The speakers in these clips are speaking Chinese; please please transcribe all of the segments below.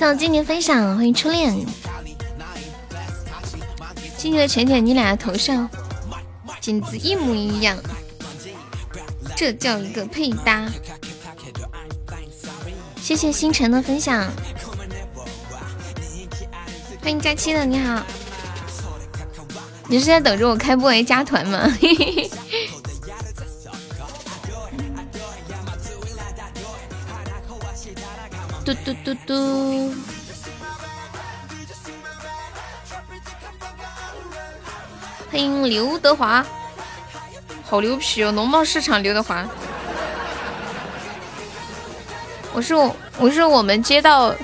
谢我今年分享，欢迎初恋。今年的浅浅，你俩的头像简直一模一样，这叫一个配搭。谢谢星辰的分享，欢迎佳期的，你好。你是在等着我开播来加团吗？嘿嘿嘿德华，好牛皮哦！农贸市场刘德华，我是我，我是我们街道，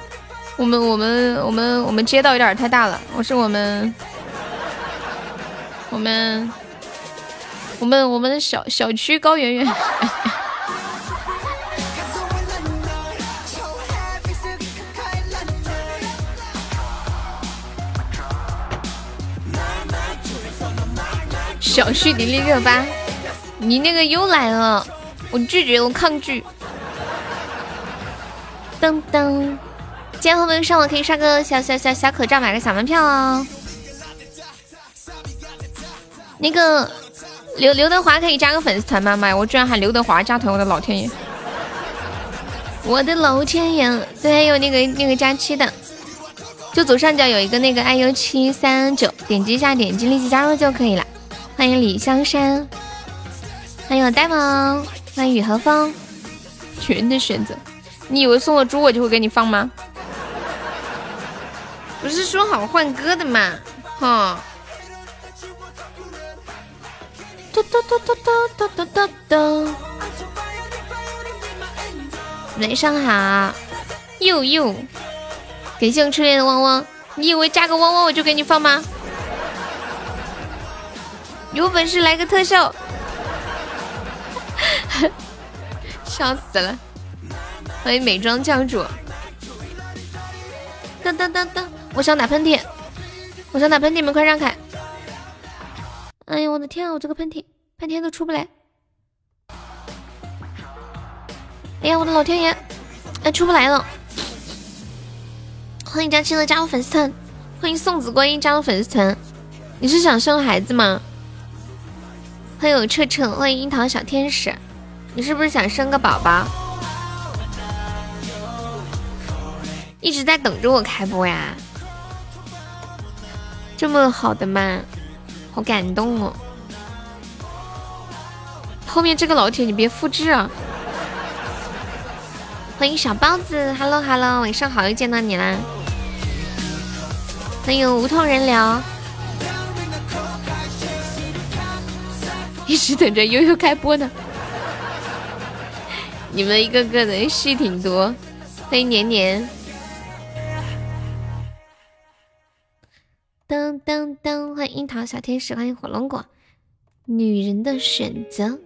我们我们我们我们街道有点太大了，我是我们。我们，我们，我们小小区高圆圆，小旭迪丽热巴，你那个又来了，我拒绝，我抗拒。噔噔，今天后面上网可以刷个小小小小口罩，买个小门票哦。那个刘刘德华可以加个粉丝团吗？妈呀，我居然喊刘德华加团，我的老天爷！我的老天爷！对，还有那个那个加七的，就左上角有一个那个 iu 七三九，点击一下，点击立即加入就可以了。欢迎李香山，欢迎我呆萌，欢迎雨和风。女人的选择，你以为送了猪我就会给你放吗？不是说好换歌的吗？哈。嘟嘟嘟嘟嘟嘟嘟嘟！晚上好，又又，感谢我初恋的汪汪。你以为加个汪汪我就给你放吗？有本事来个特效！笑死了！欢迎美妆教主。噔噔噔噔！我想打喷嚏，我想打喷嚏，你们快让开！哎呀，我的天啊！我这个喷嚏半天都出不来。哎呀，我的老天爷，哎，出不来了。欢迎佳期的加入粉丝团，欢迎送子观音加入粉丝团。你是想生孩子吗？欢迎彻彻，欢迎樱桃小天使。你是不是想生个宝宝？一直在等着我开播呀？这么好的吗？好感动哦！后面这个老铁你别复制啊！欢迎小包子，Hello Hello，晚上好，又见到你啦！欢迎无痛人流，一直等着悠悠开播呢。你们一个个的戏挺多，欢迎年年。当当当！欢迎樱桃小天使，欢迎火龙果。女人的选择。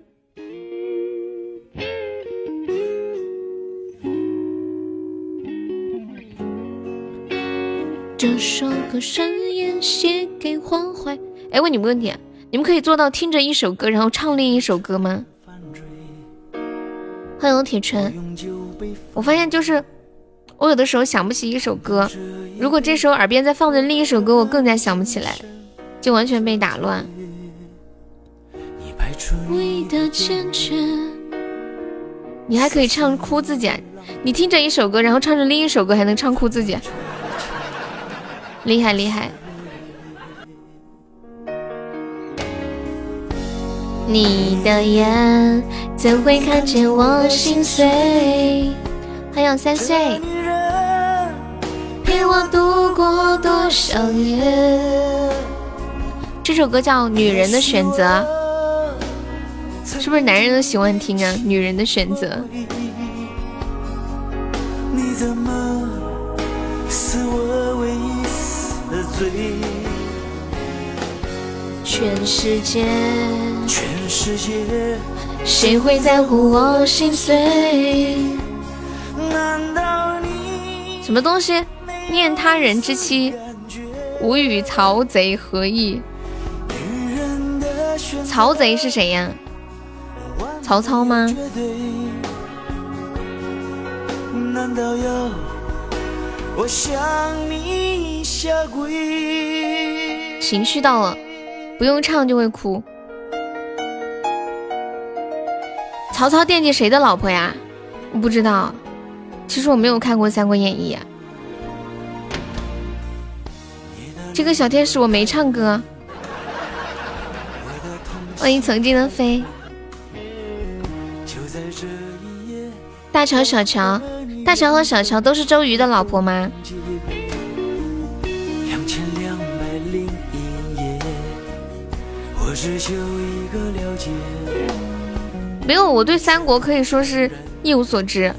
这首歌深夜写给黄淮。哎，问你们问题，你们可以做到听着一首歌，然后唱另一首歌吗？欢迎铁锤。我发现就是。我有的时候想不起一首歌，如果这时候耳边在放着另一首歌，我更加想不起来，就完全被打乱。你还可以唱哭自己，你听着一首歌，然后唱着另一首歌，还能唱哭自己，厉害厉害！你的眼怎会看见我心碎？还有三岁。陪我度过多少夜？这首歌叫《女人的选择》，是不是男人都喜欢听啊？《女人的选择》。全世界，全世界，谁会在乎我心碎？难道你什么东西？念他人之妻，吾与曹贼何异？曹贼是谁呀？曹操吗？情绪到了，不用唱就会哭。曹操惦记谁的老婆呀？我不知道，其实我没有看过《三国演义》。这个小天使我没唱歌。欢迎曾经的飞。大乔、小乔，大乔和小乔都是周瑜的老婆吗？没有，我对三国可以说是一无所知。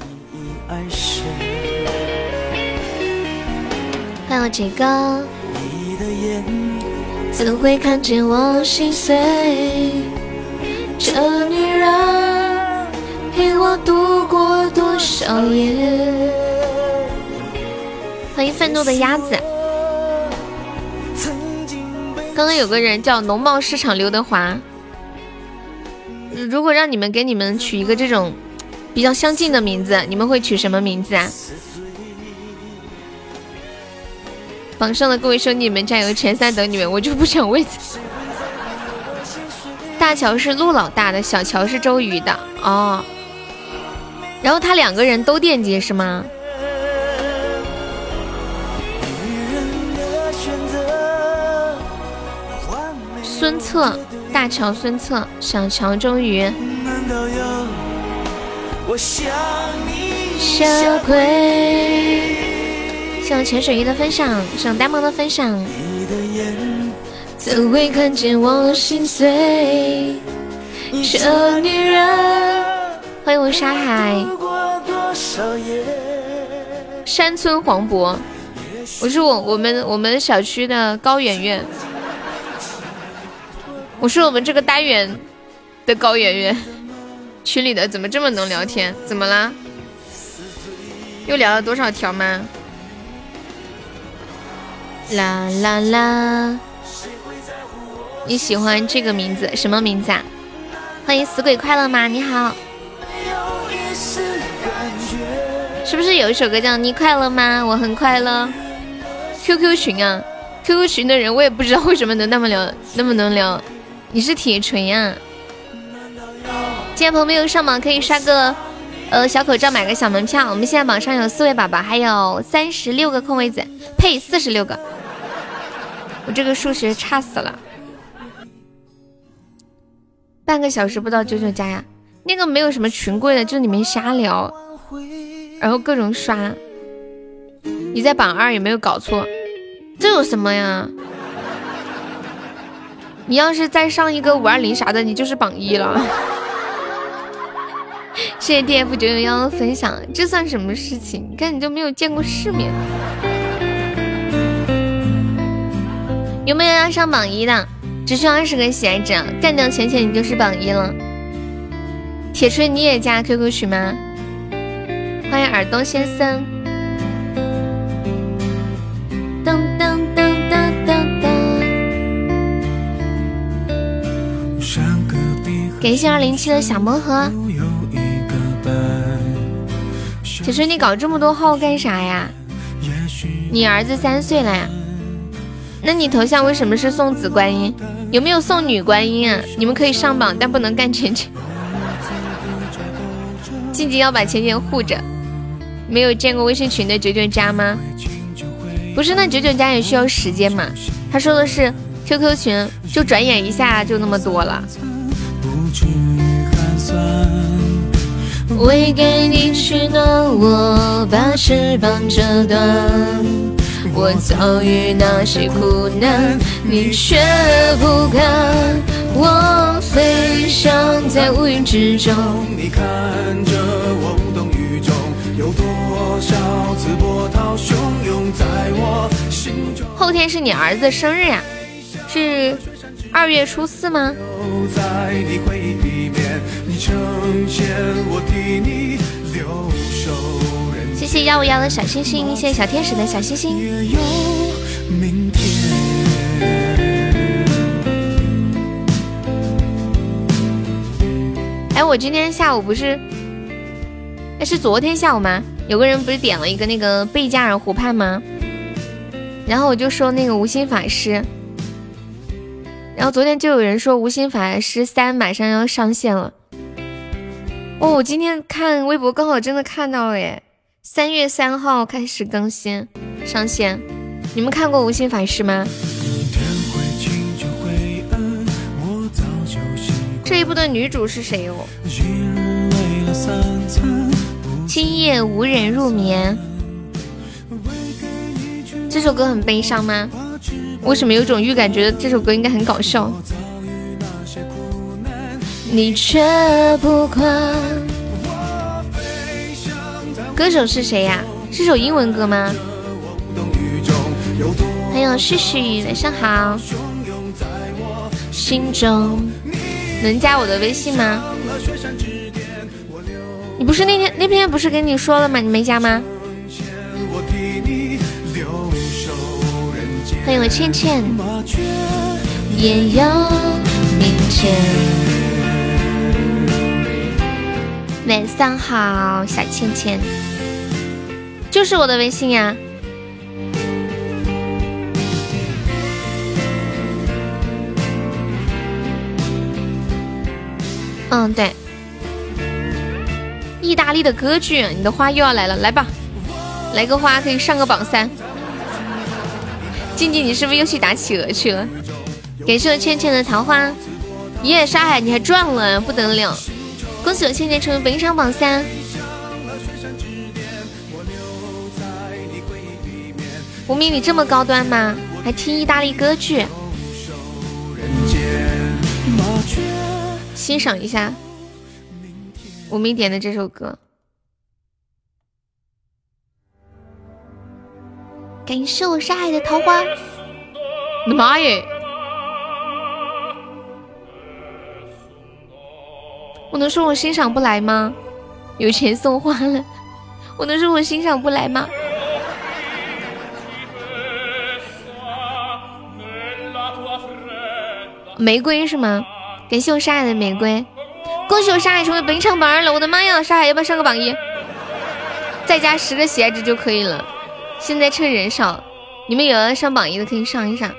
还有这个。怎会看见我心碎？这女人陪我度过多少夜？欢迎愤怒的鸭子。刚刚有个人叫农贸市场刘德华。如果让你们给你们取一个这种比较相近的名字，你们会取什么名字啊？榜上的各位兄弟们加油，前三等你们，我就不抢位子。大乔是陆老大的，小乔是周瑜的哦。然后他两个人都惦记是吗？孙策，大乔孙策，小乔周瑜。下跪。谢潜水鱼的分享，谢呆萌的分享。怎会看见我心碎？这女人。欢迎我沙海。山村黄渤，我是我我们我们小区的高圆圆，我是我们这个单元的高圆圆。群里的怎么这么能聊天？怎么啦？又聊了多少条吗？啦啦啦！你喜欢这个名字？什么名字啊？欢迎死鬼快乐吗？你好。是不是有一首歌叫《你快乐吗》？我很快乐。QQ 群啊，QQ 群的人我也不知道为什么能那么聊，那么能聊。你是铁锤呀？今天朋友没有上榜，可以刷个呃小口罩，买个小门票。我们现在榜上有四位宝宝，还有三十六个空位子，呸，四十六个。我这个数学差死了，半个小时不到九九加呀，那个没有什么群规的，就你们瞎聊，然后各种刷。你在榜二有没有搞错？这有什么呀？你要是再上一个五二零啥的，你就是榜一了。谢谢 D F 九九幺的分享，这算什么事情？你看你都没有见过世面。有没有要上榜一的？只需要二十个喜爱值，干掉浅浅，你就是榜一了。铁锤，你也加 QQ 群吗？欢迎耳东先生。噔感谢二零七的小魔盒。铁锤，你搞这么多号干啥呀？你儿子三岁了呀？那你头像为什么是送子观音？有没有送女观音啊？你们可以上榜，但不能干浅浅。静静要把钱钱护着。没有见过微信群的九九加吗？不是，那九九加也需要时间嘛。他说的是 QQ 群，就转眼一下就那么多了。去寒酸为给你取暖，我把翅膀折断。我遭遇那些苦难，你却不敢。我飞翔在乌云之中，你看着我无动于衷。有多少次波涛汹涌在我心中？后天是你儿子的生日呀，是二月初四吗？谢谢幺五幺的小星星，谢谢小天使的小星星。哎，我今天下午不是哎，是昨天下午吗？有个人不是点了一个那个贝加尔湖畔吗？然后我就说那个无心法师，然后昨天就有人说无心法师三马上要上线了。哦，我今天看微博刚好真的看到了耶，三月三号开始更新上线。你们看过无心法师吗？这一部的女主是谁哦？今夜无人入眠。这首歌很悲伤吗？为什么有种预感，觉得这首歌应该很搞笑？你却不管。歌手是谁呀？是首英文歌吗？还有旭旭，晚上好。心中。能加我的微信吗？你不是那天那天不是跟你说了吗？你没加吗？欢迎我倩倩，也有明天。晚上好，小倩倩，就是我的微信呀。嗯，对，意大利的歌剧，你的花又要来了，来吧，来个花可以上个榜三。静静，你是不是又去打企鹅去了？感谢我倩倩的桃花，耶，沙海你还赚了，不得了！恭喜我倩倩成为本场榜三。无名，你这么高端吗？还听意大利歌剧？欣赏一下无名点的这首歌，感谢我沙海的桃花。我的妈耶！我能说我欣赏不来吗？有钱送花了，我能说我欣赏不来吗？玫瑰是吗？感谢我沙海的玫瑰，恭喜我沙海成为本场榜二了！我的妈呀，沙海要不要上个榜一？再加十个喜爱值就可以了。现在趁人少，你们有要上榜一的可以上一上。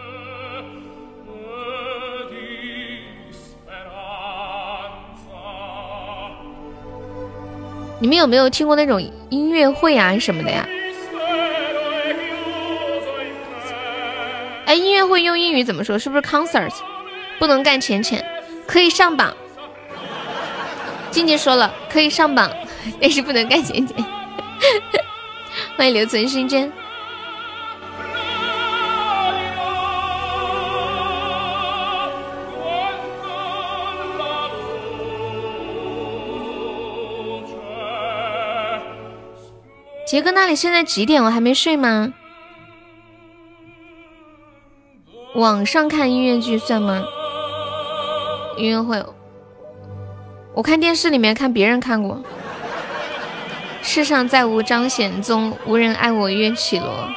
你们有没有听过那种音乐会啊什么的呀？哎，音乐会用英语怎么说？是不是 concert？不能干浅浅。可以上榜，静静说了可以上榜，但是不能干浅浅。欢迎留存心间。杰哥那里现在几点？我还没睡吗？网上看音乐剧算吗？音乐会，我看电视里面看别人看过。世上再无张显宗，无人爱我愿绮罗。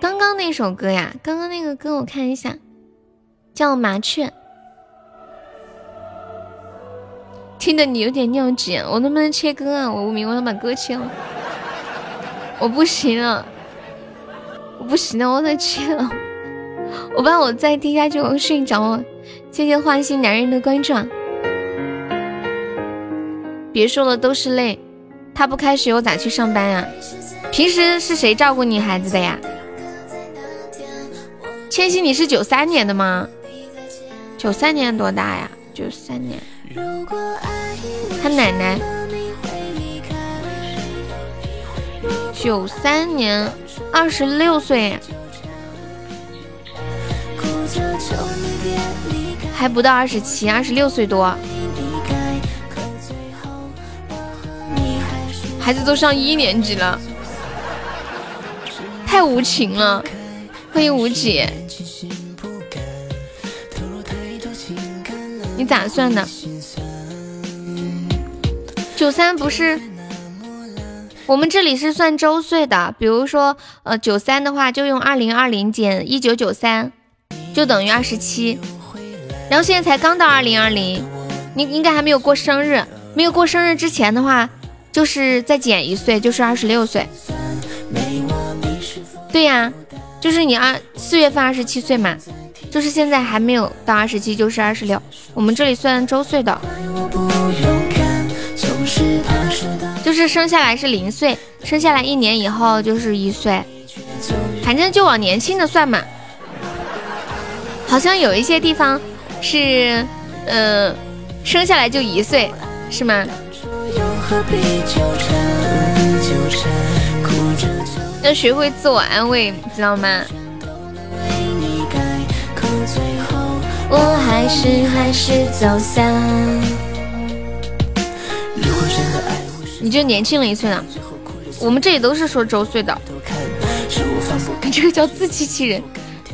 刚刚那首歌呀，刚刚那个歌我看一下，叫《麻雀》，听得你有点尿急，我能不能切歌啊？我无名，我想把歌切了。我不行了，我不行了，我得切了。我怕我再听下去我睡着了。谢谢花心男人的关注。别说了，都是泪。他不开学，我咋去上班呀？平时是谁照顾你孩子的呀？千玺，你是九三年的吗？九三年多大呀？九三年。他奶奶。九三年，二十六岁，还不到二十七，二十六岁多。孩子都上一年级了，太无情了。欢迎无姐，你咋算的？九三不是？我们这里是算周岁的，比如说，呃，九三的话就用二零二零减一九九三，就等于二十七。然后现在才刚到二零二零，你应该还没有过生日，没有过生日之前的话，就是再减一岁，就是二十六岁。对呀，就是你二四月份二十七岁嘛，就是现在还没有到二十七，就是二十六。我们这里算周岁的。就是生下来是零岁，生下来一年以后就是一岁，反正就往年轻的算嘛。好像有一些地方是，呃，生下来就一岁，是吗？要学会自我安慰，知道吗？我还是还是走散。你就年轻了一岁呢，我们这里都是说周岁的，这个叫自欺欺人，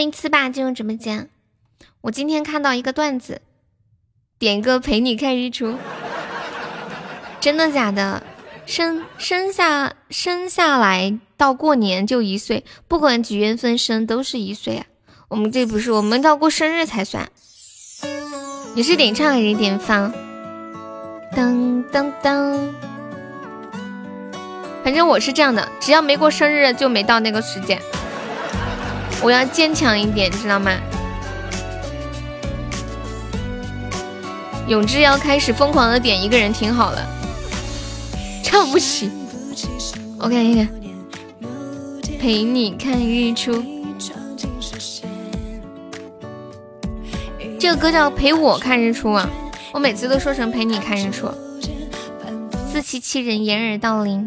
欢迎糍粑进入直播间。我今天看到一个段子，点歌陪你看日出，真的假的？生生下生下来到过年就一岁，不管几月份生都是一岁啊。我们这不是，我们到过生日才算。你是点唱还是点放？当当当。反正我是这样的，只要没过生日就没到那个时间。我要坚强一点，知道吗？永志要开始疯狂的点一个人挺好了，唱不起。我看一看，陪你看日出。这个歌叫陪我看日出啊，我每次都说成陪你看日出，自欺欺人，掩耳盗铃。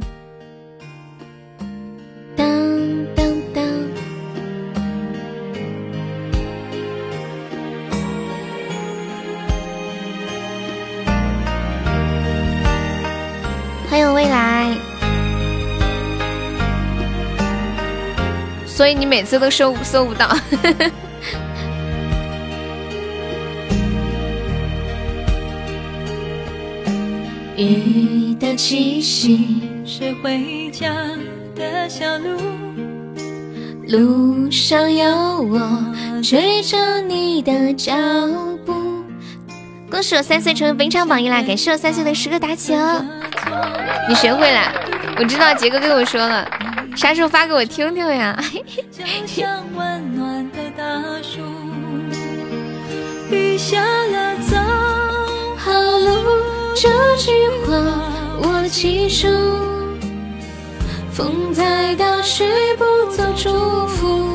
所以你每次都搜搜不到。雨的气息是回家的小路，路上有我追着你的脚步。恭喜我三岁成为本场榜一啦！感谢我三岁的十个打起哦。你学会了？我知道杰哥跟我说了，啥时候发给我听听呀？雨下了，走好路。这句话我记住，风再大吹不走祝福。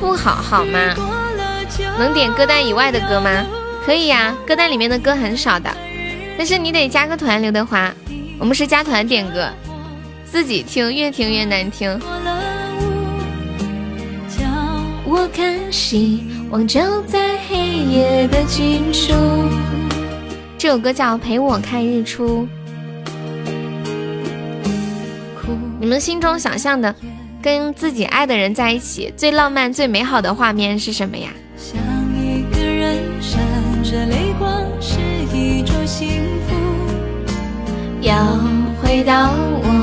不好好吗？能点歌单以外的歌吗？可以呀，歌单里面的歌很少的，但是你得加个团。刘德华，我们是加团点歌，自己听越听越难听。我看戏，望照在黑夜的尽处。这首歌叫《陪我看日出》。你们心中想象的跟自己爱的人在一起最浪漫、最美好的画面是什么呀？要回到我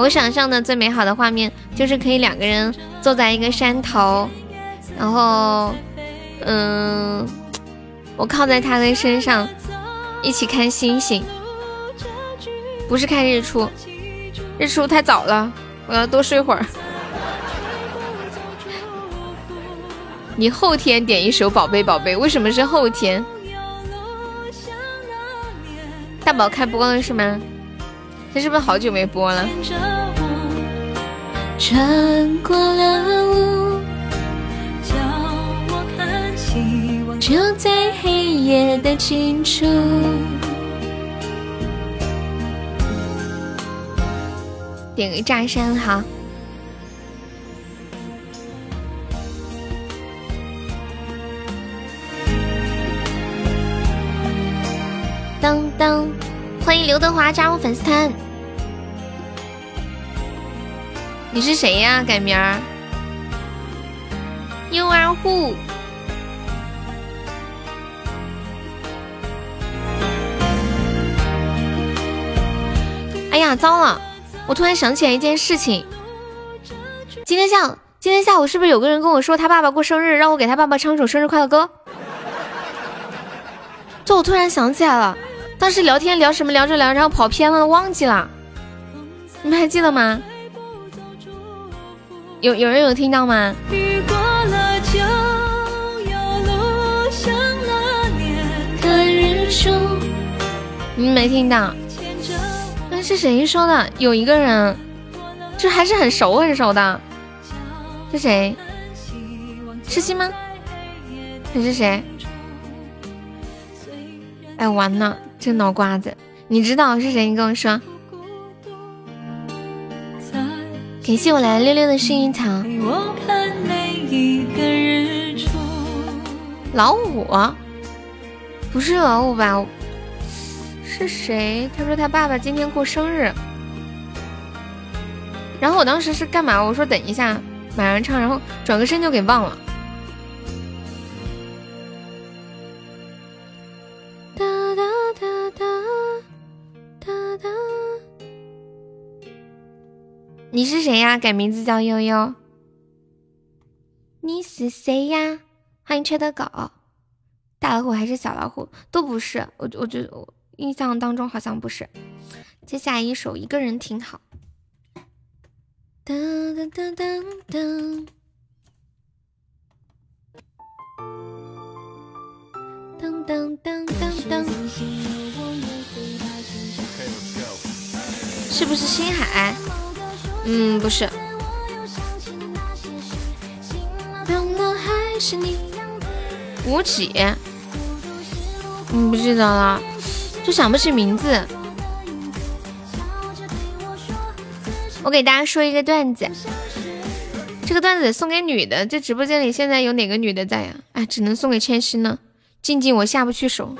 我想象的最美好的画面就是可以两个人坐在一个山头，然后，嗯。我靠在他的身上，一起看星星，不是看日出，日出太早了，我要多睡会儿。你后天点一首《宝贝宝贝》，为什么是后天？大宝开播了是吗？这是不是好久没播了？穿过了雾，叫我看希望，就在黑夜的尽处。点个炸山哈。当当。欢迎刘德华加入粉丝团。你是谁呀？改名儿？You are who？哎呀，糟了！我突然想起来一件事情。今天下午，今天下午是不是有个人跟我说他爸爸过生日，让我给他爸爸唱首生日快乐歌？这我突然想起来了。当时聊天聊什么聊着聊，然后跑偏了，忘记了。你们还记得吗？有有人有听到吗？你没听到？那是谁说的？有一个人，就还是很熟很熟的。是谁？痴心吗？还是谁？哎，完了。这脑瓜子，你知道是谁？你跟我说。感谢我来六六的幸运草。老五？不是老五吧？是谁？他说他爸爸今天过生日。然后我当时是干嘛？我说等一下，马上唱，然后转个身就给忘了。你是谁呀？改名字叫悠悠。你是谁呀？欢迎缺德狗。大老虎还是小老虎？都不是。我我觉得我印象当中好像不是。接下来一首一个人挺好。噔噔噔噔噔。噔噔噔噔噔。是不是星海？嗯，不是。吴起，嗯，不记得了，就想不起名字。我给大家说一个段子，这个段子送给女的。这直播间里现在有哪个女的在呀？哎，只能送给千玺呢。静静，我下不去手。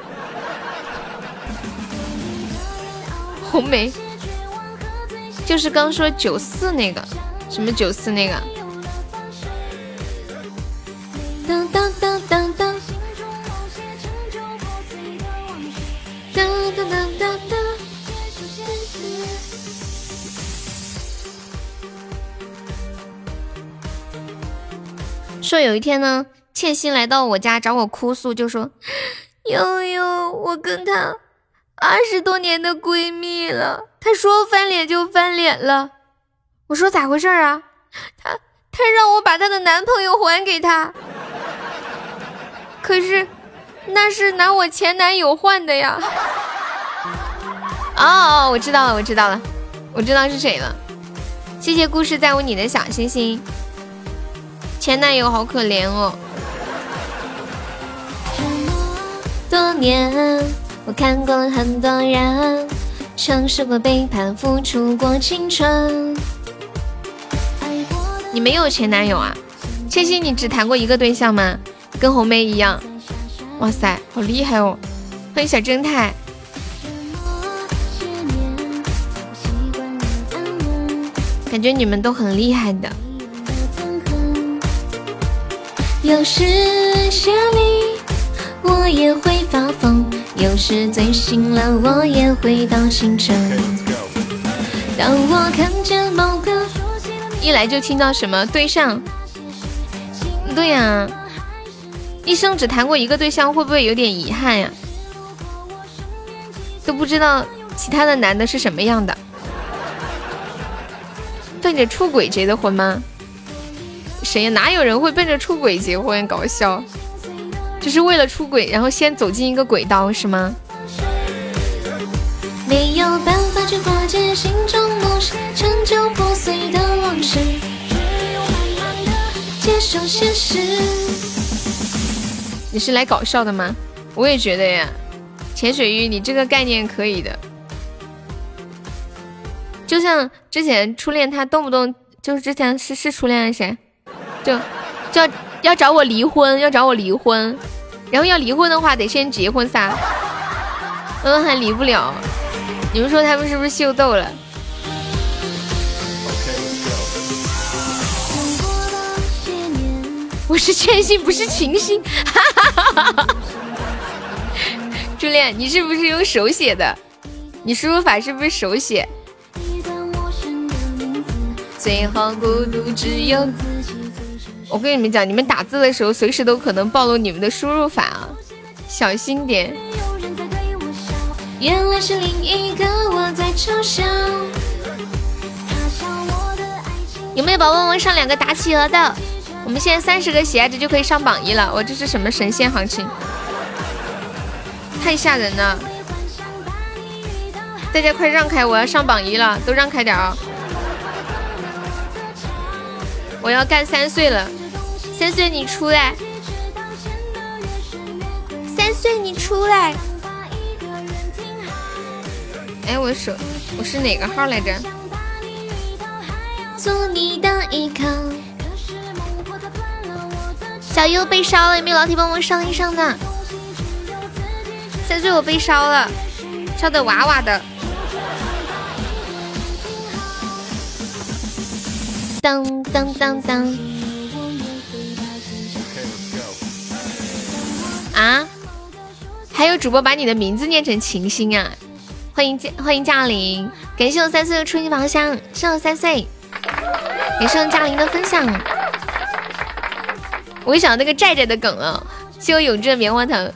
红梅。就是刚说九四那个，什么九四那个？当当当当当，当当当当当。说有一天呢，倩欣来到我家找我哭诉，就说：“ 悠悠，我跟她。”二十多年的闺蜜了，她说翻脸就翻脸了。我说咋回事啊？她她让我把她的男朋友还给她，可是那是拿我前男友换的呀。哦哦，我知道了，我知道了，我知道是谁了。谢谢故事在乎你的小星星。前男友好可怜哦。多年。我看过很多人，尝试过背叛，付出过青春。你没有前男友啊？千玺，你只谈过一个对象吗？跟红梅一样。哇塞，好厉害哦！欢迎小正太。感觉你们都很厉害的。有时想你，我也会发疯。有时醉醒了，我也会到星辰。当我看见某个一来就听到什么对象，对呀，一生只谈过一个对象，会不会有点遗憾呀？都不知道其他的男的是什么样的，奔着出轨结的婚吗？谁呀？哪有人会奔着出轨结婚？搞笑。就是为了出轨，然后先走进一个轨道，是吗？没有办法去化解心中梦事，陈旧破碎的往事，只有慢慢的接受现实。你是来搞笑的吗？我也觉得呀，潜水鱼，你这个概念可以的。就像之前初恋，他动不动就是之前是是初恋是谁，就就要要找我离婚，要找我离婚，然后要离婚的话得先结婚撒，嗯，还离不了。你们说他们是不是秀逗了？我是千心，不是群星。初恋，你是不是用手写的？你输入法是不是手写？最后孤独只有自己。我跟你们讲，你们打字的时候，随时都可能暴露你们的输入法啊，小心点。原来是另一个我在嘲笑。有没有宝宝们上两个打企鹅的？我们现在三十个喜爱值就可以上榜一了。我这是什么神仙行情？太吓人了！大家快让开，我要上榜一了，都让开点啊！我要干三岁了，三岁你出来，三岁你出来。哎，我手我是哪个号来着？做你的依靠。小优被烧了，有没有老铁帮忙上一上的？三岁我被烧了，烧的哇哇的。当当当当！啊？还有主播把你的名字念成晴心啊！欢迎驾欢迎驾临，感谢我三岁的初级宝箱，谢我三岁，感谢我驾临的分享。我一想到那个寨寨的梗了，谢我永志的棉花糖，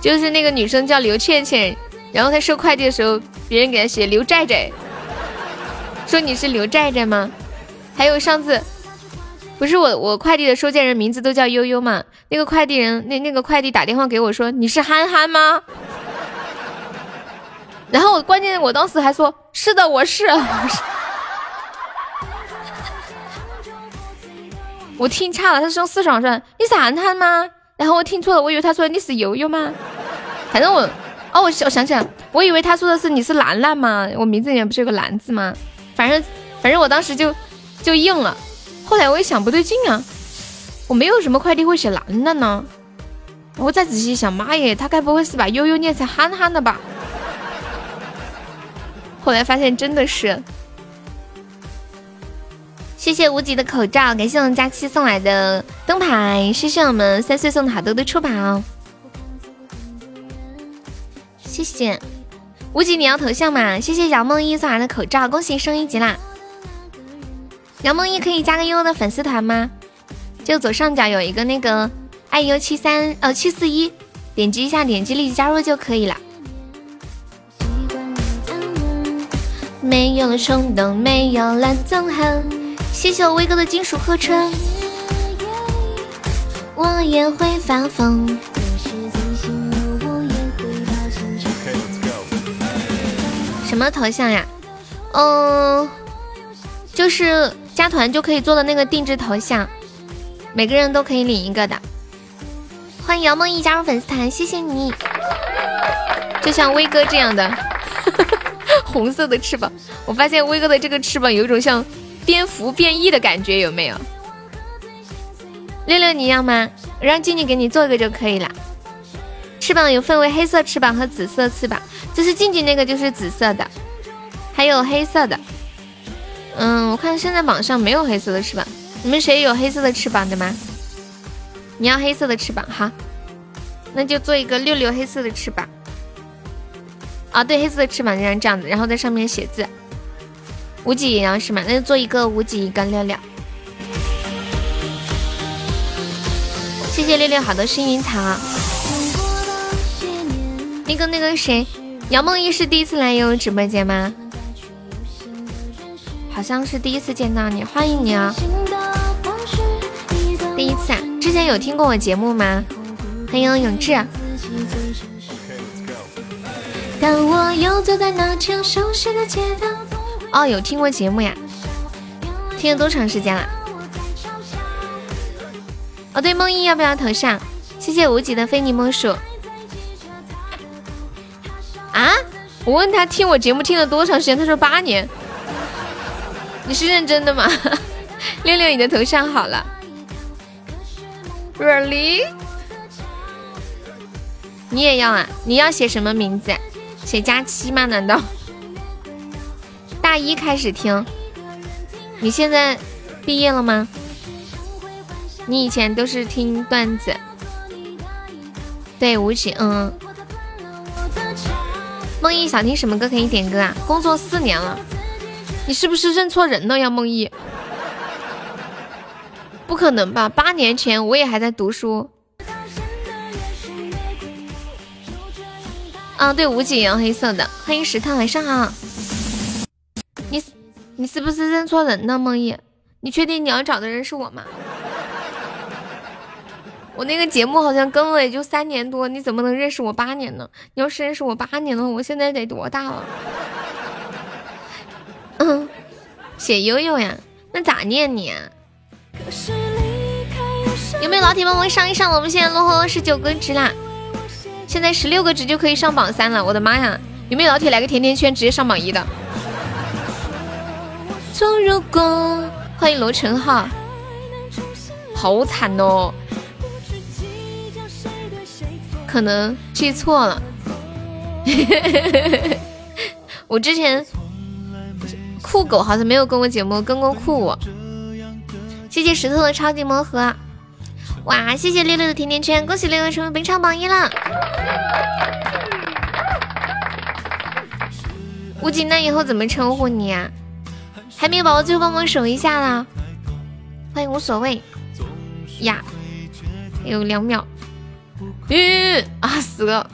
就是那个女生叫刘倩倩，然后她收快递的时候，别人给她写刘寨寨。说你是刘寨寨吗？还有上次不是我我快递的收件人名字都叫悠悠吗？那个快递人那那个快递打电话给我说你是憨憨吗？然后我关键我当时还说是的我是，我听差了，他是用四川说你是憨憨吗？然后我听错了，我以为他说你是悠悠吗？反正我哦我我想起来，我以为他说的是你是兰兰吗？我名字里面不是有个兰字吗？反正反正我当时就就应了，后来我一想不对劲啊，我没有什么快递会写兰兰呢。我再仔细一想，妈耶，他该不会是把悠悠念成憨憨的吧？后来发现真的是。谢谢无极的口罩，感谢我们佳期送来的灯牌，谢谢我们三岁送的好多的出宝，谢谢。无极，你要头像吗？谢谢姚梦一送来的口罩，恭喜升一级啦！姚梦一可以加个悠悠的粉丝团吗？就左上角有一个那个爱优七三呃七四一，点击一下，点击立即加入就可以了。没有了冲动，没有了憎恨。谢谢我威哥的金属贺春，我也会发疯。什么头像呀？嗯，就是加团就可以做的那个定制头像，每个人都可以领一个的。欢迎姚梦一加入粉丝团，谢谢你。就像威哥这样的 红色的翅膀，我发现威哥的这个翅膀有一种像蝙蝠变异的感觉，有没有？六六你要吗？让静静给你做一个就可以了。翅膀有分为黑色翅膀和紫色翅膀。就是静静那个就是紫色的，还有黑色的。嗯，我看现在网上没有黑色的翅膀，你们谁有黑色的翅膀的吗？你要黑色的翅膀哈，那就做一个六六黑色的翅膀。啊，对，黑色的翅膀就像这样子，然后在上面写字。无极也要是吗？那就做一个无极一个六六。谢谢六六好多幸运草。那个那个谁？杨梦一是第一次来悠悠直播间吗？好像是第一次见到你，欢迎你啊！第一次啊，之前有听过我节目吗？欢迎永志。当我又走在那条熟悉的街道。哦，有听过节目呀？听了多长时间了？哦，对，梦一要不要头像？谢谢无极的非你莫属。啊？我问他听我节目听了多长时间，他说八年。你是认真的吗？六六，你的头像好了。Really？你也要啊？你要写什么名字？写佳期吗？难道？大一开始听，你现在毕业了吗？你以前都是听段子，对，无极，嗯。梦一想听什么歌可以点歌啊？工作四年了，你是不是认错人了呀？梦忆，不可能吧？八年前我也还在读书。啊，对，无极，黑色的，欢迎石头，晚上好。你你是不是认错人了，梦忆？你确定你要找的人是我吗？我那个节目好像更了也就三年多，你怎么能认识我八年呢？你要是认识我八年了，我现在得多大了？嗯，写悠悠呀，那咋念你啊？有没有老铁帮我上一上？我们现在落后十九个值啦，现在十六个值就可以上榜三了。我的妈呀！有没有老铁来个甜甜圈，直接上榜一的？从如果，欢迎罗成浩，好惨哦。可能记错了，我之前酷狗好像没有跟我节目跟过酷我，谢谢石头的超级魔盒，哇！谢谢六六的甜甜圈，恭喜六六成为本场榜一了。无极，那以后怎么称呼你啊？还没有宝宝，最后帮忙守一下啦！欢迎无所谓呀，还有两秒。嗯啊死了！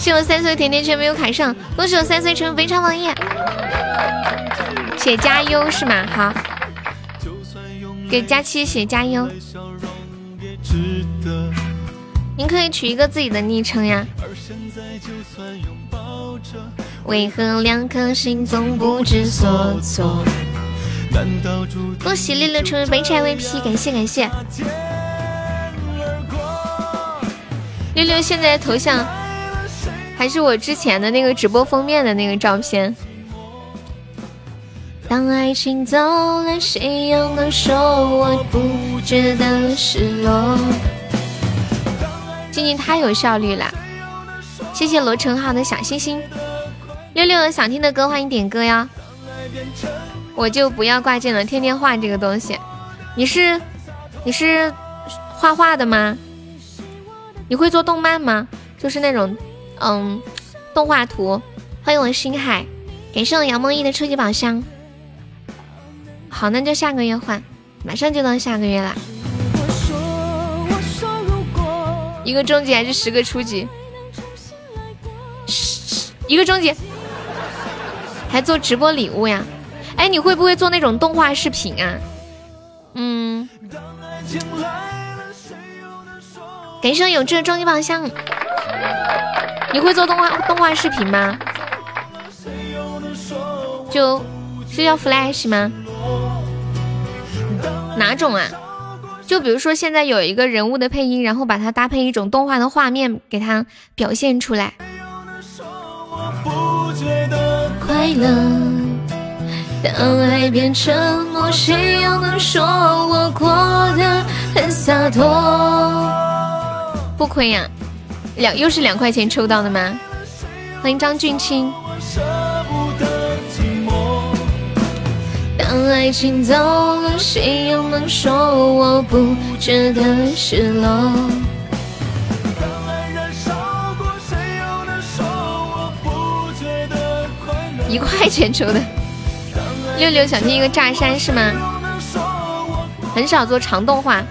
谢我三岁甜甜圈没有卡上，恭喜我三岁成为非常王爷。写加油是吗？好，给佳期写加油。您可以取一个自己的昵称呀。为何两颗心总不知所措？恭喜六六成为本场 VP，感谢感谢。六六现在头像还是我之前的那个直播封面的那个照片。当爱情走了，谁又能说我不觉得失落？静静太有效率了，谢谢罗成浩的小心心。六六想听的歌，欢迎点歌呀！我就不要挂件了，天天画这个东西。你是你是画画的吗？你会做动漫吗？就是那种，嗯，动画图。欢迎我星海，感谢我杨梦一的初级宝箱。好，那就下个月换，马上就到下个月了。一个终极还是十个初级？一个终极，还做直播礼物呀？哎，你会不会做那种动画视频啊？嗯。感谢有志的终极宝箱，你会做动画动画视频吗？就是叫 Flash 吗？哪种啊？就比如说现在有一个人物的配音，然后把它搭配一种动画的画面给它表现出来。快乐，当爱变沉默，谁又能说我过得很洒脱？不亏呀，两又是两块钱抽到的吗？欢迎张俊清。当爱情走了，谁又能说我不觉得失落？一块钱抽的，六六想听一个炸山是吗？很少做长动画，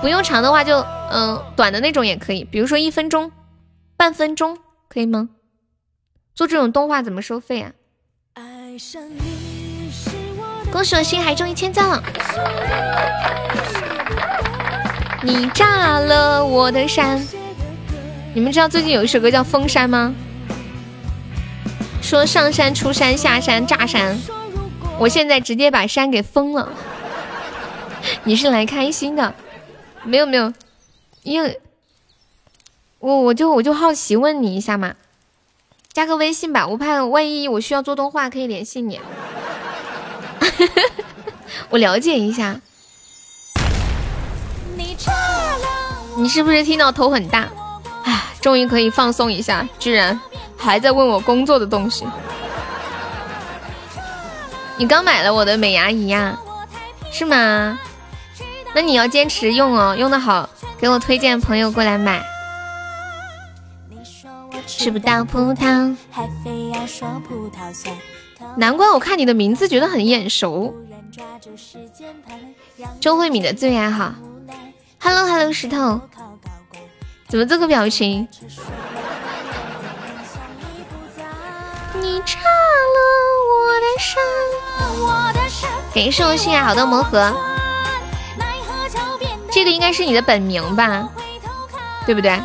不用长的话就。嗯，短的那种也可以，比如说一分钟、半分钟，可以吗？做这种动画怎么收费啊？恭喜我星海中一千赞了！你炸了我的山。你们知道最近有一首歌叫《封山》吗？说上山、出山、下山、炸山，我现在直接把山给封了。你是来开心的？没有没有，因为，我我就我就好奇问你一下嘛，加个微信吧，我怕万一我需要做动画可以联系你。我了解一下。你是不是听到头很大？哎，终于可以放松一下，居然还在问我工作的东西。你刚买了我的美牙仪呀？是吗？那你要坚持用哦，用的好，给我推荐朋友过来买。吃不到葡萄，还非要说葡萄酸难怪我看你的名字觉得很眼熟。周慧敏的最爱哈。Hello Hello 石头，怎么这个表情？你插了我的伤。感谢我心爱好多魔盒，这个应该是你的本名吧？对不对？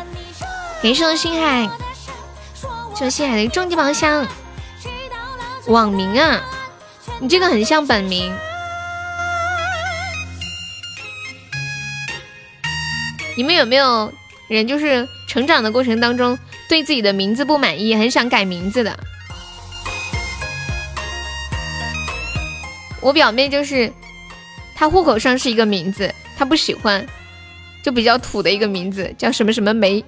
感谢我星海，谢星海的终极宝箱。网名啊，你这个很像本名。你们有没有人就是成长的过程当中对自己的名字不满意，很想改名字的？我表妹就是，她户口上是一个名字，他不喜欢，就比较土的一个名字，叫什么什么梅。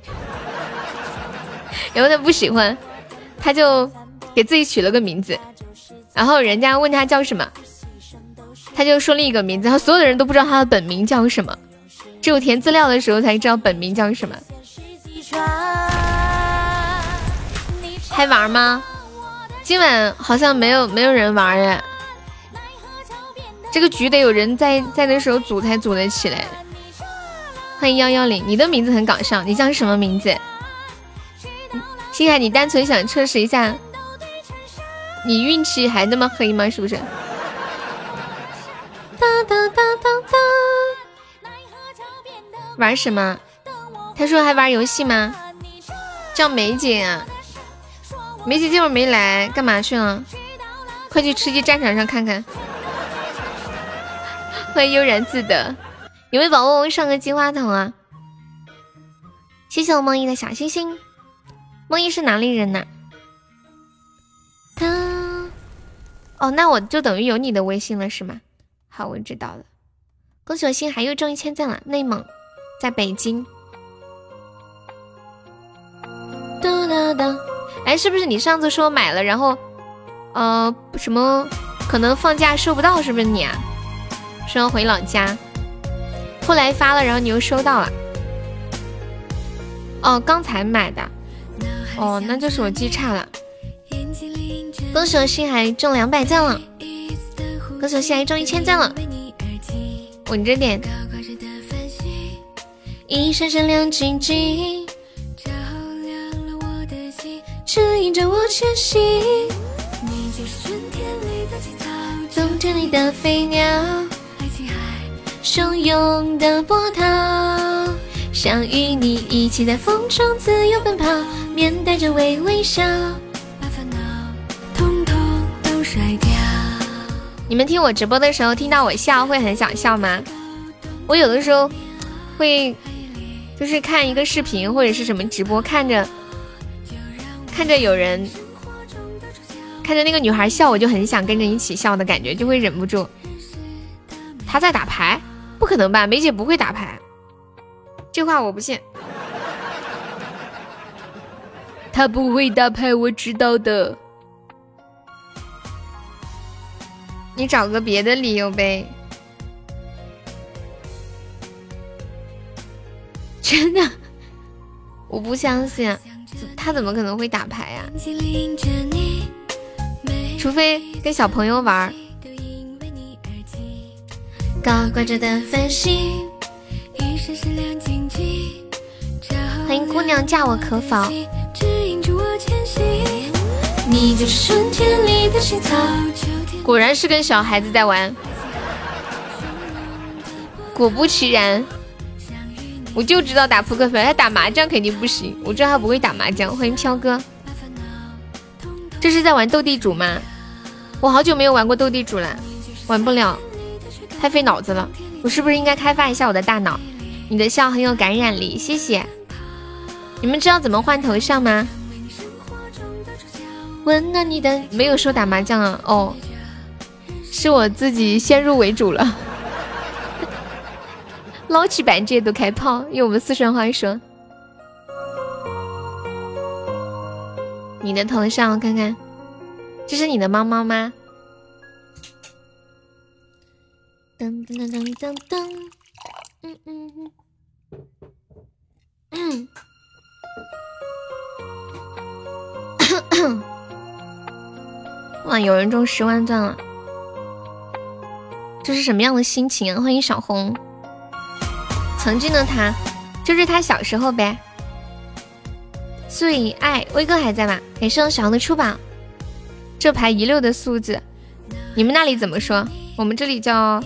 然后他不喜欢，他就给自己取了个名字，然后人家问他叫什么，他就说另一个名字，然后所有的人都不知道他的本名叫什么。只有填资料的时候才知道本名叫什么。还玩吗？今晚好像没有没有人玩耶。这个局得有人在在的时候组才组得起来。欢迎幺幺零，你的名字很搞笑，你叫什么名字？星海，你单纯想测试一下，你运气还那么黑吗？是不是？哒哒哒哒哒。玩什么？他说还玩游戏吗？叫梅姐啊，梅姐这会儿没来，干嘛去了？快去吃鸡战场上看看。欢迎悠然自得，有没有宝宝上个金话筒啊？谢谢我梦一的小星星。梦一是哪里人呢？他哦，那我就等于有你的微信了是吗？好，我知道了。恭喜我心海又中一千赞了，内蒙。在北京。哒哒哒，哎，是不是你上次说买了，然后，呃，什么可能放假收不到，是不是你啊？说要回老家，后来发了，然后你又收到了。哦，刚才买的。哦，那就是我记差了。恭喜我心海中两百赞了，恭喜我心海中一千赞了，稳着点。一闪闪亮晶晶，照亮了我的心，指引着我前行。你就是春天里的青草，冬天里的飞鸟，汹涌的波涛，想与你一起在风中自由奔跑，面带着微微笑，把烦恼统统都甩掉。你们听我直播的时候，听到我笑会很想笑吗？我有的时候会。就是看一个视频或者是什么直播，看着看着有人看着那个女孩笑，我就很想跟着一起笑的感觉，就会忍不住。她在打牌？不可能吧，梅姐不会打牌，这话我不信。她不会打牌，我知道的。你找个别的理由呗。真的，我不相信，他怎么可能会打牌呀？除非跟小朋友玩。欢迎姑娘嫁我可否？果然是跟小孩子在玩，果不其然。我就知道打扑克牌，他打麻将肯定不行。我知道他不会打麻将。欢迎飘哥，这是在玩斗地主吗？我好久没有玩过斗地主了，玩不了，太费脑子了。我是不是应该开发一下我的大脑？你的笑很有感染力，谢谢。你们知道怎么换头像吗？温暖你的没有说打麻将啊，哦，是我自己先入为主了。捞起板这都开炮，用我们四川话说。你的头像我看看，这是你的猫猫吗？噔噔噔噔噔噔，嗯嗯嗯，哇，有人中十万钻了，这是什么样的心情啊？欢迎小红，曾经的他，就是他小时候呗。最爱威哥还在吗？感谢小红的出宝，这排一溜的数字，你们那里怎么说？我们这里叫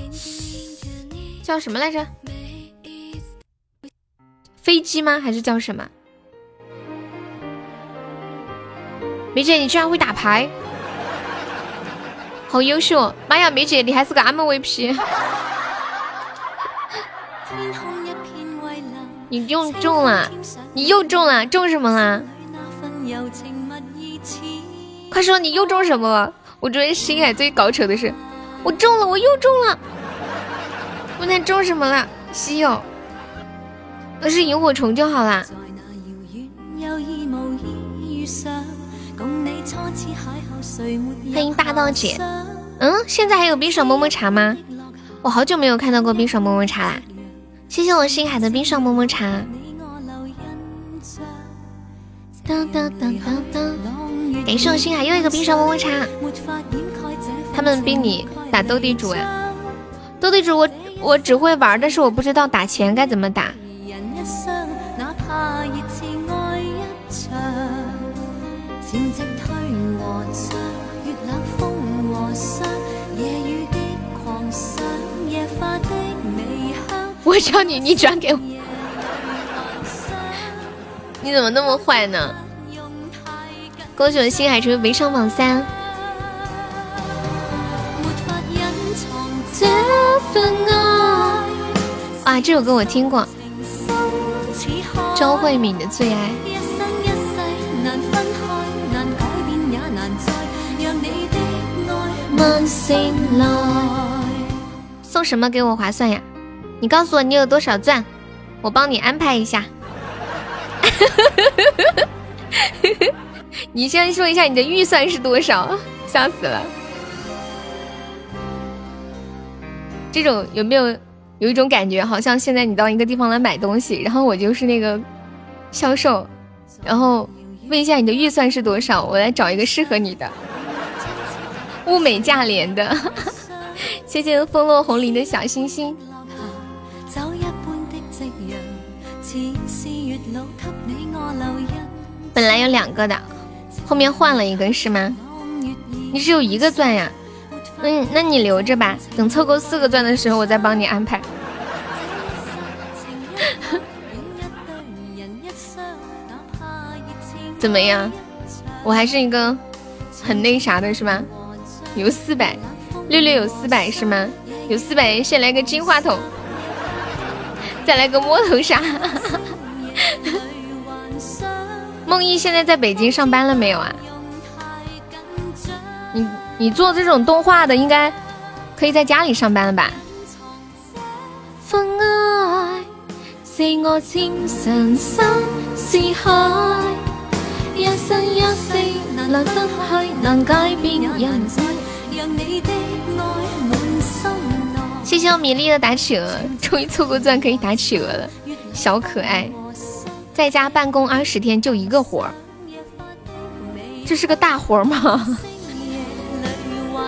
叫什么来着？飞机吗？还是叫什么？梅姐，你居然会打牌，好优秀！妈呀，梅姐，你还是个 MVP！你又中了，你又中了，中什么了？快说你又中什么了？我觉得星海最搞扯的是，我中了，我又中了。问他中什么了？稀有，那是萤火虫就好啦。欢迎大道姐，嗯，现在还有冰爽么么茶吗？我好久没有看到过冰爽么么茶啦。谢谢我星海的冰爽么么茶。感谢我星海又一个冰爽么么茶。他们逼你打斗地主哎？斗地主我我只会玩，但是我不知道打钱该怎么打。我叫你，你转给我。你怎么那么坏呢？恭喜我星海成为微商榜三。哇，这首歌我听过。周慧敏的最爱。送什么给我划算呀？你告诉我你有多少钻，我帮你安排一下。你先说一下你的预算是多少？笑死了。这种有没有有一种感觉，好像现在你到一个地方来买东西，然后我就是那个销售，然后问一下你的预算是多少，我来找一个适合你的，物美价廉的。谢谢风落红林的小星星。本来有两个的，后面换了一个是吗？你只有一个钻呀？那那你留着吧，等凑够四个钻的时候，我再帮你安排。怎么样？我还是一个很那啥的是吗？有四百，六六有四百是吗？有四百，先来个金话筒。再来个摸头杀。梦一现在在北京上班了没有啊？你你做这种动画的，应该可以在家里上班了吧？谢谢我米粒的打企鹅，终于凑够钻可以打企鹅了，小可爱。在家办公二十天就一个活儿，这是个大活儿吗？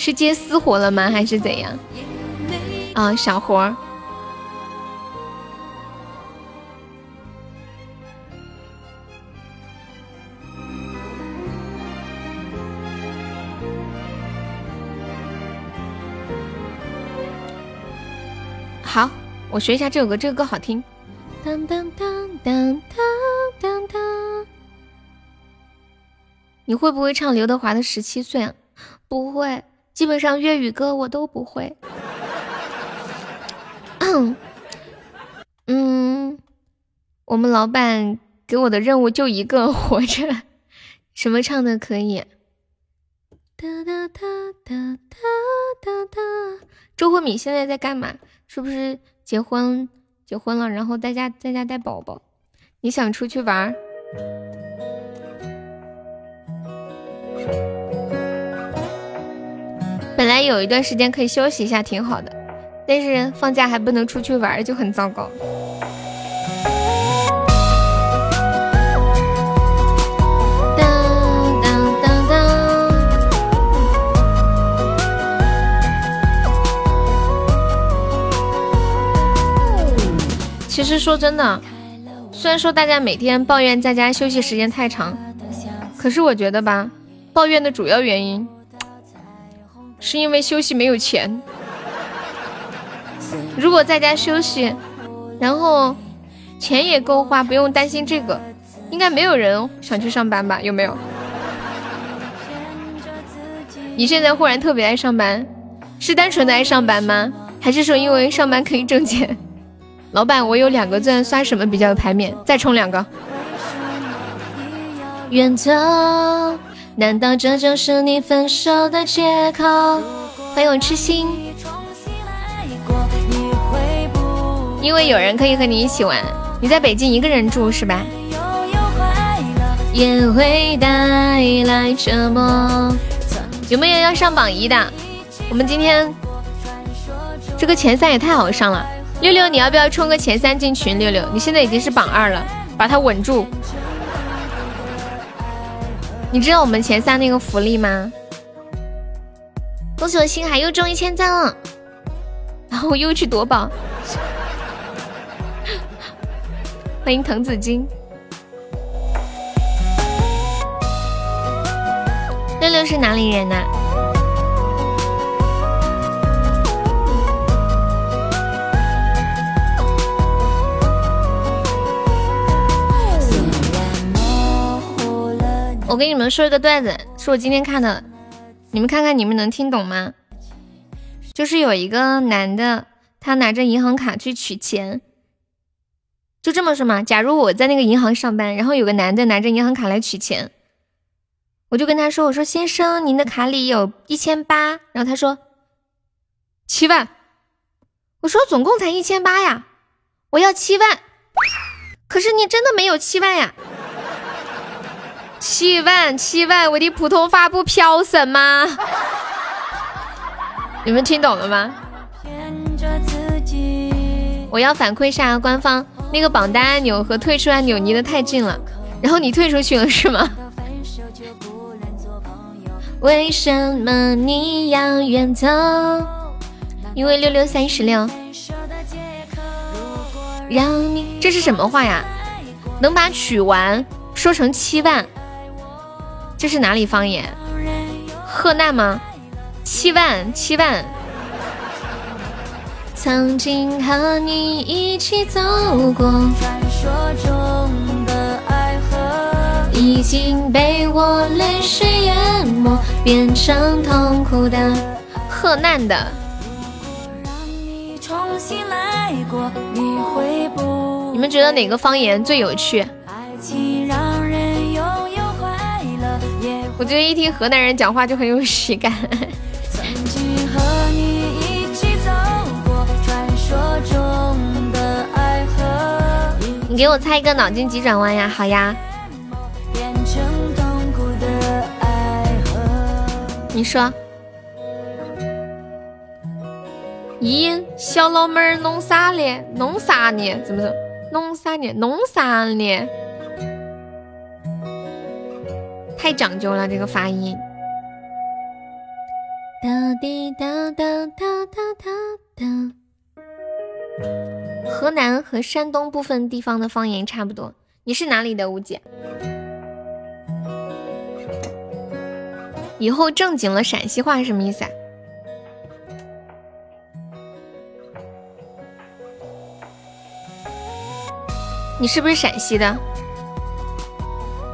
是接私活了吗？还是怎样？啊小活儿。好我学一下这首歌这个歌好听。当当当当当当当。你会不会唱刘德华的十七岁啊？不会。基本上粤语歌我都不会。嗯，我们老板给我的任务就一个活着，什么唱的可以？哒哒哒哒哒哒哒。周慧敏现在在干嘛？是不是结婚？结婚了，然后在家在家带宝宝。你想出去玩？本来有一段时间可以休息一下，挺好的。但是放假还不能出去玩，就很糟糕。当当当当。其实说真的，虽然说大家每天抱怨在家休息时间太长，可是我觉得吧，抱怨的主要原因是因为休息没有钱。如果在家休息，然后钱也够花，不用担心这个，应该没有人想去上班吧？有没有？你现在忽然特别爱上班，是单纯的爱上班吗？还是说因为上班可以挣钱？老板，我有两个钻，刷什么比较有排面？再充两个。远走，难道这就是你分手的借口？欢迎我痴心。因为有人可以和你一起玩，你在北京一个人住是吧？也会带来折磨。有没有要上榜一的？我们今天这个前三也太好上了。六六，你要不要冲个前三进群？六六，你现在已经是榜二了，把它稳住。你知道我们前三那个福利吗？恭喜我星海又中一千赞了，然后我又去夺宝。欢迎滕子京，六六是哪里人呐？我给你们说一个段子，是我今天看的，你们看看你们能听懂吗？就是有一个男的，他拿着银行卡去取钱。就这么说嘛，假如我在那个银行上班，然后有个男的拿着银行卡来取钱，我就跟他说：“我说先生，您的卡里有一千八。”然后他说：“七万。”我说：“总共才一千八呀，我要七万。”可是你真的没有七万呀？七万七万，我的普通话不飘神吗？你们听懂了吗？我要反馈下官方。那个榜单按钮和退出按钮离得太近了，然后你退出去了是吗？为什么你要远走？因为六六三十六。让你这是什么话呀？能把取完说成七万？这是哪里方言？河南吗？七万七万。曾经和你一起走过，传说中的爱河已经被我泪水淹没，变成痛苦的河南的。你们觉得哪个方言最有趣？我觉得一听河南人讲话就很有喜感。你给我猜一个脑筋急转弯呀，好呀。你说，咦，小老妹儿弄啥呢？弄啥呢？怎么着？弄啥呢？弄啥呢？太讲究了这个发音。哒滴哒哒哒哒哒。哒河南和山东部分地方的方言差不多。你是哪里的吴姐？以后正经了陕西话是什么意思啊？你是不是陕西的？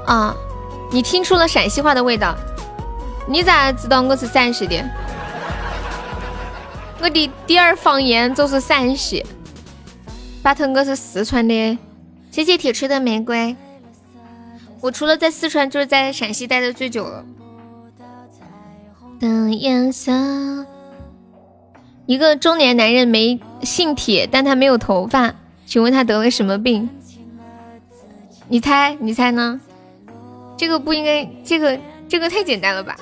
啊。你听出了陕西话的味道？你咋知道我是陕西的？我的第二方言就是陕西。巴特，我是四川的。谢谢铁锤的玫瑰。我除了在四川，就是在陕西待的最久了。一个中年男人没姓铁，但他没有头发，请问他得了什么病？你猜，你猜呢？这个不应该，这个这个太简单了吧？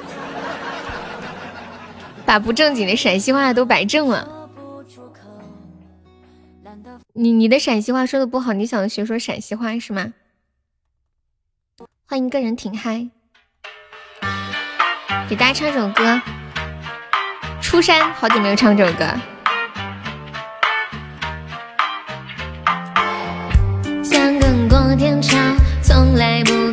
把不正经的陕西话都摆正了。你你的陕西话说的不好，你想学说陕西话是吗？欢迎个人挺嗨，给大家唱首歌。出山，好久没有唱这首歌。想更过天桥，从来不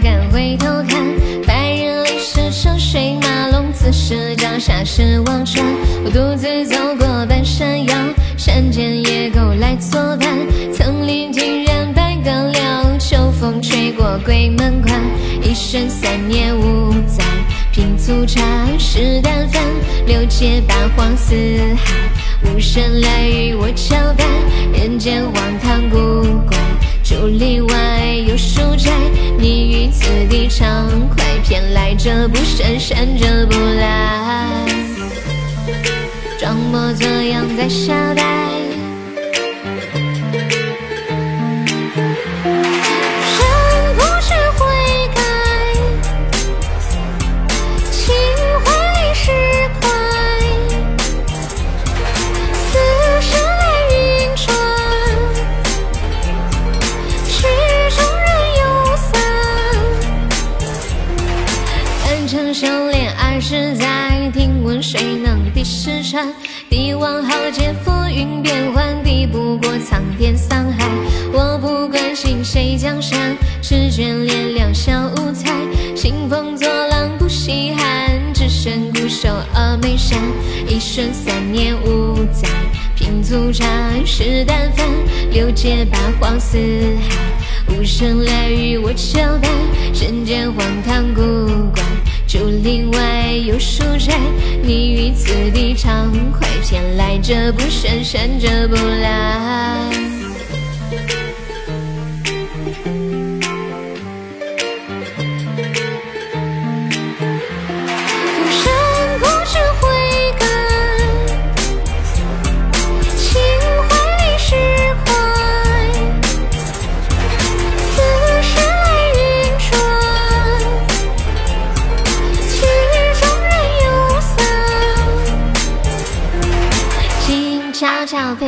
回头看。白日里是车水马龙，此时脚下是忘川。我独自走过半山腰，山间野狗来作伴。层林尽染百个寮，秋风吹过鬼门关。一生三年五载。品粗茶，食淡饭，六界八荒四海，无声来与我交代。人间荒唐古怪，竹林外有书斋。你于此地畅快，偏来者不善，善者不来。装模作样在瞎呆。谁能敌十川？帝王豪杰，浮云变幻，敌不过苍天桑海。我不关心谁江山，只眷恋两小无猜。兴风作浪不稀罕，只身固守峨眉山。一生三年五载，品粗茶，食淡饭，六界八荒四海，无声来与我交代。人间荒唐古怪。竹林外有书斋，你于此地畅快，偏来者不善，善者不来。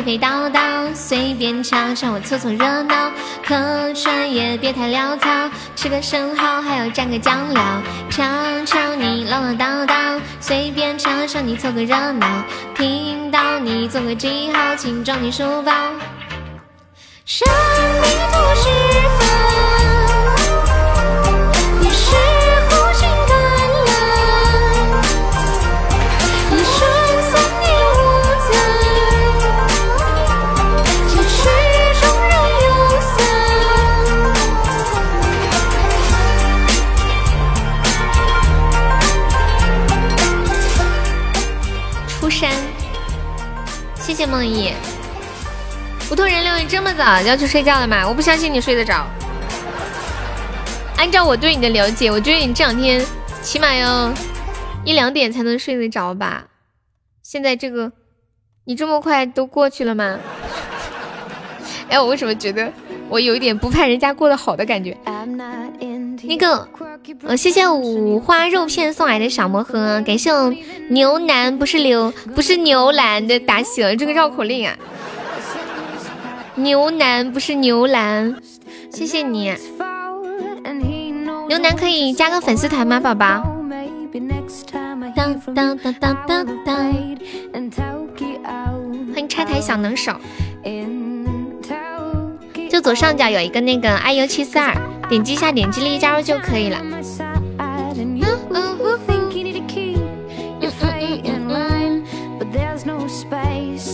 陪叨叨，随便瞧瞧，我凑凑热闹。客串也别太潦草，吃个生蚝还要蘸个酱料。尝尝你唠唠叨叨，随便瞧瞧你凑个热闹。听到你做个记号，请装进书包。生命不是风。谢梦怡，不托人六，你这么早要去睡觉了吗？我不相信你睡得着。按照我对你的了解，我觉得你这两天起码要一两点才能睡得着吧？现在这个，你这么快都过去了吗？哎，我为什么觉得我有一点不怕人家过得好的感觉？那个，呃，谢谢五花肉片送来的小魔盒，感谢牛腩不是牛不是牛腩的打起了这个绕口令啊，牛腩不是牛腩，谢谢你，牛腩可以加个粉丝团吗，宝宝？当当当当当当，欢迎拆台小能手。就左上角有一个那个 iu 七四二，点击一下，点击立即加入就可以了。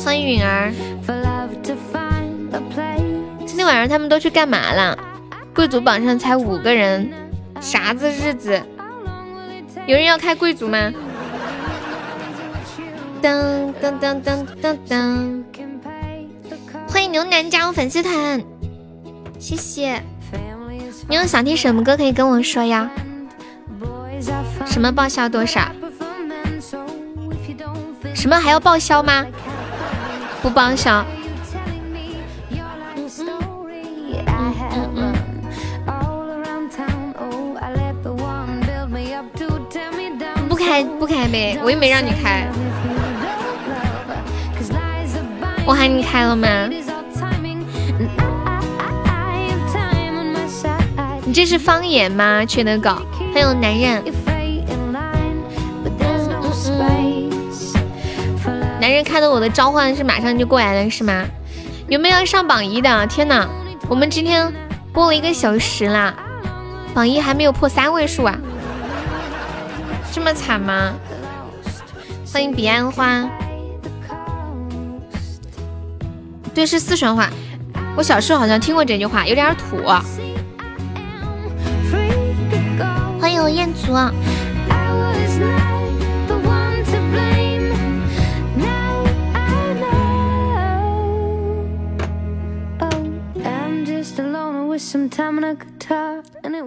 欢迎允儿。今天晚上他们都去干嘛了？贵族榜上才五个人，啥子日子？有人要开贵族吗？噔噔噔噔噔噔！欢迎牛腩加入粉丝团，谢谢。你有想听什么歌可以跟我说呀？什么报销多少？什么还要报销吗？不报销。不开不开呗，我又没让你开。我喊你开了吗？你这是方言吗？缺德狗，还有男人，男人看到我的召唤是马上就过来了是吗？有没有上榜一的？天哪，我们今天播了一个小时啦，榜一还没有破三位数啊，这么惨吗？欢迎彼岸花。对，是四川话。我小时候好像听过这句话，有点土。迎我彦祖。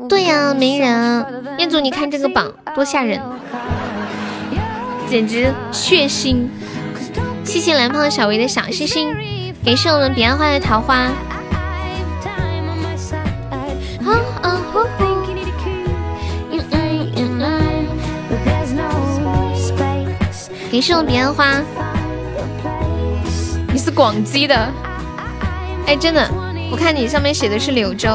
对呀，没人。彦祖，你看这个榜多吓人，简直血腥。谢谢蓝胖小维的小星星。感谢我们彼岸花的桃花，感谢我们彼岸花，你是广西的？哎，真的，我看你上面写的是柳州。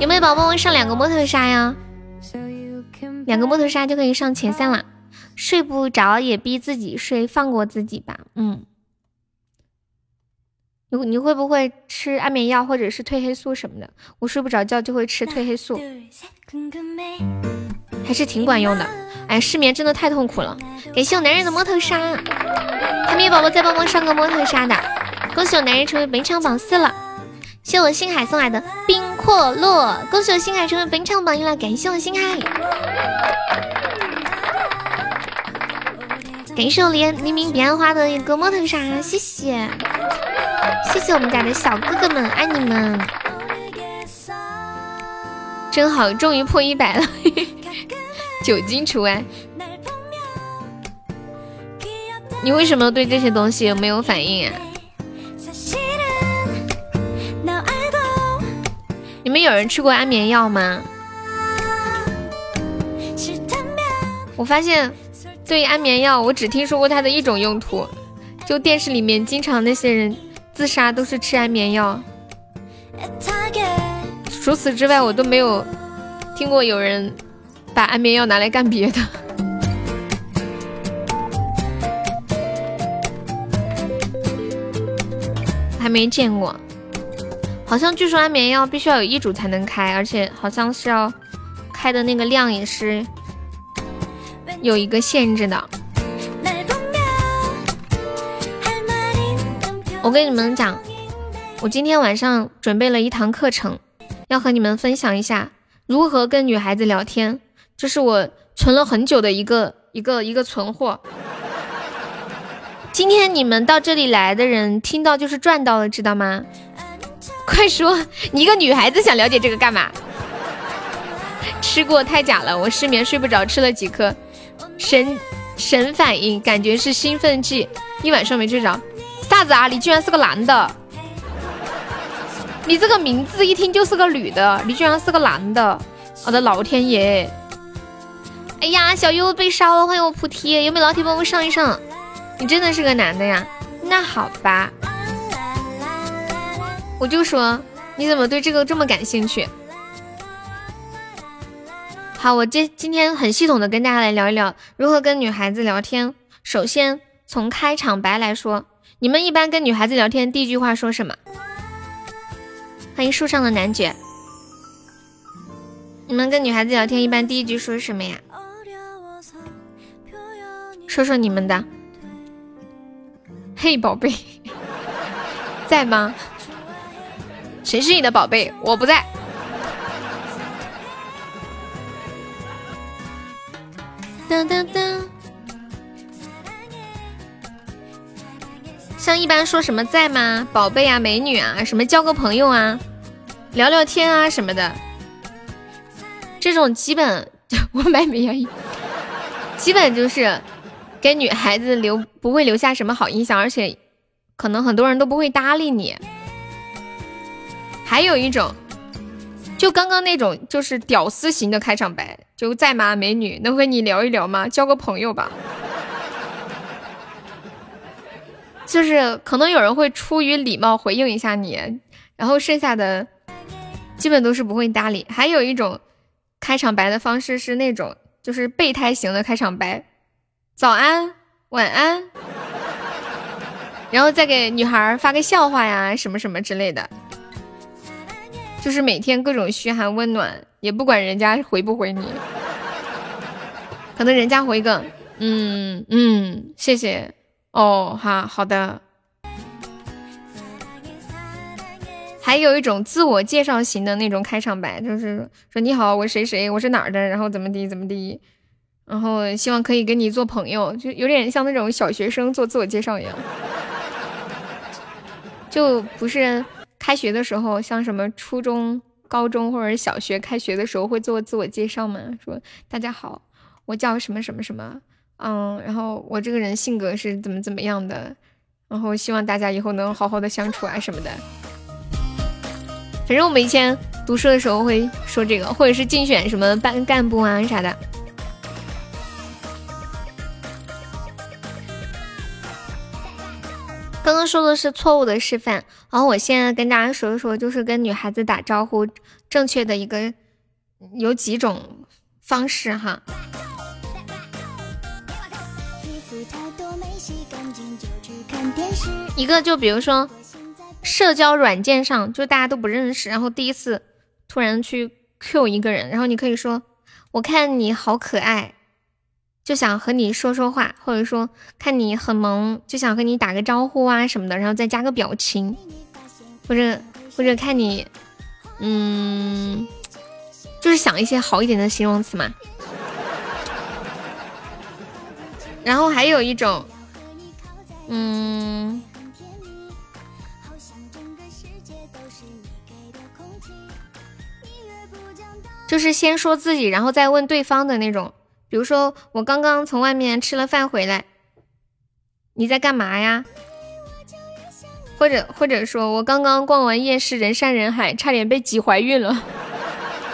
有没有宝宝们上两个摸头杀呀？两个摸头杀就可以上前三了。睡不着也逼自己睡，放过自己吧。嗯，你你会不会吃安眠药或者是褪黑素什么的？我睡不着觉就会吃褪黑素，还是挺管用的。哎，失眠真的太痛苦了。感谢我男人的摸头杀，还没有宝宝再帮忙上个摸头杀的，恭喜我男人成为本场榜四了。谢我星海送来的冰阔落，恭喜我星海成为本场榜一了。感谢我星海。感谢我黎黎明彼岸花的一个摸头杀，谢谢，谢谢我们家的小哥哥们，爱你们，真好，终于破一百了，酒精除外。你为什么对这些东西没有反应啊？你们有人吃过安眠药吗？我发现。对于安眠药，我只听说过它的一种用途，就电视里面经常那些人自杀都是吃安眠药。除此之外，我都没有听过有人把安眠药拿来干别的。还没见过，好像据说安眠药必须要有医嘱才能开，而且好像是要开的那个量也是。有一个限制的。我跟你们讲，我今天晚上准备了一堂课程，要和你们分享一下如何跟女孩子聊天。这是我存了很久的一个一个一个存货。今天你们到这里来的人听到就是赚到了，知道吗？快说，你一个女孩子想了解这个干嘛？吃过太假了，我失眠睡不着，吃了几颗。神神反应，感觉是兴奋剂，一晚上没睡着。啥子啊？你居然是个男的？你这个名字一听就是个女的，你居然是个男的？我的老天爷！哎呀，小优被烧了，欢迎我菩提，有没有老铁帮我上一上？你真的是个男的呀？那好吧，我就说你怎么对这个这么感兴趣？好，我今今天很系统的跟大家来聊一聊如何跟女孩子聊天。首先从开场白来说，你们一般跟女孩子聊天第一句话说什么？欢迎树上的男爵。你们跟女孩子聊天一般第一句说什么呀？说说你们的。嘿，宝贝，在吗？谁是你的宝贝？我不在。噔噔噔。像一般说什么在吗？宝贝啊，美女啊，什么交个朋友啊，聊聊天啊什么的，这种基本 我买没愿意，基本就是给女孩子留不会留下什么好印象，而且可能很多人都不会搭理你。还有一种，就刚刚那种就是屌丝型的开场白，就在吗，美女，能和你聊一聊吗？交个朋友吧。就是可能有人会出于礼貌回应一下你，然后剩下的基本都是不会搭理。还有一种开场白的方式是那种就是备胎型的开场白，早安、晚安，然后再给女孩发个笑话呀什么什么之类的，就是每天各种嘘寒问暖，也不管人家回不回你，可能人家回个嗯嗯谢谢。哦，好好的。还有一种自我介绍型的那种开场白，就是说你好，我谁谁，我是哪儿的，然后怎么地怎么地，然后希望可以跟你做朋友，就有点像那种小学生做自我介绍一样。就不是开学的时候，像什么初中、高中或者小学开学的时候会做自我介绍吗？说大家好，我叫什么什么什么。嗯，然后我这个人性格是怎么怎么样的，然后希望大家以后能好好的相处啊什么的。反正我们以前读书的时候会说这个，或者是竞选什么班干部啊啥的。刚刚说的是错误的示范，然后我现在跟大家说一说，就是跟女孩子打招呼正确的一个有几种方式哈。一个就比如说，社交软件上就大家都不认识，然后第一次突然去 Q 一个人，然后你可以说：“我看你好可爱，就想和你说说话。”或者说看你很萌，就想和你打个招呼啊什么的，然后再加个表情，或者或者看你，嗯，就是想一些好一点的形容词嘛。然后还有一种。嗯，就是先说自己，然后再问对方的那种。比如说，我刚刚从外面吃了饭回来，你在干嘛呀？或者或者说我刚刚逛完夜市，人山人海，差点被挤怀孕了，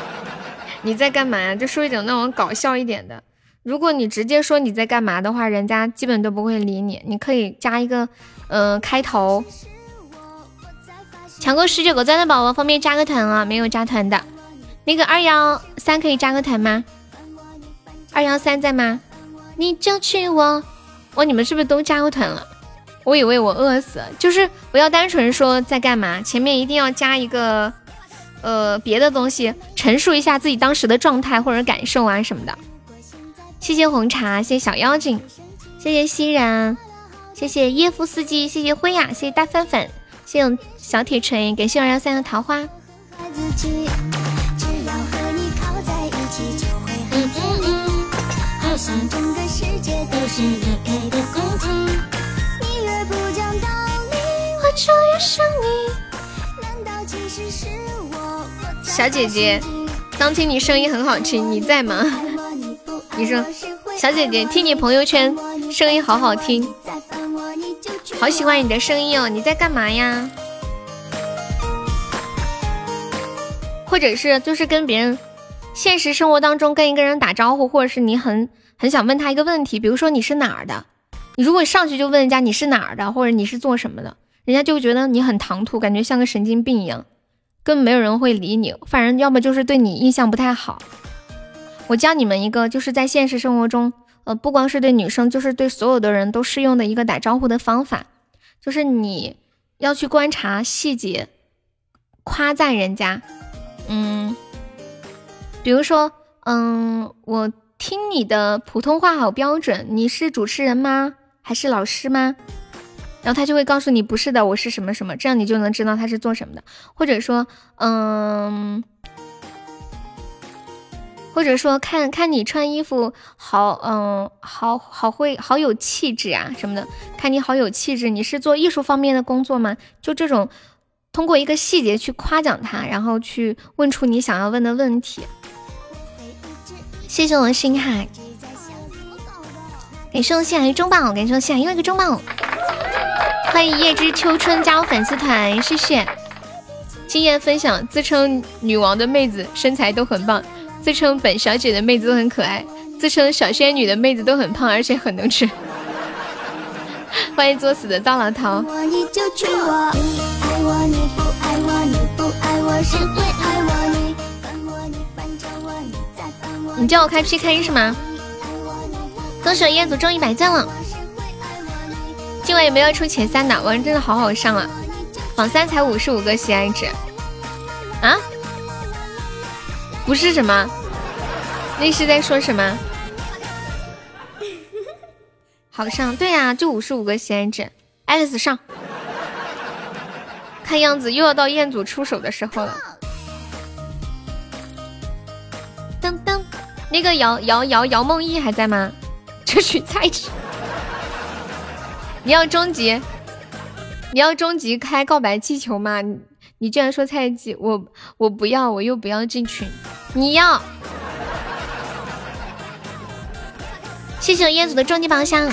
你在干嘛呀？就说一种那种搞笑一点的。如果你直接说你在干嘛的话，人家基本都不会理你。你可以加一个，呃，开头。抢够十九个钻的宝宝方便加个团啊，没有加团的，那个二幺三可以加个团吗？二幺三在吗？你就去我，哇，你们是不是都加过团了？我以为我饿死，就是不要单纯说在干嘛，前面一定要加一个，呃，别的东西，陈述一下自己当时的状态或者感受啊什么的。谢谢红茶，谢谢小妖精，谢谢熙然，谢谢叶夫斯基，谢谢灰雅，谢谢大粉粉，谢谢小铁锤，感谢二幺三的桃花。小姐姐，当听你声音很好听，你在吗？你说，小姐姐，听你朋友圈声音好好听，好喜欢你的声音哦。你在干嘛呀？或者是就是跟别人现实生活当中跟一个人打招呼，或者是你很很想问他一个问题，比如说你是哪儿的？你如果上去就问人家你是哪儿的，或者你是做什么的，人家就会觉得你很唐突，感觉像个神经病一样，根本没有人会理你。反正要么就是对你印象不太好。我教你们一个，就是在现实生活中，呃，不光是对女生，就是对所有的人都适用的一个打招呼的方法，就是你要去观察细节，夸赞人家，嗯，比如说，嗯，我听你的普通话好标准，你是主持人吗？还是老师吗？然后他就会告诉你不是的，我是什么什么，这样你就能知道他是做什么的。或者说，嗯，或者说看看你穿衣服好，嗯，好好会好有气质啊什么的，看你好有气质，你是做艺术方面的工作吗？就这种，通过一个细节去夸奖他，然后去问出你想要问的问题。谢谢我星海。感谢我星海中宝，感谢我星海又一个中宝，欢迎叶之秋春加入粉丝团，谢谢。经验分享：自称女王的妹子身材都很棒，自称本小姐的妹子都很可爱，自称小仙女的妹子都很胖，而且很能吃。欢迎作死的糟老头。你叫我开 PK 是吗？恭喜燕祖中一百赞了，今晚有没有出前三的？玩真的好好上啊！榜三才五十五个喜爱值啊？不是什么？那是在说什么？好上？对呀，就五十五个喜爱值。Alex 上，看样子又要到彦祖出手的时候了。噔噔，那个姚姚姚姚梦逸还在吗？这取菜吃，你要终极，你要终极开告白气球吗？你你居然说菜鸡，我我不要，我又不要进群，你要？谢谢燕子的终极宝箱。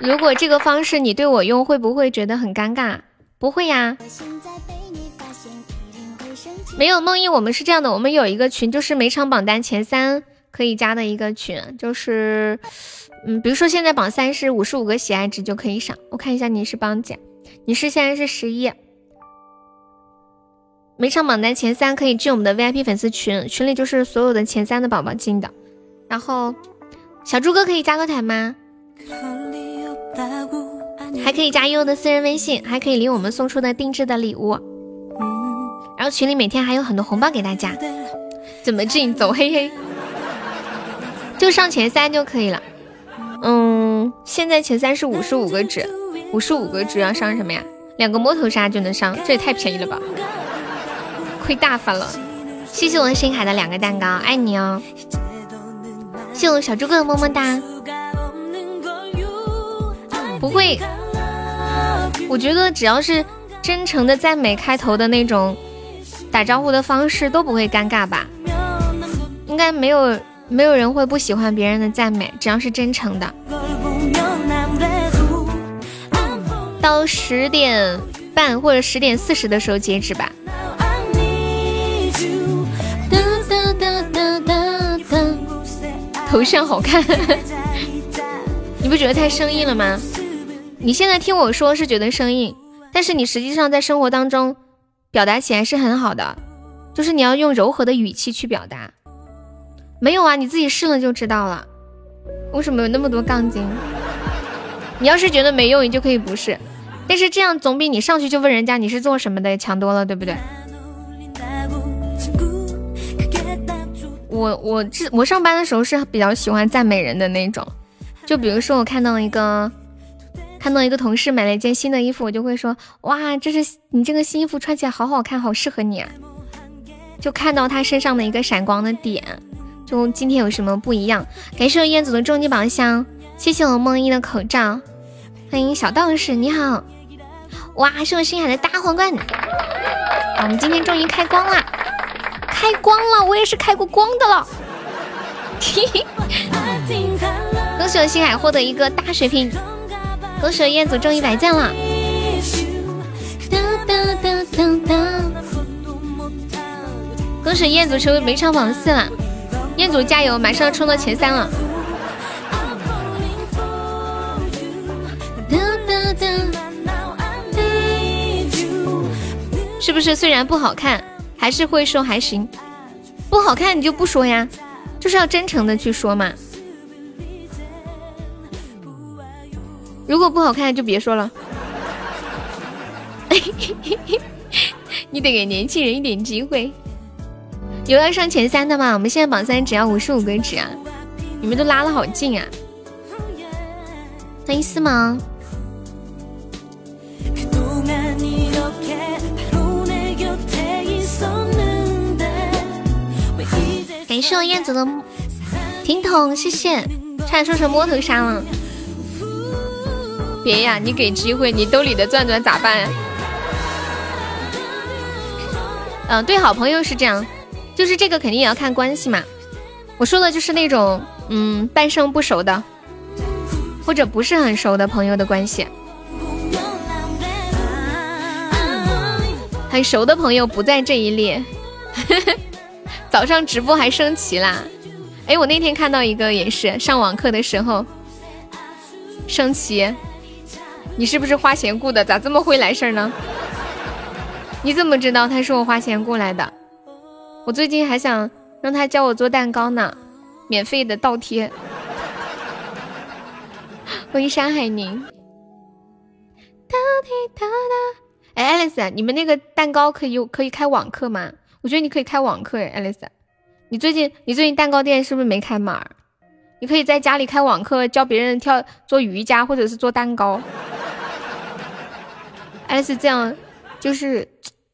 如果这个方式你对我用，会不会觉得很尴尬？不会呀。没有梦忆，我们是这样的，我们有一个群，就是每场榜单前三。可以加的一个群，就是，嗯，比如说现在榜三是五十五个喜爱值就可以上。我看一下你是榜几？你是现在是十一。没上榜单前三可以进我们的 VIP 粉丝群，群里就是所有的前三的宝宝进的。然后小猪哥可以加个团吗？还可以加悠悠的私人微信，还可以领我们送出的定制的礼物。然后群里每天还有很多红包给大家。怎么进？走嘿嘿。就上前三就可以了。嗯，现在前三是五十五个值，五十五个值要上什么呀？两个摸头杀就能上，这也太便宜了吧！亏大发了。谢谢我的星海的两个蛋糕，爱你哦。谢谢我小猪哥的么么哒。不会，我觉得只要是真诚的赞美开头的那种打招呼的方式都不会尴尬吧？应该没有。没有人会不喜欢别人的赞美，只要是真诚的。到十点半或者十点四十的时候截止吧。头像好看，你不觉得太生硬了吗？你现在听我说是觉得生硬，但是你实际上在生活当中表达起来是很好的，就是你要用柔和的语气去表达。没有啊，你自己试了就知道了。为什么有那么多杠精？你要是觉得没用，你就可以不试。但是这样总比你上去就问人家你是做什么的强多了，对不对？我我这我上班的时候是比较喜欢赞美人的那种。就比如说我看到一个看到一个同事买了一件新的衣服，我就会说哇，这是你这个新衣服穿起来好好看，好适合你啊。就看到他身上的一个闪光的点。就今天有什么不一样？感谢我彦祖的终极宝箱，谢谢我梦一的口罩，欢迎小道士，你好！哇，是我星海的大皇冠，我们今天终于开光了，开光了，我也是开过光的了。恭喜我星海获得一个大水瓶，恭喜我彦祖中一百赞了。恭喜彦祖成为每场榜四了。彦祖加油，马上要冲到前三了。是不是？虽然不好看，还是会说还行。不好看你就不说呀，就是要真诚的去说嘛。如果不好看就别说了。你得给年轻人一点机会。有要上前三的吗？我们现在榜三只要五十五个值啊！你们都拉的好近啊！欢迎思萌。感谢我燕子的听筒，谢谢。差点说成摸头杀了。别呀，你给机会，你兜里的钻钻咋办？嗯，对好朋友是这样，就是这个肯定也要看关系嘛。我说的就是那种，嗯，半生不熟的，或者不是很熟的朋友的关系。很熟的朋友不在这一列。早上直播还升旗啦！哎，我那天看到一个也是上网课的时候升旗。你是不是花钱雇的？咋这么会来事儿呢？你怎么知道他是我花钱雇来的？我最近还想让他教我做蛋糕呢，免费的倒贴。欢迎山海宁。哒滴哒哒。哎，爱丽丝，你们那个蛋糕可以可以开网课吗？我觉得你可以开网课。哎，爱丽丝，你最近你最近蛋糕店是不是没开门？你可以在家里开网课，教别人跳做瑜伽或者是做蛋糕。爱丽丝这样就是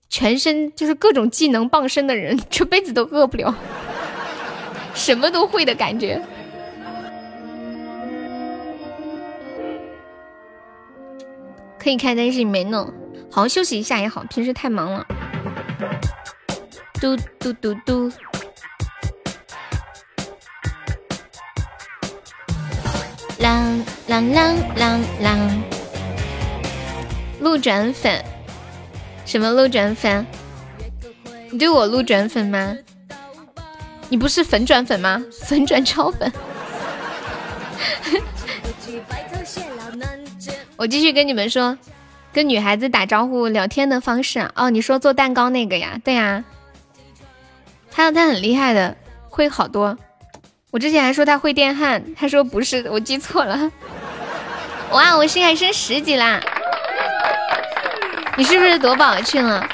全身就是各种技能傍身的人，这辈子都饿不了，什么都会的感觉。可以开，但是你没弄。好好休息一下也好，平时太忙了。嘟嘟嘟嘟，啷啷啷啷啷，路转粉，什么路转粉？你对我路转粉吗？你不是粉转粉吗？粉转超粉。我继续跟你们说。跟女孩子打招呼聊天的方式哦，你说做蛋糕那个呀？对呀，他他很厉害的，会好多。我之前还说他会电焊，他说不是，我记错了。哇，我现在升十级啦！你是不是夺宝去了？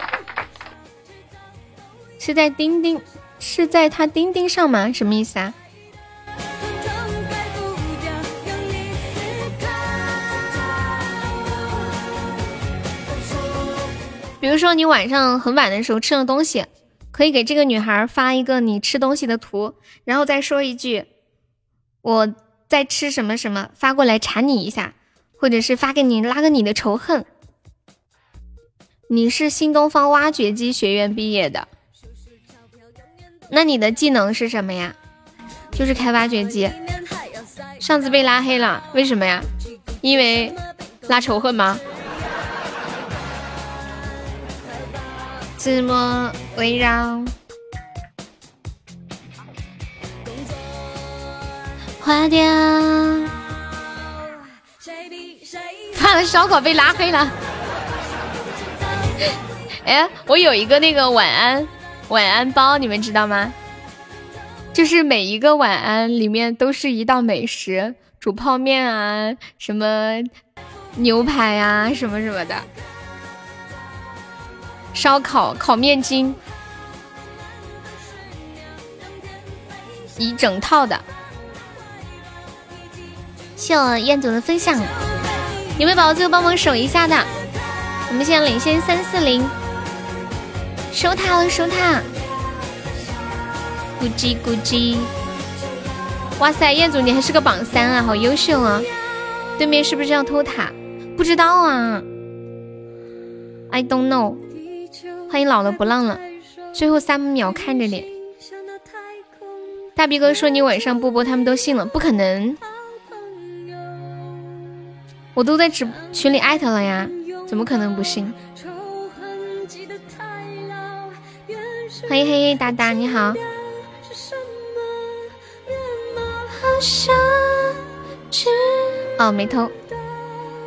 是在钉钉，是在他钉钉上吗？什么意思啊？比如说你晚上很晚的时候吃了东西，可以给这个女孩发一个你吃东西的图，然后再说一句我在吃什么什么，发过来馋你一下，或者是发给你拉个你的仇恨。你是新东方挖掘机学院毕业的，那你的技能是什么呀？就是开挖掘机。上次被拉黑了，为什么呀？因为拉仇恨吗？紫陌围绕，花掉。发了烧烤被拉黑了。哎，我有一个那个晚安晚安包，你们知道吗？就是每一个晚安里面都是一道美食，煮泡面啊，什么牛排啊，什么什么的。烧烤烤面筋，一整套的。谢我燕总的分享，有没有宝宝最后帮忙守一下的？我们现在领先三四零，守塔了，守塔！咕叽咕叽！哇塞，燕总你还是个榜三啊，好优秀啊！对面是不是要偷塔？不知道啊，I don't know。欢迎老了不浪了，最后三秒看着脸。大逼哥说你晚上不播，他们都信了，不可能。我都在直群里艾特了呀，怎么可能不信？欢迎黑黑哒哒，你好。哦，没偷。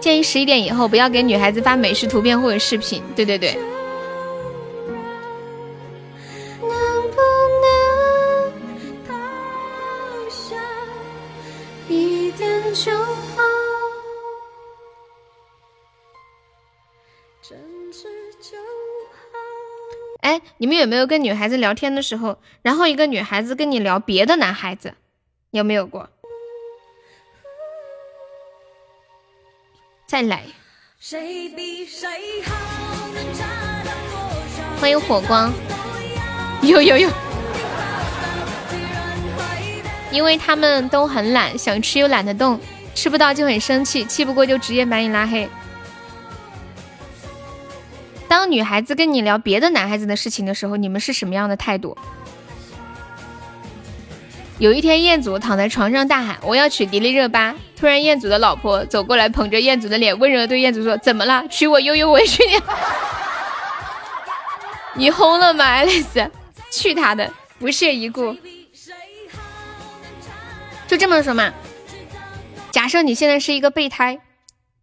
建议十一点以后不要给女孩子发美食图片或者视频。对对对。哎，你们有没有跟女孩子聊天的时候，然后一个女孩子跟你聊别的男孩子，有没有过？再来。欢迎火光，有有有。因为他们都很懒，想吃又懒得动，吃不到就很生气，气不过就直接把你拉黑。当女孩子跟你聊别的男孩子的事情的时候，你们是什么样的态度？有一天，彦祖躺在床上大喊：“我要娶迪丽热巴。”突然，彦祖的老婆走过来，捧着彦祖的脸，温柔对彦祖说：“怎么了？娶我悠悠，我娶你。你疯了吗，爱丽丝？去他的，不屑一顾。就这么说嘛。假设你现在是一个备胎，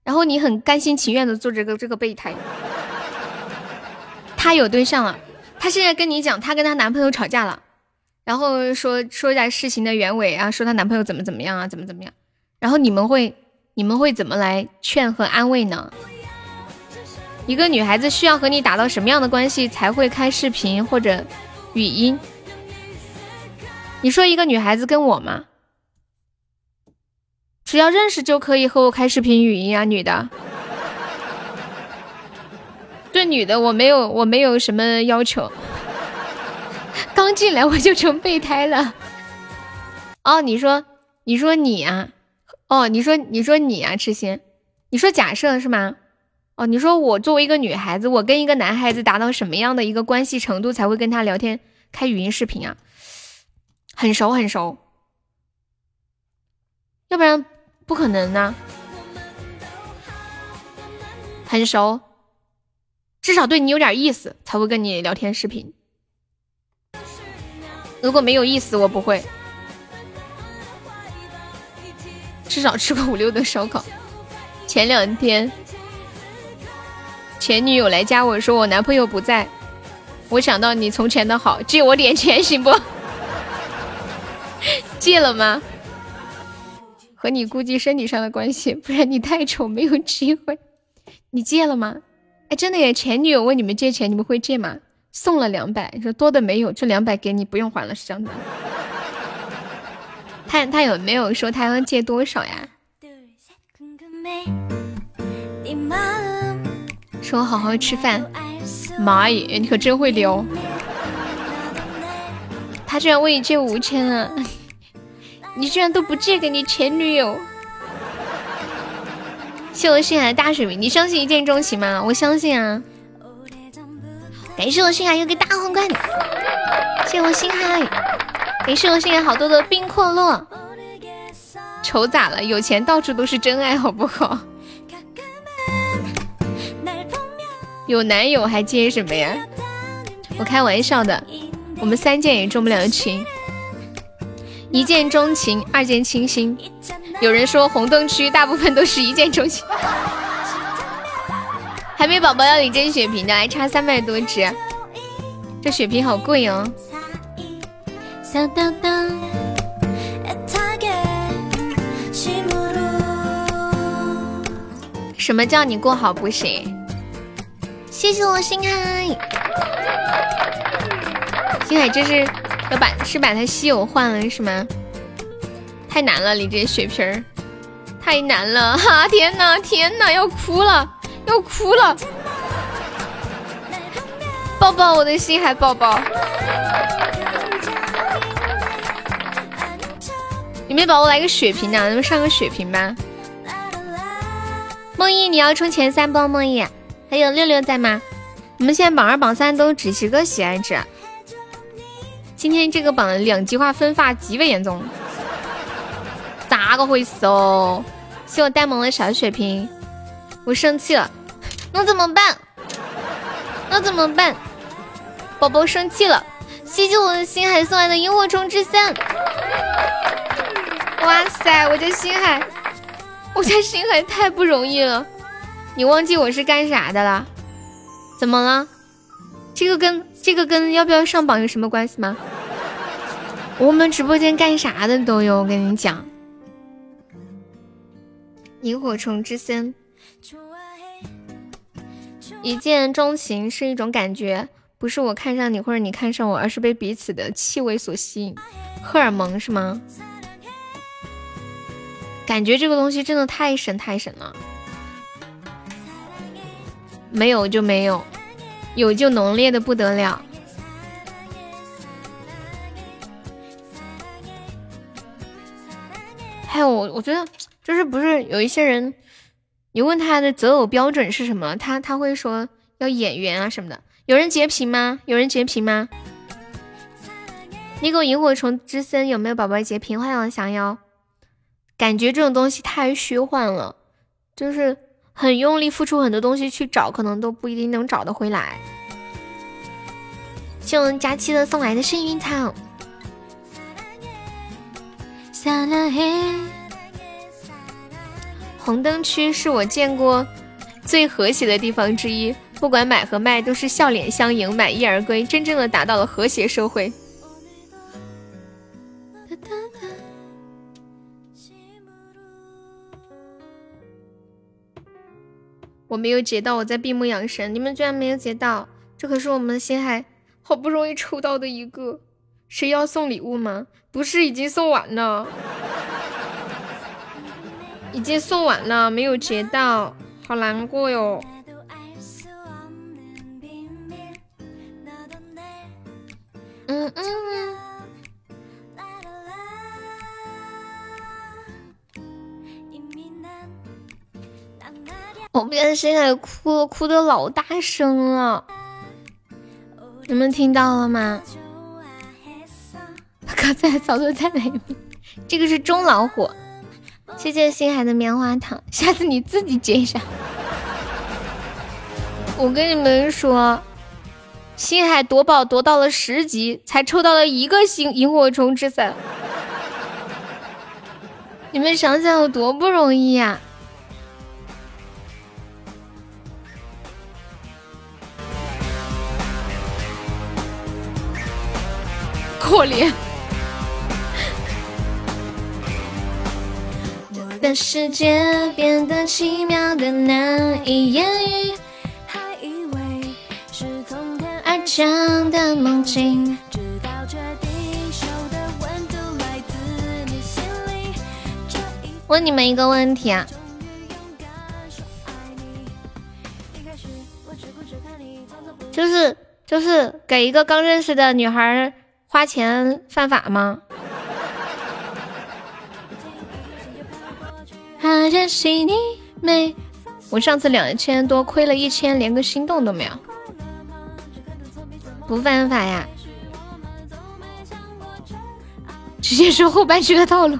然后你很甘心情愿的做这个这个备胎。她有对象了，她现在跟你讲，她跟她男朋友吵架了，然后说说一下事情的原委啊，说她男朋友怎么怎么样啊，怎么怎么样，然后你们会你们会怎么来劝和安慰呢？一个女孩子需要和你达到什么样的关系才会开视频或者语音？你说一个女孩子跟我吗？只要认识就可以和我开视频语音啊，女的。对女的我没有我没有什么要求，刚进来我就成备胎了。哦，你说你说你啊，哦，你说你说你啊，痴心，你说假设是吗？哦，你说我作为一个女孩子，我跟一个男孩子达到什么样的一个关系程度才会跟他聊天开语音视频啊？很熟很熟，要不然不可能呢。很熟。至少对你有点意思才会跟你聊天视频，如果没有意思，我不会。至少吃过五六顿烧烤。前两天前女友来加我说我男朋友不在，我想到你从前的好，借我点钱行不？借了吗？和你估计身体上的关系，不然你太丑没有机会。你借了吗？哎，真的耶！前女友问你们借钱，你们会借吗？送了两百，说多的没有，这两百给你，不用还了，是这样的。他他有没有说他要借多少呀？说好好吃饭。妈耶，你可真会撩！他居然问你借五千啊！你居然都不借给你前女友！谢我心海的大水瓶，你相信一见钟情吗？我相信啊！感谢我心海又个大皇冠，谢我心海，感谢我心海好多的冰阔落。丑咋了？有钱到处都是真爱，好不好？有男友还接什么呀？我开玩笑的，我们三见也钟不了情，一见钟情，二见倾心。有人说红灯区大部分都是一见钟情，还没宝宝要领真血瓶的，还差三百多只，这血瓶好贵哦。什么叫你过好不行？谢谢我星海，星海这是要把是把他稀有换了是吗？太难了，你这血瓶儿太难了哈！天哪，天哪，要哭了，要哭了！抱抱我的心还抱抱，有没有宝宝来个血瓶呢？咱们上个血瓶吧。梦一，你要冲前三不？梦一，还有六六在吗？我们现在榜二、榜三都只是个喜爱值，今天这个榜两极化分发极为严重。咋个回事哦？谢我呆萌的小血瓶，我生气了，那怎么办？那怎么办？宝宝生气了，谢谢我的星海送来的萤火虫之森。哇塞，我家星海，我家星海太不容易了。你忘记我是干啥的了？怎么了？这个跟这个跟要不要上榜有什么关系吗？我们直播间干啥的都有，我跟你讲。萤火虫之森，一见钟情是一种感觉，不是我看上你或者你看上我，而是被彼此的气味所吸引，荷尔蒙是吗？感觉这个东西真的太神太神了。没有就没有，有就浓烈的不得了。还有，我我觉得就是不是有一些人，你问他的择偶标准是什么，他他会说要眼缘啊什么的。有人截屏吗？有人截屏吗？你给我萤火虫之森有没有宝宝截屏？欢迎我想要。感觉这种东西太虚幻了，就是很用力付出很多东西去找，可能都不一定能找得回来。谢我们佳期的送来的幸运草。红灯区是我见过最和谐的地方之一，不管买和卖都是笑脸相迎，满意而归，真正的达到了和谐社会。我没有截到，我在闭目养神。你们居然没有截到，这可是我们星海好不容易抽到的一个。谁要送礼物吗？不是，已经送完了，已经送完了，没有截到，好难过哟。嗯嗯。我们现在哭哭的老大声了，你们听到了吗？刚才早就在里面，这个是中老虎，谢谢星海的棉花糖，下次你自己接一下。我跟你们说，星海夺宝夺到了十级，才抽到了一个星萤火虫之伞，你们想想有多不容易呀！可怜。的世界变得奇妙的难以言喻，还以为是从天而降的梦境，问你们一个问题啊，就是就是给一个刚认识的女孩花钱犯法吗？我上次两千多亏了一千，连个心动都没有，不犯法呀？直接说后半句的套路。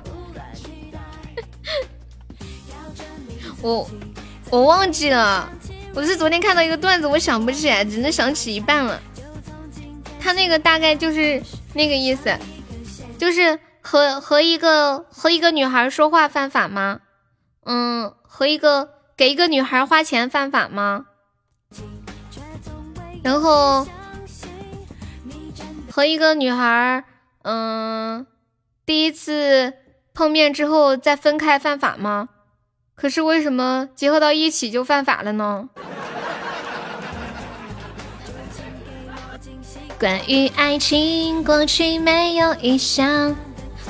我我忘记了，我是昨天看到一个段子，我想不起来，只能想起一半了。他那个大概就是那个意思，就是和和一个和一个女孩说话犯法吗？嗯，和一个给一个女孩花钱犯法吗？然后和一个女孩，嗯，第一次碰面之后再分开犯法吗？可是为什么结合到一起就犯法了呢？关于爱情，过去没有印象。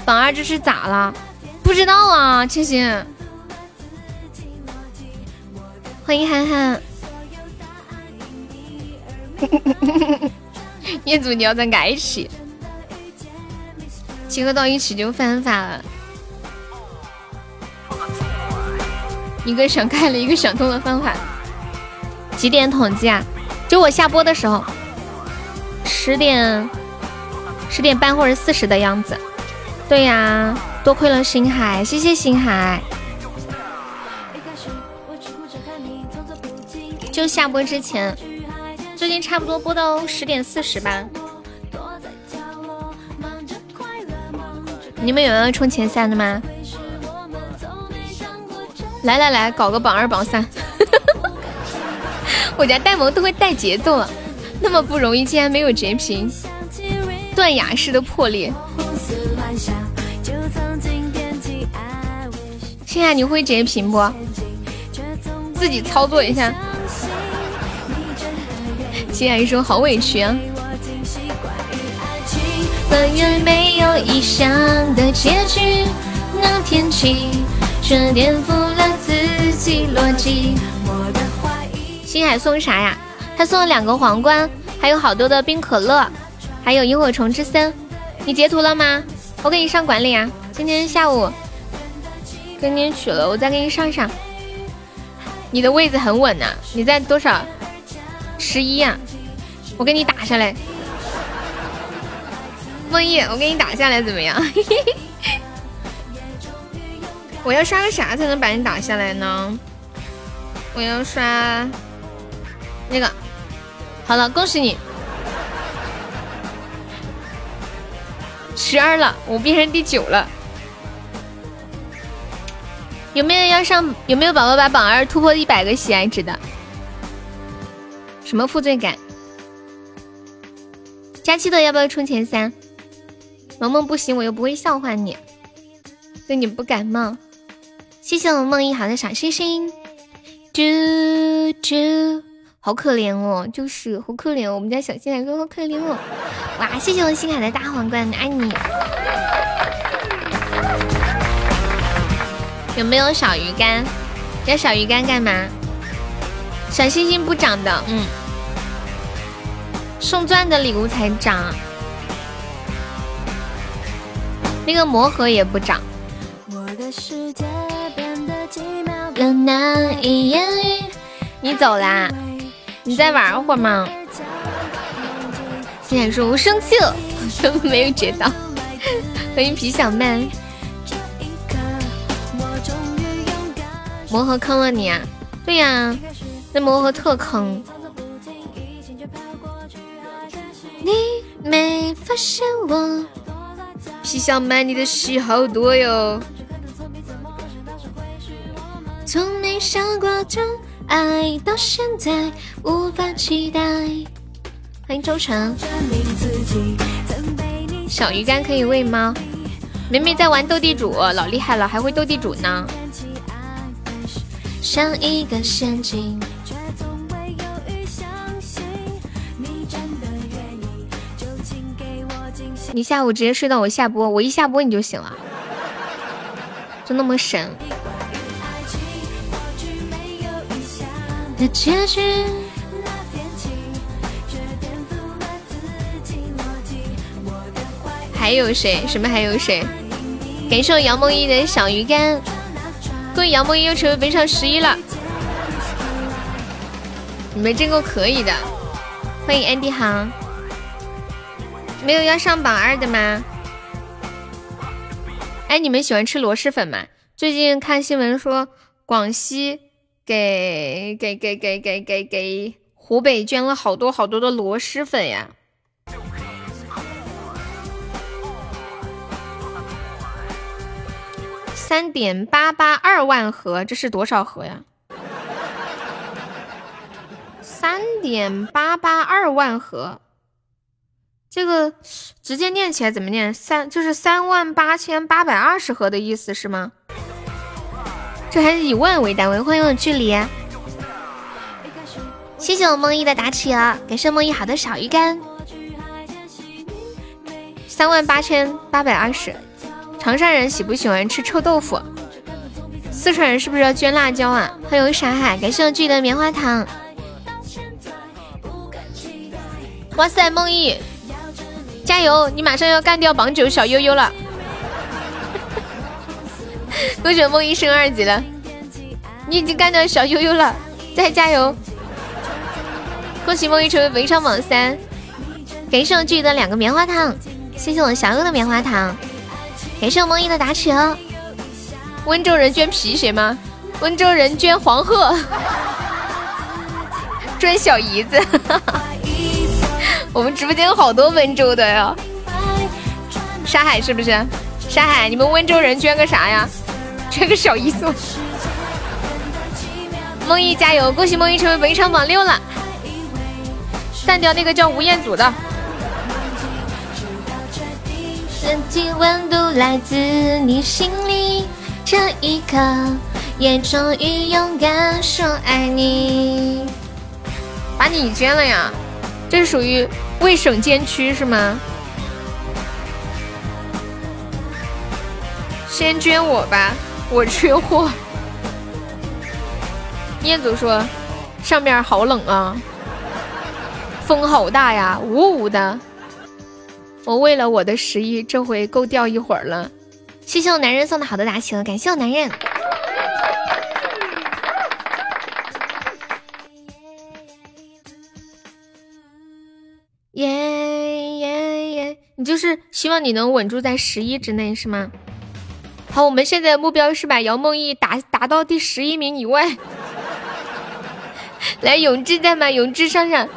榜二这是咋了？不知道啊，千玺。欢迎涵涵。业主你要在爱一起，结合到一起就犯法了。一个想开了，一个想通了方法。几点统计啊？就我下播的时候。十点，十点半或者四十的样子。对呀，多亏了星海，谢谢星海。就下播之前，最近差不多播到十点四十吧。你们有要冲前三的吗？来来来，搞个榜二榜三。我家呆萌都会带节奏了。那么不容易，竟然没有截屏，断崖式的破裂。现在你会截屏不？自己操作一下。心爱说好委屈啊。本愿没有意想的结局，那天起却颠覆了自己逻辑。星海送啥呀？他送了两个皇冠，还有好多的冰可乐，还有萤火虫之森。你截图了吗？我给你上管理啊。今天下午给你取了，我再给你上上。你的位子很稳呐，你在多少？十一呀，我给你打下来。梦叶，我给你打下来怎么样？我要刷个啥才能把你打下来呢？我要刷那个。好了，恭喜你，十二了，我变成第九了。有没有要上？有没有宝宝把榜二突破一百个喜爱值的？什么负罪感？佳期的要不要冲前三？萌萌不行，我又不会笑话你，对你不感冒。谢谢我们梦一航的小星星，猪猪。好可怜哦，就是好可怜哦，我们家小新海哥好可怜哦。哇，谢谢我星海的大皇冠，爱你。有没有小鱼干？要小鱼干干嘛？小星星不长的，嗯，送钻的礼物才涨。那个魔盒也不涨。你走啦？你再玩会儿吗？现在说我生气了，没有接到。欢迎皮小曼。魔盒坑了你啊？对呀，那魔盒特坑。你没发现我？皮小曼，你的戏好多哟。从没想过这。爱到现在无法期待。欢迎周成。小鱼干可以喂猫。梅梅在玩斗地主，老厉害了，还会斗地主呢。像一个陷阱。你下午直接睡到我下播，我一下播你就醒了，就那么神。结局。还有谁？什么还有谁？感谢我杨梦一的小鱼干，恭喜杨梦一又成为本场十一了。你们真够可以的，欢迎安迪航。没有要上榜二的吗？哎，你们喜欢吃螺蛳粉吗？最近看新闻说广西。给给给给给给给湖北捐了好多好多的螺蛳粉呀！三点八八二万盒，这是多少盒呀？三点八八二万盒，这个直接念起来怎么念？三就是三万八千八百二十盒的意思是吗？这还是以万为单位，欢迎我距离。谢谢我梦一的打企鹅，感谢梦一好的小鱼干。三万八千八百二十。长沙人喜不喜欢吃臭豆腐？四川人是不是要捐辣椒啊？欢迎傻海，感谢我距离的棉花糖。哇塞，梦一，加油！你马上要干掉榜九小悠悠了。恭喜梦一升二级了，你已经干掉小悠悠了，再加油！恭喜梦一成为本场榜三，感谢我巨的两个棉花糖，谢谢我小优的棉花糖，感谢我梦一的打起哦。温州人捐皮鞋吗？温州人捐黄鹤，捐小姨子。我们直播间有好多温州的呀，沙海是不是？沙海，你们温州人捐个啥呀？捐个小姨子。梦一加油！恭喜梦一成为本场榜六了。干掉那个叫吴彦祖的。身体温度来自你心里，这一刻也终于勇敢说爱你。把你捐了呀？这是属于为省监区是吗？先捐我吧，我缺货。彦祖说：“上面好冷啊，风好大呀，呜呜的。我为了我的十一，这回够钓一会儿了。谢谢我男人送的好多大气感谢我男人。你就是希望你能稳住在十一之内是吗？好，我们现在的目标是把姚梦逸打打到第十一名以外。来，永志在吗？永志上上，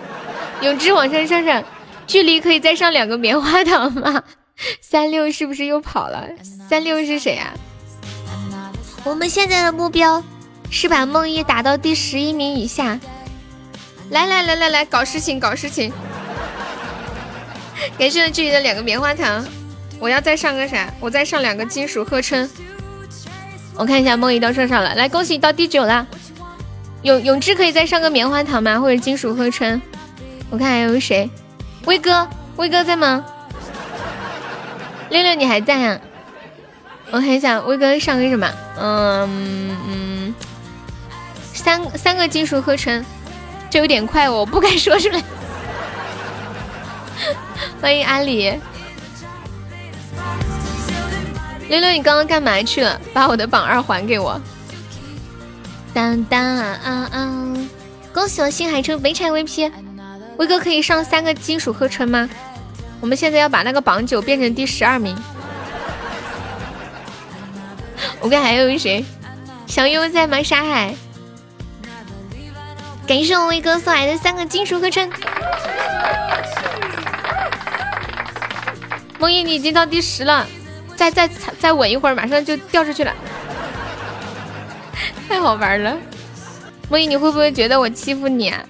永志往上上上，距离可以再上两个棉花糖吗？三六是不是又跑了？三六是谁啊？我们现在的目标是把梦一打到第十一名以下。来来来来来，搞事情搞事情！感谢距离的两个棉花糖，我要再上个啥？我再上两个金属合成。我看一下梦一到上上了，来恭喜到第九了。永永志可以再上个棉花糖吗？或者金属合成？我看还有谁？威哥，威哥在吗？六六你还在啊？我看一下威哥上个什么？嗯嗯，三三个金属合成，这有点快，我不敢说出来。欢迎阿里，六六，你刚刚干嘛去了？把我的榜二还给我。当当啊啊！恭喜我新海城没拆 VP，威哥可以上三个金属合成吗？我们现在要把那个榜九变成第十二名。我看还有谁？小优在吗？沙海，感谢我威哥送来的三个金属合成。梦一，你已经到第十了，再再再稳一会儿，马上就掉出去了，太好玩了。梦一，你会不会觉得我欺负你啊？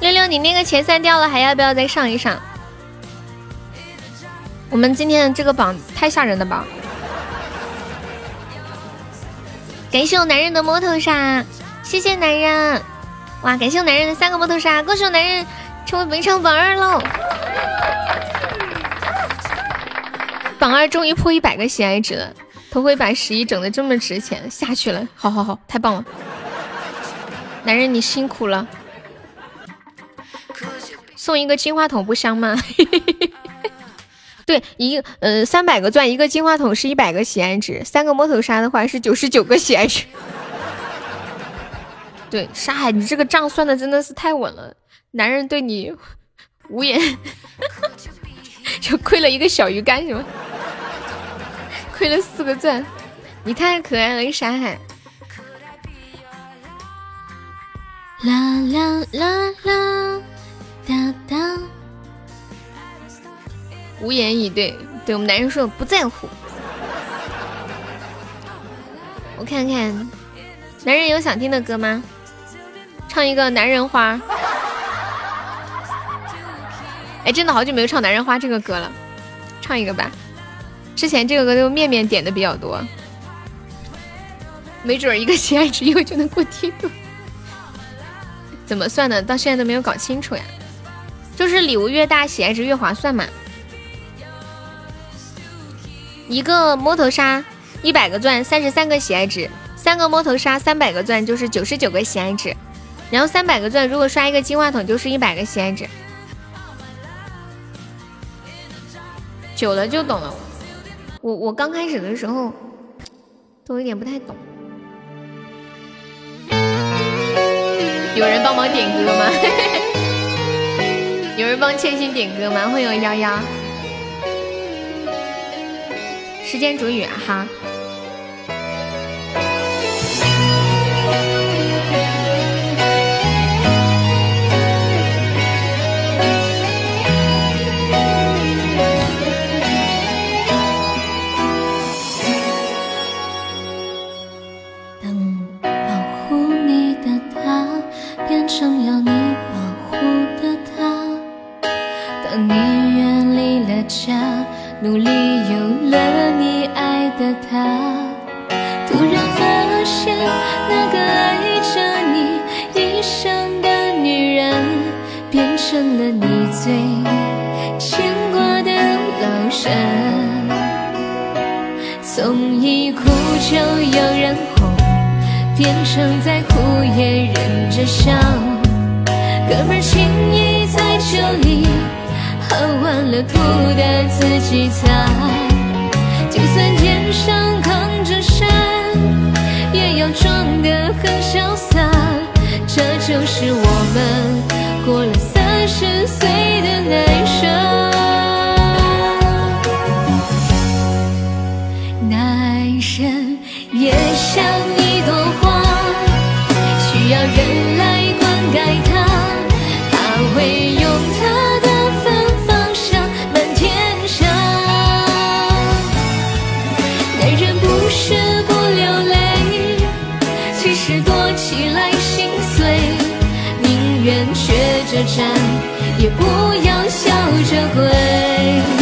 六六，你那个前三掉了，还要不要再上一上？我们今天这个榜太吓人了吧！感谢我男人的摸头杀，谢谢男人！哇，感谢我男人的三个摸头杀，恭喜我男人成为本场榜二喽！榜二终于破一百个喜爱值了，头回把十一整的这么值钱，下去了！好好好，太棒了！男人你辛苦了，送一个金话筒不香吗？嘿嘿嘿对，一个呃三百个钻，一个金话筒是一百个喜爱值，三个摸头杀的话是九十九个喜爱值。对，沙海，你这个账算的真的是太稳了，男人对你无言，就亏了一个小鱼干是吗？亏了四个钻，你太可爱了，一沙海。啦啦啦啦哒哒。无言以对，对我们男人说不在乎。我看看，男人有想听的歌吗？唱一个《男人花》。哎，真的好久没有唱《男人花》这个歌了，唱一个吧。之前这个歌都面面点的比较多，没准一个喜爱值以后就能过梯度。怎么算的？到现在都没有搞清楚呀。就是礼物越大，喜爱值越划算嘛。一个摸头杀一百个钻，三十三个喜爱值；三个摸头杀三百个钻，就是九十九个喜爱值。然后三百个钻，如果刷一个金话筒，就是一百个喜爱值。久了就懂了。我我刚开始的时候都有点不太懂。有人帮忙点歌吗？有人帮千心点歌吗？欢迎幺幺。时间煮雨哈。当保护你的他变成要你保护的他，当你远离了家，努力有的他，突然发现那个爱着你一生的女人，变成了你最牵挂的老人。从一哭就有人哄，变成在哭也忍着笑。哥们情谊在酒里，喝完了吐的自己擦。上扛着山，也要装得很潇洒。这就是我们过了三十岁的男生。男生也像一朵花，需要人来灌溉它，它会山，也不要笑着跪。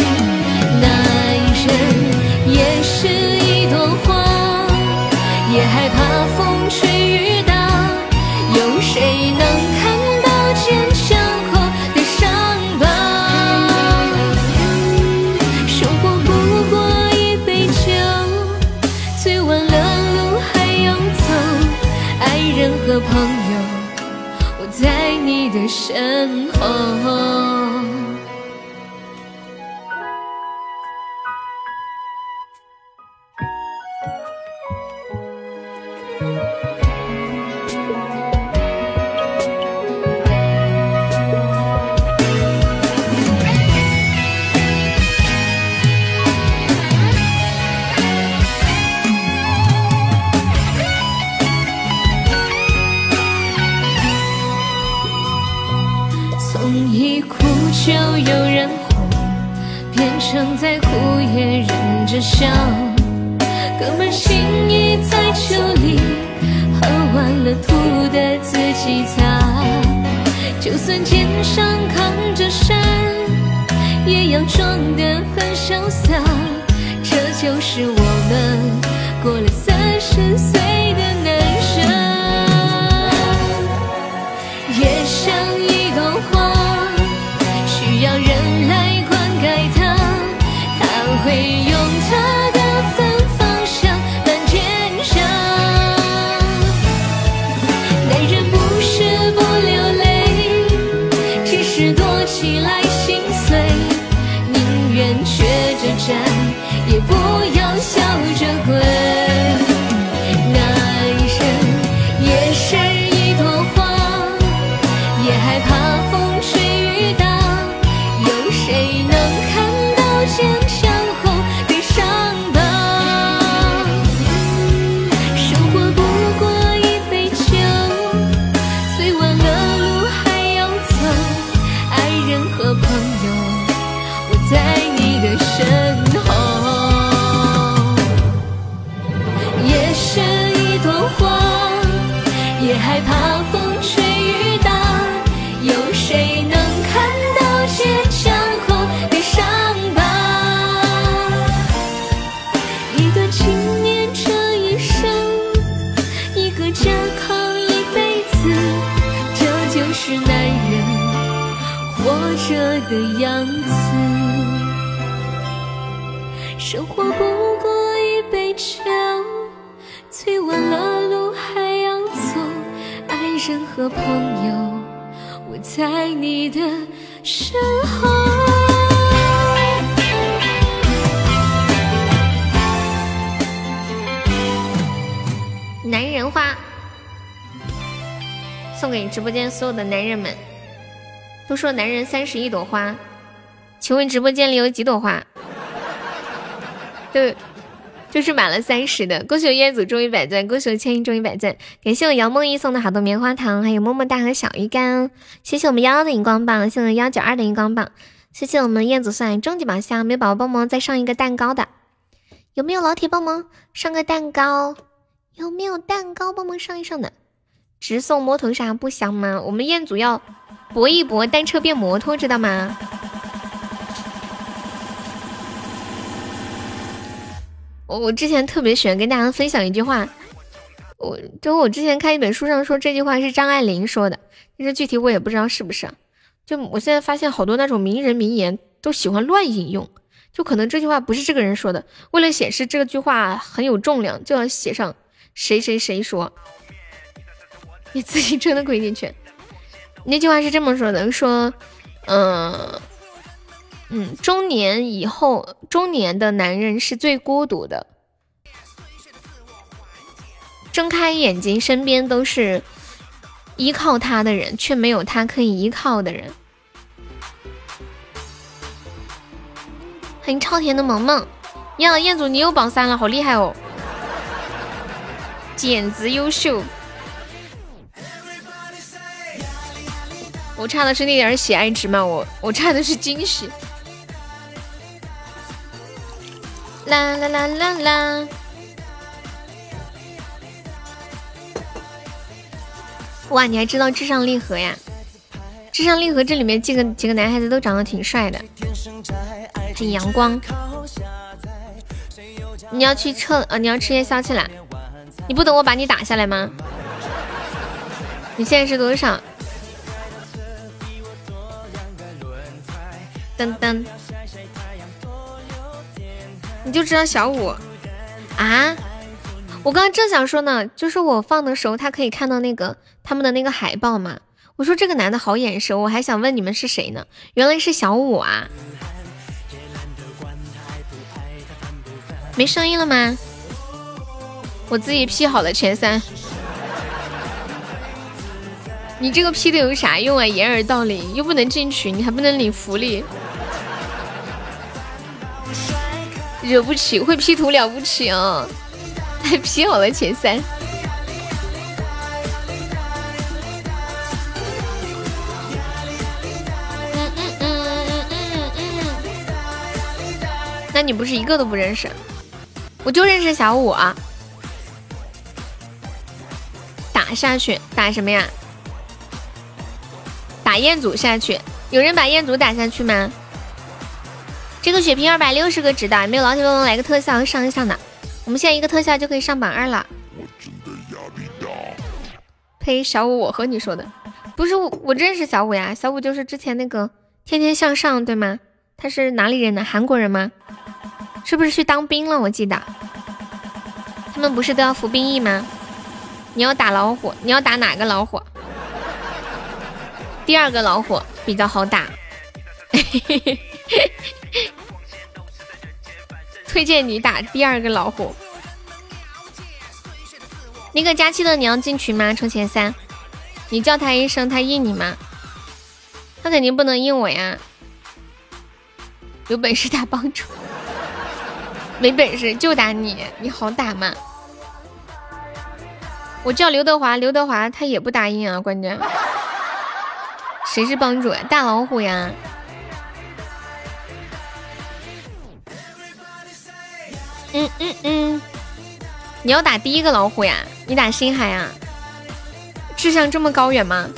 人三十一朵花，请问直播间里有几朵花？对，就是满了三十的。恭喜我燕祖终于百钻，恭喜我千一终于百钻，感谢我姚梦一送的好多棉花糖，还有么么哒和小鱼干。谢谢我们幺幺的荧光棒，谢谢我幺九二的荧光棒，谢谢我们燕子送来终极宝箱，没有宝宝帮忙再上一个蛋糕的，有没有老铁帮忙上个蛋糕？有没有蛋糕帮忙上一上的？直送摸头杀不香吗？我们彦祖要搏一搏，单车变摩托，知道吗？我我之前特别喜欢跟大家分享一句话，我就我之前看一本书上说这句话是张爱玲说的，但是具体我也不知道是不是。就我现在发现好多那种名人名言都喜欢乱引用，就可能这句话不是这个人说的，为了显示这句话很有重量，就要写上谁谁谁说。你自己真的鬼进去。那句话是这么说的：说，嗯嗯，中年以后，中年的男人是最孤独的。睁开眼睛，身边都是依靠他的人，却没有他可以依靠的人。欢迎超甜的萌萌，呀，彦祖你又榜三了，好厉害哦，简直优秀。我差的是那点喜爱值吗？我我差的是惊喜。啦啦啦啦啦。哇，你还知道至上励合呀？至上励合这里面几个几个男孩子都长得挺帅的，很阳光。你要去撤呃，你要吃夜宵去了？你不等我把你打下来吗？你现在是多少？噔噔，你就知道小五啊？我刚刚正想说呢，就是我放的时候，他可以看到那个他们的那个海报嘛。我说这个男的好眼熟，我还想问你们是谁呢？原来是小五啊！没声音了吗？我自己 P 好了前三。你这个 P 的有啥用啊？掩耳盗铃又不能进群，你还不能领福利。惹不起，会 P 图了不起啊！还 P 好了前三，嗯嗯嗯嗯嗯嗯，那你不是一个都不认识？我就认识小五啊！打下去，打什么呀？打彦祖下去，有人把彦祖打下去吗？这个血瓶二百六十个值的，没有老铁帮忙来个特效上一上的。我们现在一个特效就可以上榜二了。呸！小五，我和你说的不是我，我认识小五呀。小五就是之前那个天天向上，对吗？他是哪里人呢？韩国人吗？是不是去当兵了？我记得他们不是都要服兵役吗？你要打老虎，你要打哪个老虎？第二个老虎比较好打。推荐你打第二个老虎。那个佳期的你要进群吗？抽前三，你叫他一声，他应你吗？他肯定不能应我呀。有本事打帮主，没本事就打你，你好打吗？我叫刘德华，刘德华他也不答应啊，关键。谁是帮主呀？大老虎呀。嗯嗯嗯，你要打第一个老虎呀？你打星海呀？志向这么高远吗？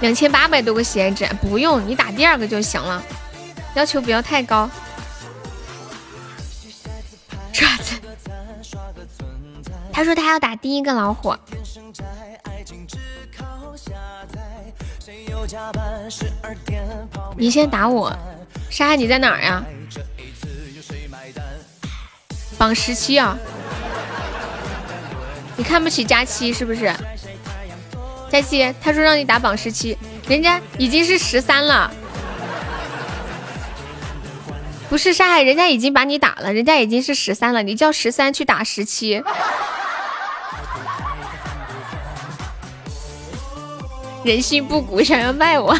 两千八百多个喜爱值，不用你打第二个就行了，要求不要太高。爪子，他说他要打第一个老虎。你先打我，沙海你在哪儿呀？榜十七啊！你看不起佳期是不是？佳期，他说让你打榜十七，人家已经是十三了。不是沙海，人家已经把你打了，人家已经是十三了，你叫十三去打十七。人心不古，想要卖我。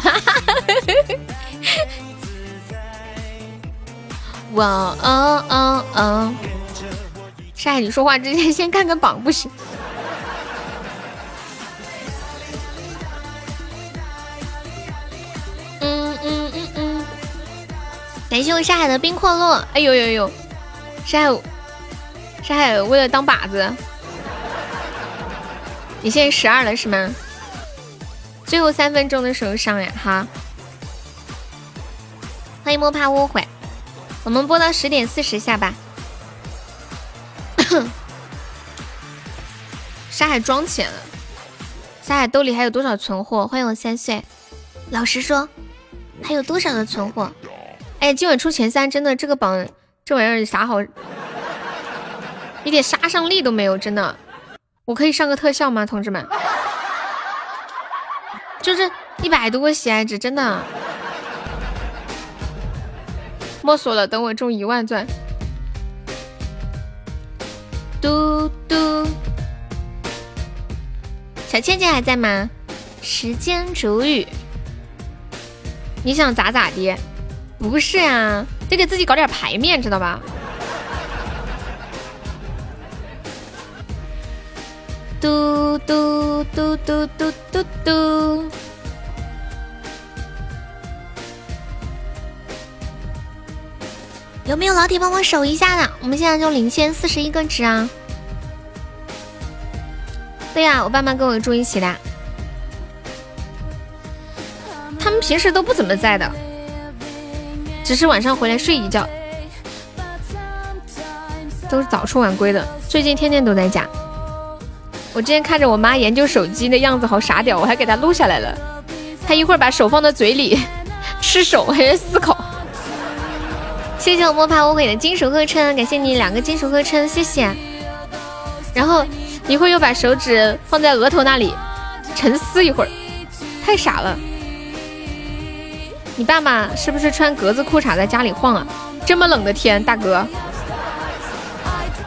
哇哦哦哦！沙海，你说话之前先看看榜不行？嗯嗯嗯嗯，感谢我沙海的冰阔落。哎呦呦呦，沙海，沙海为了当靶子，你现在十二了是吗？最后三分钟的时候上呀哈！欢迎摸怕误会，我们播到十点四十下吧。哼 沙海装钱了，沙海兜里还有多少存货？欢迎我三岁，老实说，还有多少的存货？哎，今晚出前三，真的这个榜这玩意儿啥好，一点杀伤力都没有，真的。我可以上个特效吗，同志们？就是一百多个喜爱值，真的。莫说了，等我中一万钻。嘟嘟，小倩倩还在吗？时间煮雨，你想咋咋的？不是呀，得给自己搞点牌面，知道吧？嘟嘟嘟嘟嘟嘟嘟，有没有老铁帮我守一下的？我们现在就领先四十一个值啊！对呀，我爸妈跟我住一起的，他们平时都不怎么在的，只是晚上回来睡一觉，都是早出晚归的，最近天天都在家。我之前看着我妈研究手机那样子好傻屌，我还给她录下来了。她一会儿把手放到嘴里吃手，还在思考。谢谢我摸爬无悔的金属合成，感谢你两个金属合成，谢谢。然后一会儿又把手指放在额头那里沉思一会儿，太傻了。你爸妈是不是穿格子裤衩在家里晃啊？这么冷的天，大哥。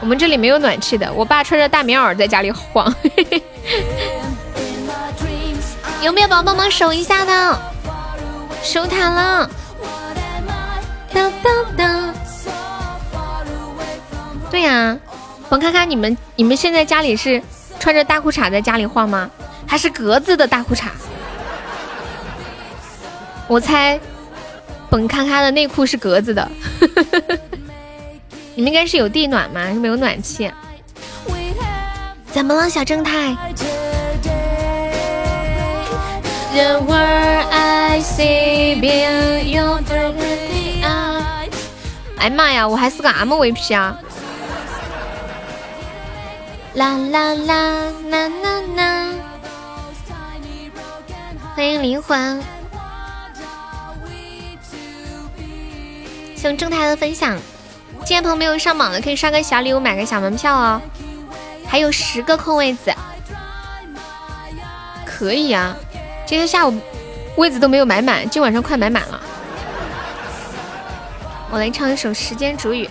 我们这里没有暖气的，我爸穿着大棉袄在家里晃。有没有宝宝帮忙守一下的？守塔了。当当当。对呀，冯咔咔，你们你们现在家里是穿着大裤衩在家里晃吗？还是格子的大裤衩？我猜，本咔咔的内裤是格子的。你们应该是有地暖吗？是没有暖气？怎么了，小正太？哎妈呀，我还是个 MVP 啊！啦啦啦啦啦啦！欢迎灵魂，谢正太的分享。今天朋友没有上榜的，可以刷个小礼物，买个小门票哦。还有十个空位子，可以啊。今天下午位子都没有买满，今晚上快买满了。我来唱一首《时间煮雨》。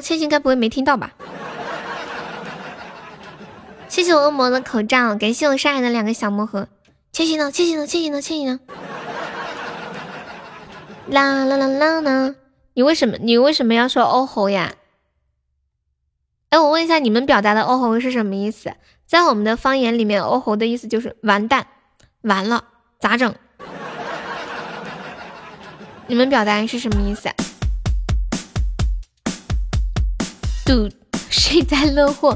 千玺呢？千玺该不会没听到吧？谢谢我恶魔的口罩，感谢我上海的两个小魔盒。千寻呢？千寻呢？千寻呢？千寻呢？啦啦啦啦啦！你为什么你为什么要说欧吼呀？哎，我问一下，你们表达的欧吼是什么意思？在我们的方言里面，欧吼的意思就是完蛋，完了，咋整？你们表达是什么意思？赌幸灾乐祸，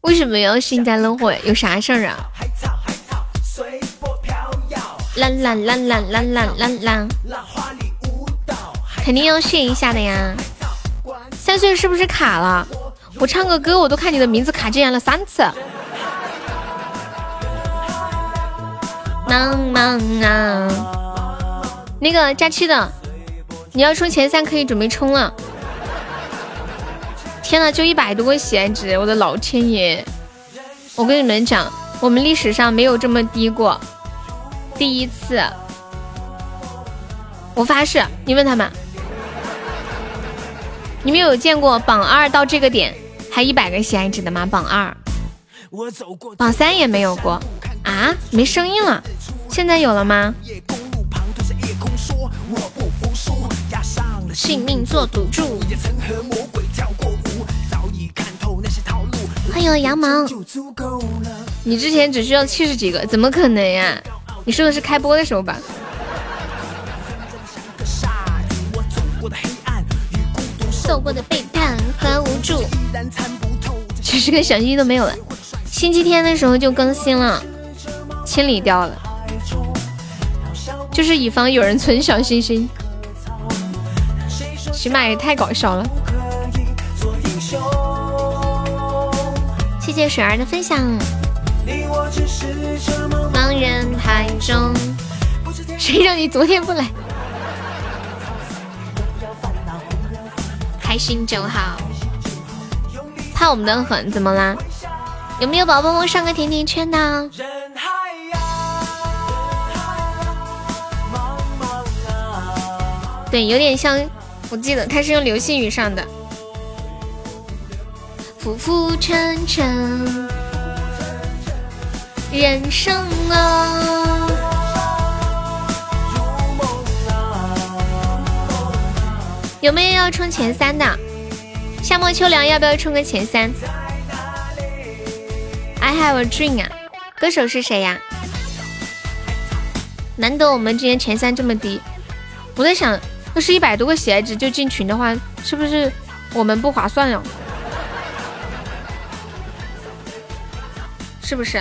为什么要幸灾乐祸呀？有啥事儿啊？啦啦啦啦啦啦啦啦！肯定要谢一下的呀。三岁是不是卡了？我唱个歌，我都看你的名字卡进来了三次。忙忙啊！那个假期的，你要冲前三可以准备冲了。天呐，就一百多个喜爱值，我的老天爷！我跟你们讲，我们历史上没有这么低过，第一次。我发誓，你问他们，你们有见过榜二到这个点还一百个喜爱值的吗？榜二，榜三也没有过啊，没声音了，现在有了吗？性命做赌注。欢迎羊毛，你之前只需要七十几个，怎么可能呀？你说的是开播的时候吧？受过的背叛和无助，其实个小心心都没有了。星期天的时候就更新了，清理掉了，就是以防有人存小心心。起码也太搞笑了。谢谢水儿的分享。茫人海中，谁让你昨天不来？开心就好。怕我们的很，怎么啦？有没有宝宝们上个甜甜圈呢？对，有点像，我记得他是用流星雨上的。浮浮沉沉，人生啊。有没有要冲前三的？夏末秋凉要不要冲个前三？I have a dream 啊，歌手是谁呀？难得我们今天前三这么低，我在想，要是一百多个喜爱值就进群的话，是不是我们不划算呀？是不是？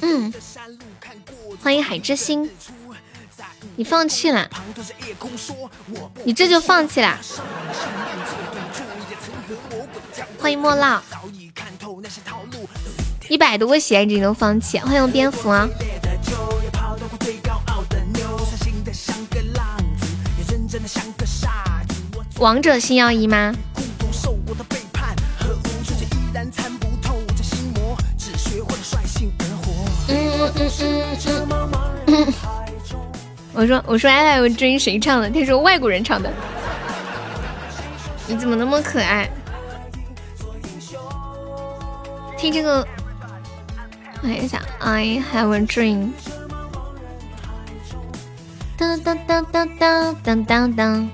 嗯，欢迎海之心。你放弃了？你这就放弃了？欢迎莫浪。一百多个喜爱值都放弃，欢迎蝙蝠啊！王者星耀一吗？嗯嗯嗯嗯。我说我说爱我追谁唱的？他说外国人唱的。你怎么那么可爱？听这个，看一下，I have a dream。当当当当当当当当。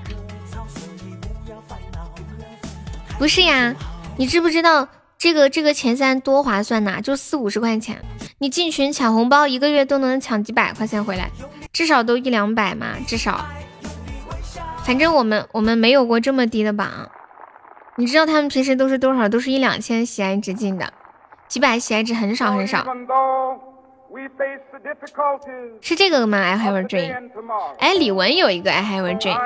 不是呀，你知不知道这个这个前三多划算呐？就四五十块钱，你进群抢红包，一个月都能抢几百块钱回来，至少都一两百嘛，至少。反正我们我们没有过这么低的榜。你知道他们平时都是多少？都是一两千喜爱值进的，几百喜爱值很少很少。是这个吗？I have a dream。哎，李玟有一个 I have a dream。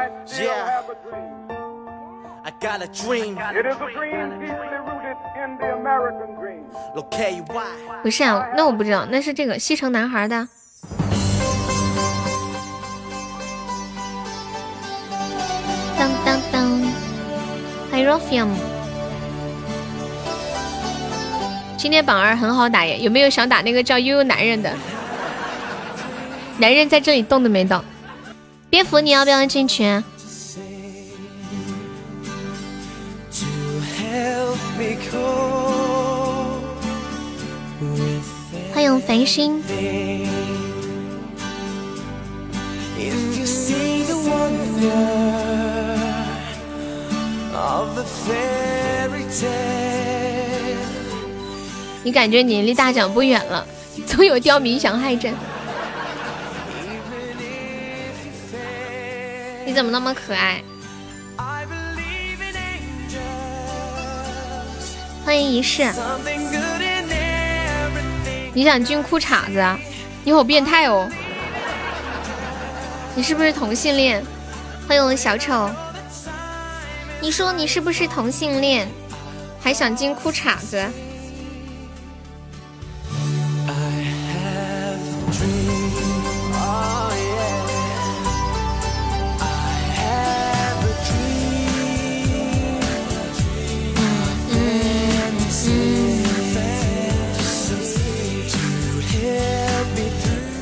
不是啊，那我不知道，那是这个西城男孩的。当当当，欢迎 Rofium。今天榜二很好打耶，有没有想打那个叫悠悠男人的？男人在这里动都没动。蝙蝠，你要不要进群？欢迎繁星。你感觉你离大奖不远了，总有刁民想害朕。你怎么那么可爱？欢迎一世，你想进裤衩子啊？你好变态哦！你是不是同性恋？欢迎我小丑。你说你是不是同性恋？还想进裤衩子？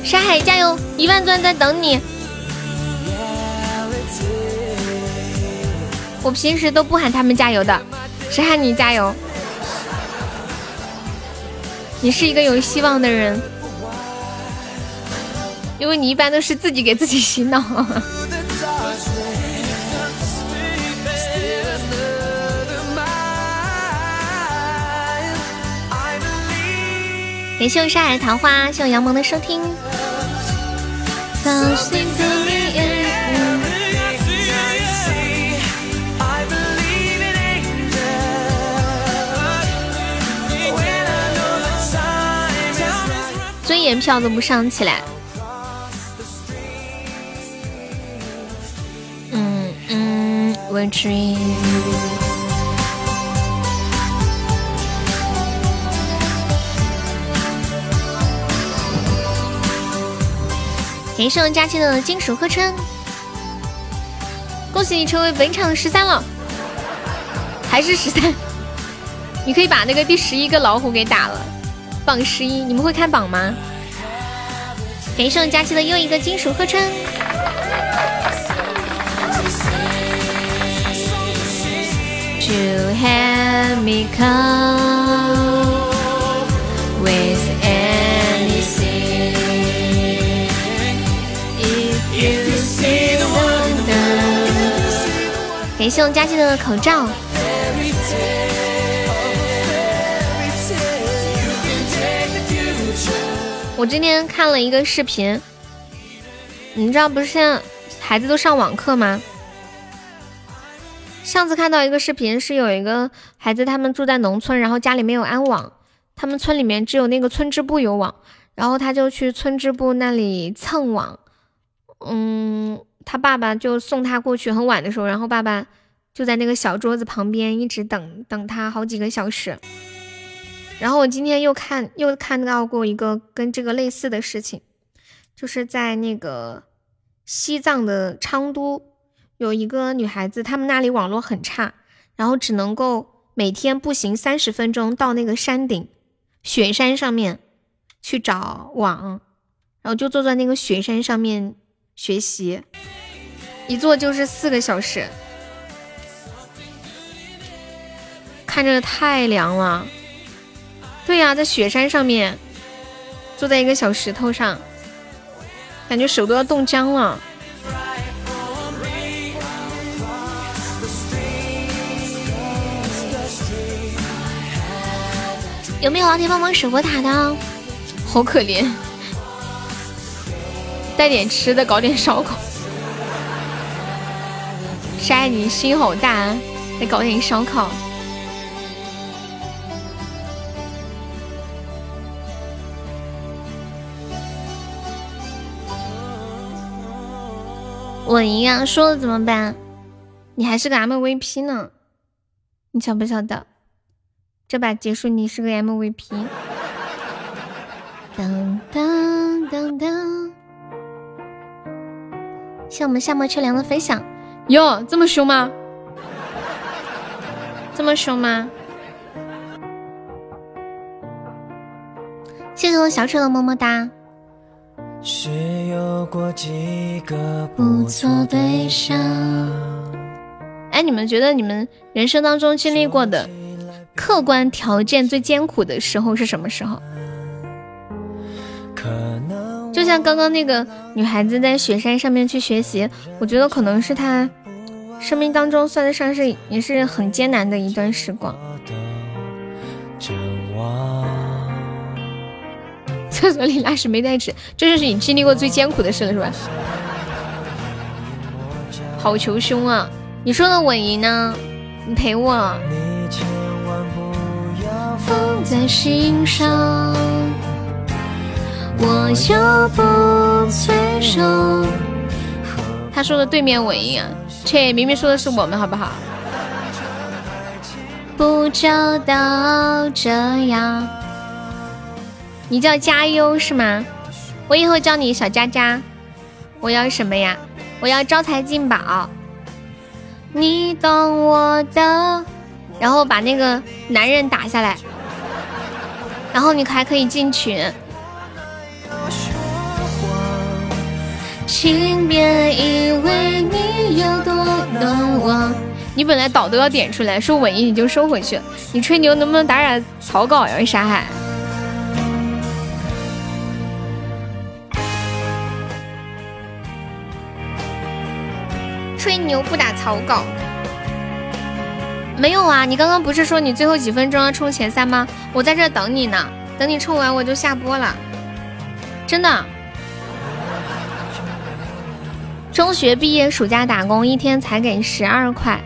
沙海加油，一万钻在等你。我平时都不喊他们加油的，谁喊你加油？你是一个有希望的人，因为你一般都是自己给自己洗脑。感谢我沙海桃花，谢我杨萌的收听。尊严票都不上起来。嗯嗯，我 dream。感谢佳期的金属合成，恭喜你成为本场十三了，还是十三？你可以把那个第十一个老虎给打了，榜十一，你们会看榜吗？感谢佳期的又一个金属合成。To have me come with 感谢我佳琪的口罩。我今天看了一个视频，你知道不是现在孩子都上网课吗？上次看到一个视频，是有一个孩子他们住在农村，然后家里没有安网，他们村里面只有那个村支部有网，然后他就去村支部那里蹭网。嗯，他爸爸就送他过去，很晚的时候，然后爸爸就在那个小桌子旁边一直等等他好几个小时。然后我今天又看又看到过一个跟这个类似的事情，就是在那个西藏的昌都，有一个女孩子，他们那里网络很差，然后只能够每天步行三十分钟到那个山顶雪山上面去找网，然后就坐在那个雪山上面学习，一坐就是四个小时，看着太凉了。对呀，在雪山上面，坐在一个小石头上，感觉手都要冻僵了。有没有老铁帮忙守过塔的？好可怜，带点吃的，搞点烧烤。晒你心好大，再搞点烧烤。稳赢啊！输了怎么办？你还是个 MVP 呢，你晓不晓得？这把结束你是个 MVP。当当当当！谢我们夏末秋凉的分享。哟，这么凶吗？这么凶吗？谢谢我小丑的么么哒。是有过几个不错对象。哎，你们觉得你们人生当中经历过的客观条件最艰苦的时候是什么时候？就像刚刚那个女孩子在雪山上面去学习，我觉得可能是她生命当中算得上是也是很艰难的一段时光。厕所里拉屎没带纸，这就是你经历过最艰苦的事了，是吧？好求凶啊！你说的稳赢呢？你陪我。放在心上，我就不催收。他说的对面稳赢啊，切，明明说的是我们，好不好？不找到这样。你叫加优是吗？我以后叫你小佳佳。我要什么呀？我要招财进宝。你懂我的。然后把那个男人打下来，然后你还可以进群。请别以为你有多懂我。你本来岛都要点出来，说稳赢你就收回去。你吹牛能不能打点草稿呀？啥海。吹牛不打草稿，没有啊！你刚刚不是说你最后几分钟要冲前三吗？我在这等你呢，等你冲完我就下播了，真的。中学毕业暑假打工，一天才给十二块，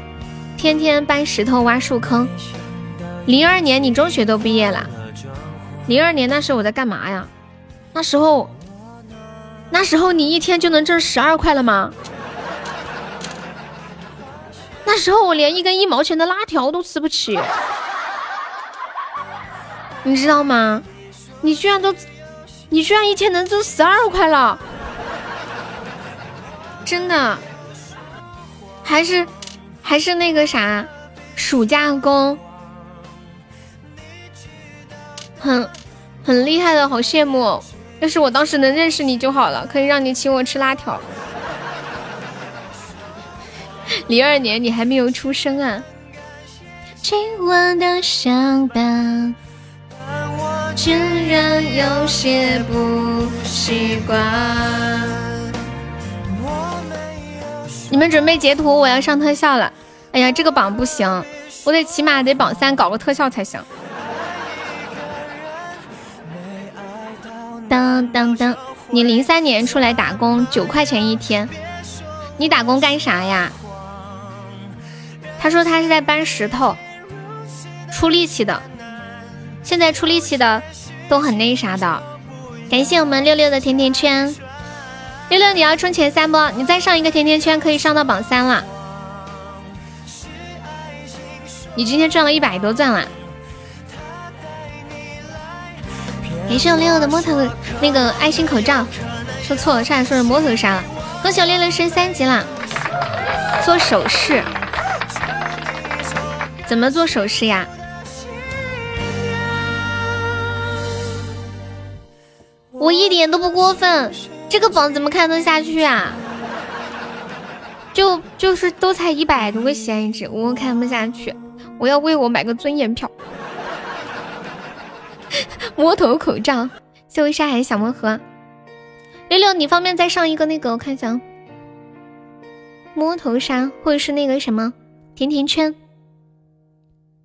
天天搬石头挖树坑。零二年你中学都毕业了，零二年那时候我在干嘛呀？那时候，那时候你一天就能挣十二块了吗？那时候我连一根一毛钱的辣条都吃不起，你知道吗？你居然都，你居然一天能挣十二块了，真的，还是还是那个啥，暑假工，很很厉害的，好羡慕。要是我当时能认识你就好了，可以让你请我吃辣条。零二年你还没有出生啊！今晚的相伴，竟然有些不习惯。你们准备截图，我要上特效了。哎呀，这个榜不行，我得起码得榜三搞个特效才行。当当当！你零三年出来打工，九块钱一天，你打工干啥呀？他说他是在搬石头，出力气的。现在出力气的都很那啥的。感谢我们六六的甜甜圈，六六你要冲前三不？你再上一个甜甜圈可以上到榜三了。你今天赚了一百多钻了。感谢我六六的摸头那个爱心口罩，说错了，差点说是摸头杀了。恭喜我六六升三级了，做首饰，怎么做首饰呀？我一点都不过分，这个榜怎么看得下去啊？就就是都才一百多个喜爱值，我看不下去。我要为我买个尊严票。摸头口罩，谢谢沙海小魔盒。六六，你方便再上一个那个？我看一下，摸头杀或者是那个什么甜甜圈。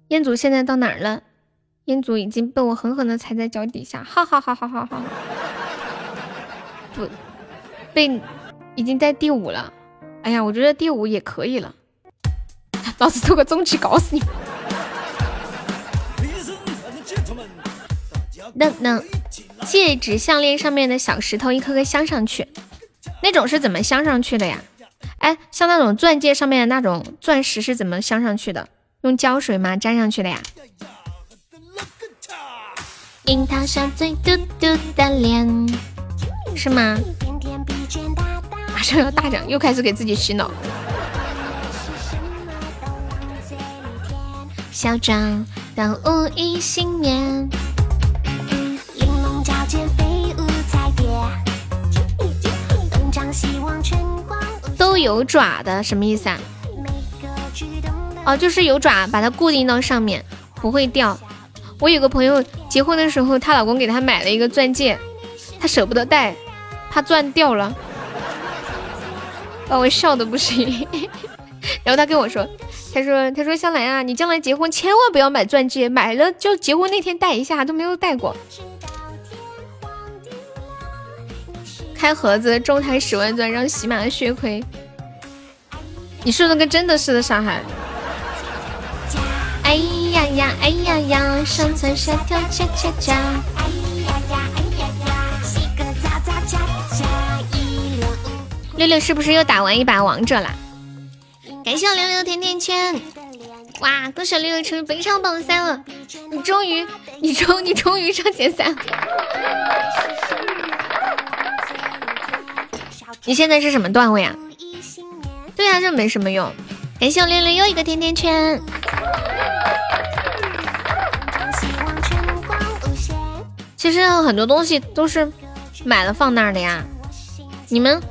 彦祖现在到哪儿了？彦祖已经被我狠狠的踩在脚底下，哈哈哈哈哈哈！不，被已经在第五了。哎呀，我觉得第五也可以了。老子做个中期搞死你！那那戒指项链上面的小石头一颗颗镶上去，那种是怎么镶上去的呀？哎，像那种钻戒上面的那种钻石是怎么镶上去的？用胶水吗？粘上去的呀？樱桃小嘴嘟嘟的脸，是吗？马上要大涨，又开始给自己洗脑。嚣张到无一幸免。都有爪的什么意思啊？哦，就是有爪，把它固定到上面，不会掉。我有个朋友结婚的时候，她老公给她买了一个钻戒，她舍不得戴，怕钻掉了，把我笑的不行。然后他跟我说，他说他说香兰啊，你将来结婚千万不要买钻戒，买了就结婚那天戴一下，都没有戴过。开盒子中台十万钻，让喜马血亏。你说的跟真的似的，上海。呀，哎呀呀，上蹿下跳恰恰恰。哎呀呀，哎呀呀，洗个澡澡恰恰。六六是不是又打完一把王者啦？感谢我六六甜甜圈。哇，恭喜六六成为本场榜三了！你终于，你终，你终于上前三。你现在是什么段位啊？对啊，这没什么用。感谢我六六又一个甜甜圈。其实很多东西都是买了放那儿的呀。你们，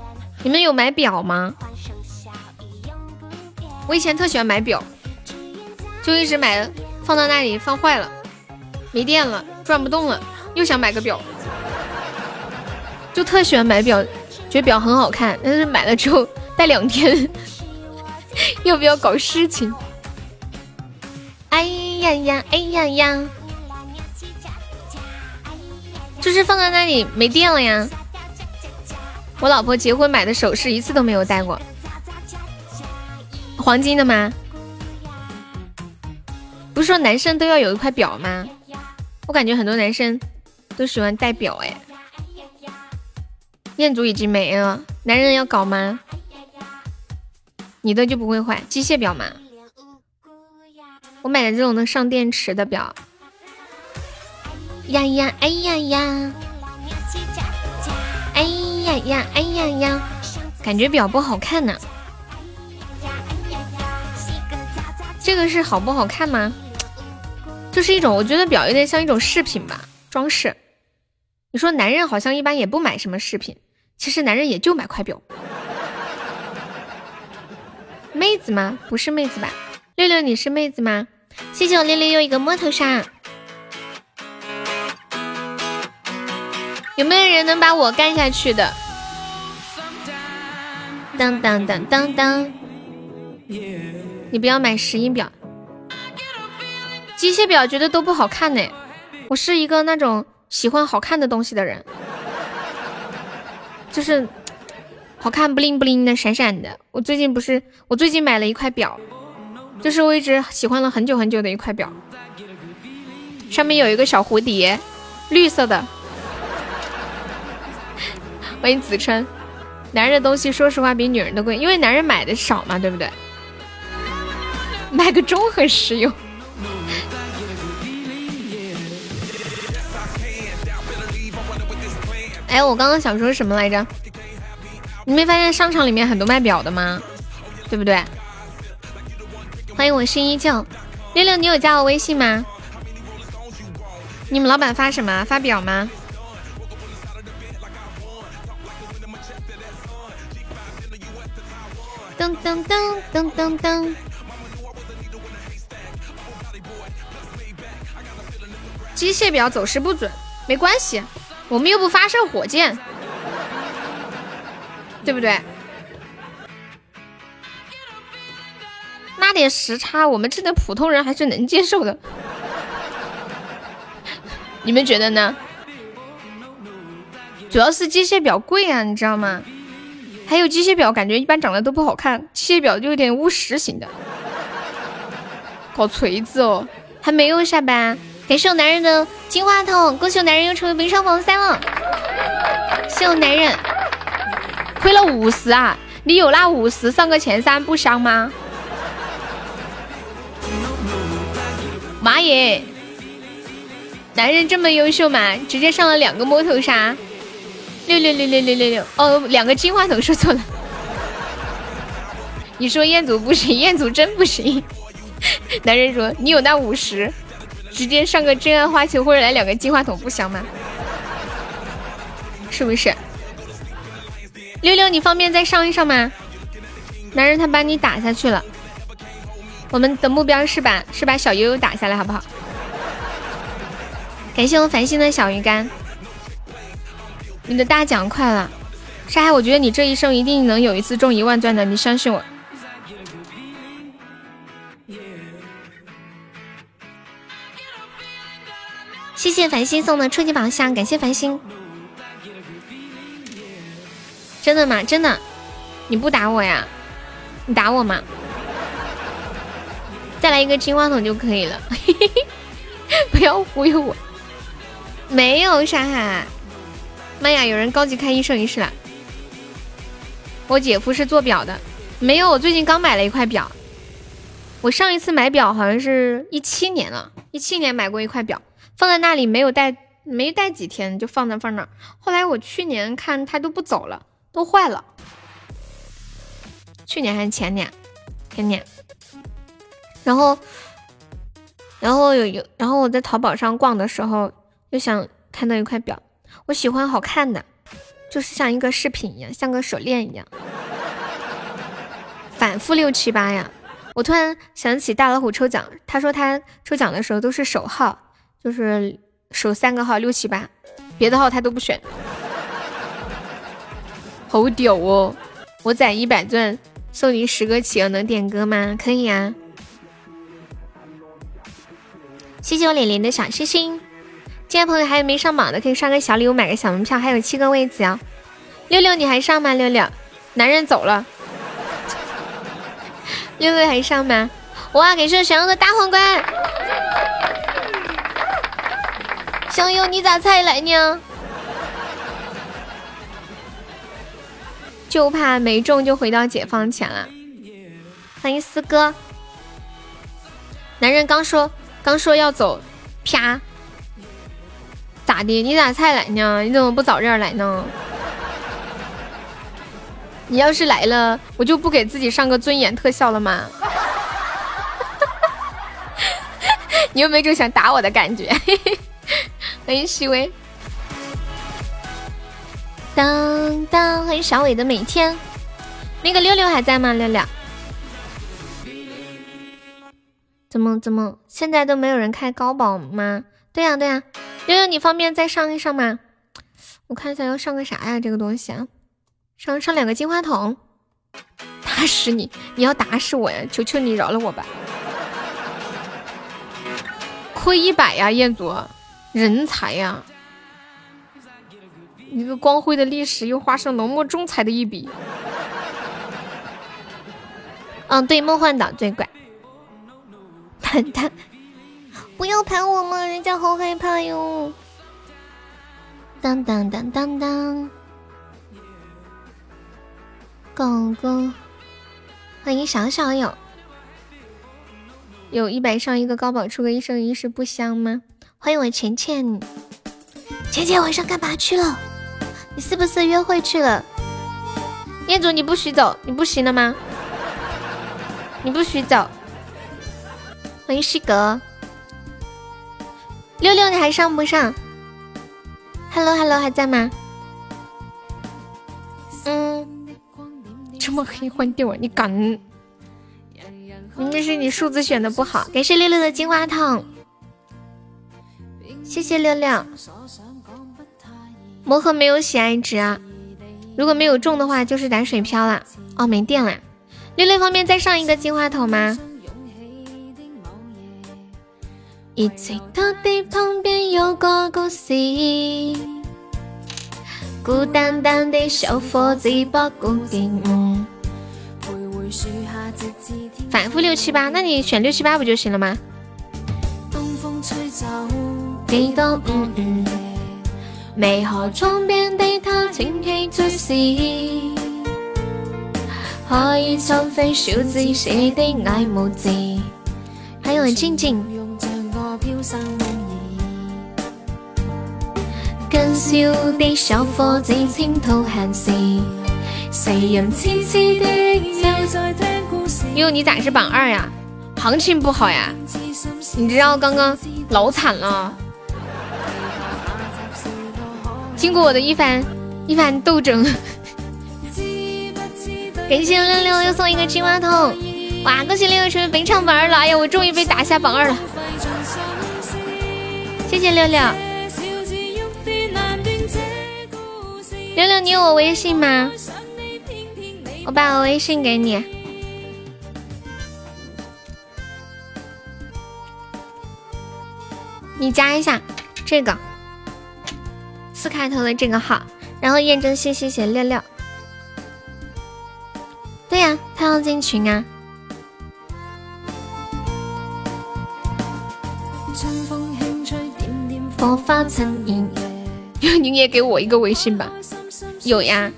你们有买表吗？我以前特喜欢买表，就一直买放到那里放坏了，没电了，转不动了，又想买个表，就特喜欢买表。觉得表很好看，但是买了之后戴两天，要不要搞事情？哎呀呀，哎呀呀，就是放在那里没电了呀。我老婆结婚买的首饰一次都没有戴过，黄金的吗？不是说男生都要有一块表吗？我感觉很多男生都喜欢戴表哎。彦祖已经没了，男人要搞吗？你的就不会坏，机械表吗？我买的这种能上电池的表。呀呀，哎呀呀，哎呀呀，哎呀呀，感觉表不好看呢。这个是好不好看吗？就是一种，我觉得表有点像一种饰品吧，装饰。你说男人好像一般也不买什么饰品。其实男人也就买块表，妹子吗？不是妹子吧？六六你是妹子吗？谢谢我六六又一个摸头杀，有没有人能把我干下去的？当当当当当！你不要买石英表，机械表觉得都不好看呢。我是一个那种喜欢好看的东西的人。就是好看，不灵不灵的，闪闪的。我最近不是，我最近买了一块表，就是我一直喜欢了很久很久的一块表。上面有一个小蝴蝶，绿色的。欢迎子琛。男人的东西，说实话比女人的贵，因为男人买的少嘛，对不对？买个钟很实用。哎，我刚刚想说什么来着？你没发现商场里面很多卖表的吗？对不对？欢迎我心依旧，六六，你有加我微信吗？你们老板发什么？发表吗？噔噔噔噔噔噔！机械表走时不准，没关系，我们又不发射火箭，对不对？那点时差，我们这的普通人还是能接受的。你们觉得呢？主要是机械表贵啊，你知道吗？还有机械表，感觉一般长得都不好看，机械表就有点务实型的，搞锤子哦。还没有下班，感谢我男人的金话筒，恭喜我男人又成为微商榜三了。谢我男人，亏了五十啊！你有那五十上个前三不香吗？妈耶！男人这么优秀嘛，直接上了两个摸头杀。六六六六六六六哦，两个金话筒说错了。你说彦祖不行，彦祖真不行。男人说你有那五十，直接上个真爱花球或者来两个金话筒不香吗？是不是？六六，你方便再上一上吗？男人他把你打下去了。我们的目标是把是把小悠悠打下来，好不好？感谢我繁星的小鱼干。你的大奖快了，沙海，我觉得你这一生一定能有一次中一万钻的，你相信我。谢谢繁星送的初级宝箱，感谢繁星。真的吗？真的？你不打我呀？你打我吗？再来一个金话筒就可以了，不要忽悠我。没有沙海。妈呀！有人高级开一生一世了。我姐夫是做表的，没有。我最近刚买了一块表。我上一次买表好像是一七年了，一七年买过一块表，放在那里没有戴，没戴几天就放在放那。后来我去年看它都不走了，都坏了。去年还是前年？前年。然后，然后有有，然后我在淘宝上逛的时候，就想看到一块表。我喜欢好看的，就是像一个饰品一样，像个手链一样，反复六七八呀。我突然想起大老虎抽奖，他说他抽奖的时候都是首号，就是首三个号六七八，别的号他都不选。好屌哦！我攒一百钻送你十个企鹅，能点歌吗？可以啊。谢谢我脸脸的小星星。进来朋友还有没上榜的，可以刷个小礼物，买个小门票，还有七个位子哦。六六你还上吗？六六，男人走了。六六还上吗？哇，感谢小优的大皇冠。小优你咋才来呢？就怕没中就回到解放前了。欢迎四哥。男人刚说刚说要走，啪。咋的？你咋才来呢？你怎么不早点来呢？你要是来了，我就不给自己上个尊严特效了吗？你有没有就想打我的感觉？欢迎细微。当当，欢迎小伟的每天。那个六六还在吗？六六？怎么怎么现在都没有人开高保吗？对呀对呀。悠悠，你方便再上一上吗？我看一下要上个啥呀？这个东西啊，上上两个金话筒，打死你！你要打死我呀！求求你饶了我吧！亏一百呀，彦祖，人才呀！一个光辉的历史又画上浓墨重彩的一笔。嗯，对，梦幻岛最怪。笨蛋，不要盘我嘛，人家好害怕哟。当当当当当，狗狗，欢迎小小友。有一百上一个高保，出个一生一世不香吗？欢迎我钱钱，钱钱晚上干嘛去了？你是不是约会去了？业主你不许走，你不行了吗？你不许走。欢迎西格，六六你还上不上？Hello Hello 还在吗？嗯，这么黑换掉啊？你敢？明明是你数字选的不好。感谢六六的金花筒，谢谢六六。魔盒没有喜爱值啊，如果没有中的话就是打水漂了。哦，没电了。六六方便再上一个金花筒吗？一起到地旁边有个故事，孤单单的小伙子不固定。反复六七八，那你选六七八不就行了吗？东风吹走几多？嗯嗯，美好窗边的他清气出事，可以抽飞小字写的爱慕字，还有静静。静静。更小的小伙子倾吐闲事，谁人痴痴的就在听故事。哟，你咋是榜二呀？行情不好呀？你知道刚刚老惨了。经过我的一番一番斗争，感谢六六又送一个青蛙桶，哇！恭喜六六成为本场榜二了，哎呀，我终于被打下榜二了。谢谢六六，六六，你有我微信吗？我把我微信给你，你加一下这个四开头的这个号，然后验证信息写六六。对呀，他要进群啊。火花成烟，你也给我一个微信吧。有呀，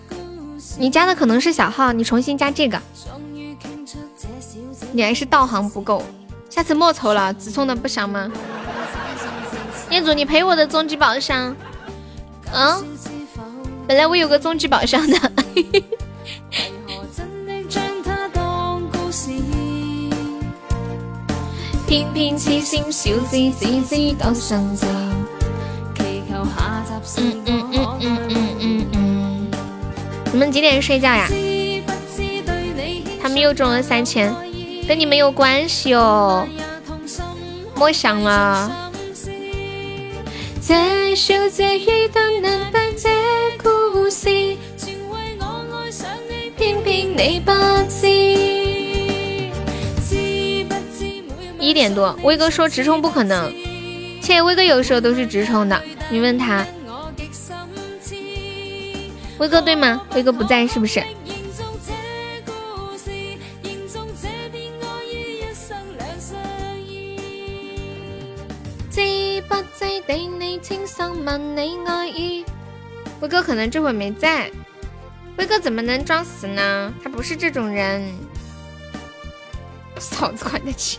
你加的可能是小号，你重新加这个。你还是道行不够，下次莫抽了，只充的不香吗？业主，你赔我的终极宝箱。嗯，本来我有个终极宝箱的。偏偏痴心小子只知道生字。嗯嗯嗯嗯嗯嗯嗯，你们几点睡觉呀？他们又中了三千，跟你们有关系哦，莫想了。一点多，威哥说直充不可能，且威哥有时候都是直充的，你问他。威哥对吗？威哥不在是不是？威哥可能这会没在。威哥怎么能装死呢？他不是这种人。嫂子管得起。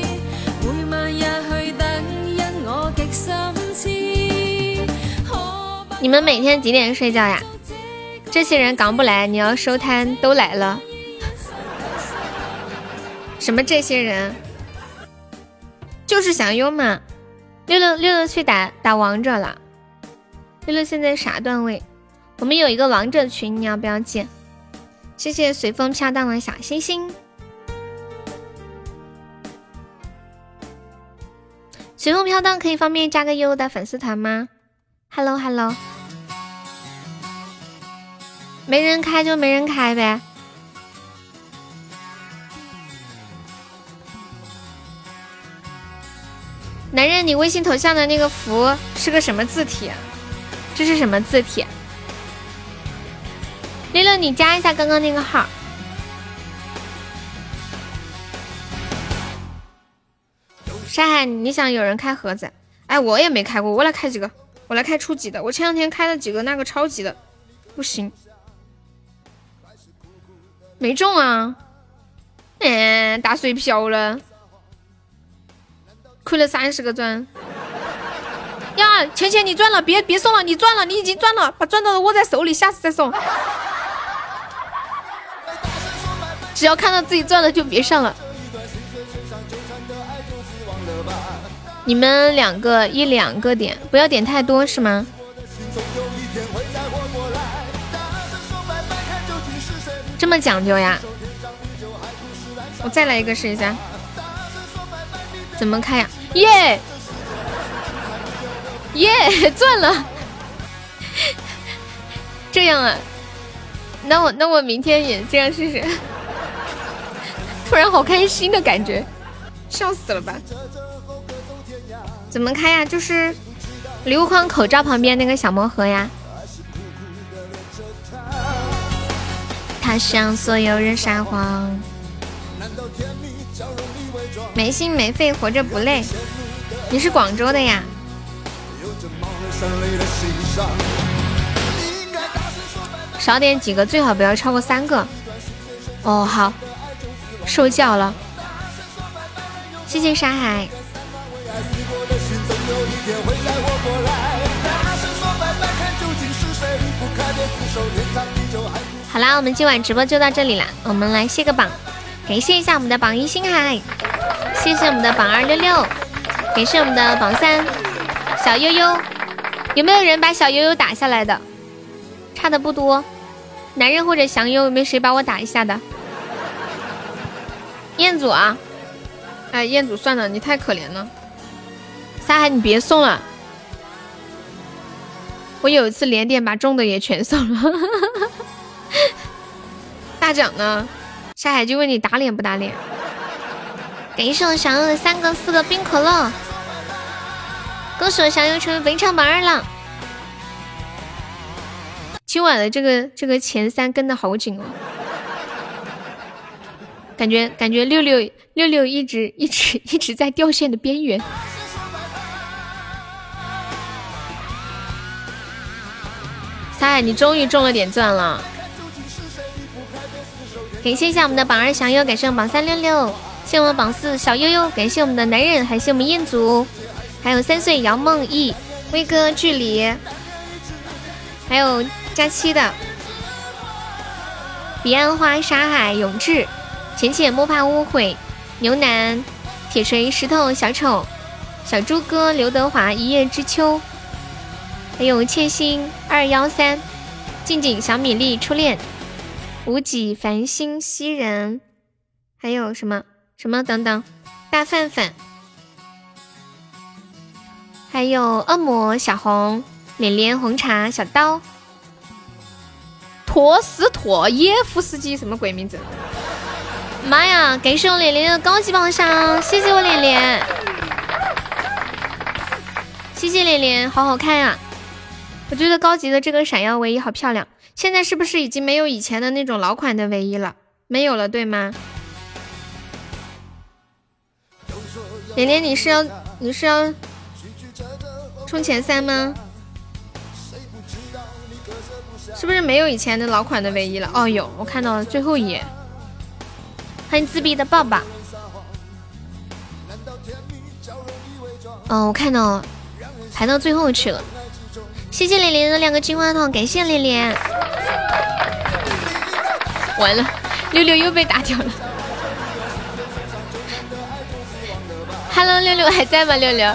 你们每天几点睡觉呀？这些人刚不来，你要收摊都来了。什么这些人？就是想用嘛。六六六六去打打王者了。六六现在啥段位？我们有一个王者群，你要不要进？谢谢随风飘荡的小星星。随风飘荡，可以方便加个悠悠的粉丝团吗？Hello Hello，没人开就没人开呗。男人，你微信头像的那个福是个什么字体？这是什么字体？六六，你加一下刚刚那个号。山海，你想有人开盒子？哎，我也没开过，我来开几个，我来开初级的。我前两天开了几个那个超级的，不行，没中啊！嗯，打水漂了，亏了三十个钻。呀，钱钱你赚了，别别送了，你赚了，你已经赚了，把赚到的握在手里，下次再送。只要看到自己赚了，就别上了。你们两个一两个点，不要点太多是吗？这么讲究呀？我再来一个试一下，怎么开呀？耶耶，赚了！这样啊？那我那我明天也这样试试。突然好开心的感觉，笑死了吧？怎么开呀？就是礼物框口罩旁边那个小魔盒呀。他向所有人撒谎，没心没肺活着不累。你是广州的呀？少点几个，最好不要超过三个。哦，好，受教了。谢谢沙海。好啦，我们今晚直播就到这里啦，我们来卸个榜，感谢一下我们的榜一星海，谢谢我们的榜二六六，感谢我们的榜三小悠悠，有没有人把小悠悠打下来的？差的不多，男人或者祥优，有没有谁把我打一下的？彦祖啊，哎，彦祖算了，你太可怜了。沙海，你别送了。我有一次连点把中的也全送了。大奖呢？沙海就问你打脸不打脸？感谢我小优的三个四个冰可乐。恭喜我小优成为本场榜二了。今晚的这个这个前三跟的好紧哦。感觉感觉六六六六一直一直一直在掉线的边缘。嗨，你终于中了点钻了！感谢一下我们的榜二祥优，感谢我们榜三六六，谢我们榜四小悠悠，感谢我们的男人，还谢我们彦祖，还有三岁姚梦逸，威哥距离，还有佳期的彼岸花沙海永志，浅浅莫怕误会，牛腩铁锤石头小丑小猪哥刘德华一叶知秋。还有千心二幺三，静静小米粒初恋，无极繁星西人，还有什么什么等等，大范范，还有恶魔小红，脸脸红茶小刀，托斯托耶夫斯基什么鬼名字？妈呀！感谢我脸脸的高级榜上，谢谢我脸脸，谢谢脸脸，好好看啊！我觉得高级的这个闪耀卫衣好漂亮，现在是不是已经没有以前的那种老款的卫衣了？没有了，对吗？连连，你是要你是要冲前三吗？是不是没有以前的老款的卫衣了？哦，有，我看到了最后一页。欢迎自闭的抱抱。哦，我看到了排到最后去了。谢谢连连的两个金话筒，感谢连连。完了，六六又被打掉了。Hello，六六还在吗？六六，